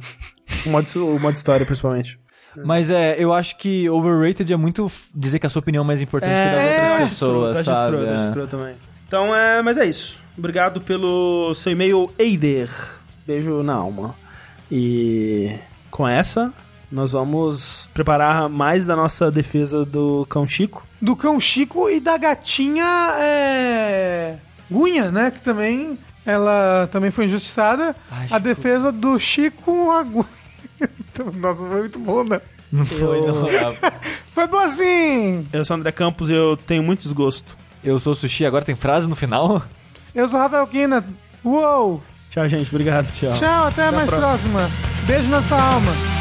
O modo, o modo história, principalmente. Mas é, eu acho que overrated é muito dizer que a sua opinião é mais importante que a das outras pessoas, escroto, sabe? escroto, É. escroto também. Então, é, mas é isso. Obrigado pelo seu e-mail, Eider. Beijo na alma. E com essa, nós vamos preparar mais da nossa defesa do Cão Chico. Do cão Chico e da gatinha é... Gunha, né? Que também... Ela também foi injustiçada. Ai, a Chico. defesa do Chico Agu... Nossa, foi muito bom, né? Não foi, Eu- não. Foi bom assim! Eu sou o André Campos e eu tenho muito desgosto. Eu sou o Sushi, agora tem frase no final? Eu sou o Rafael Kina. Uou! Tchau, gente. Obrigado. Tchau. Tchau, até, a mais próxima. próxima. Beijo na sua alma.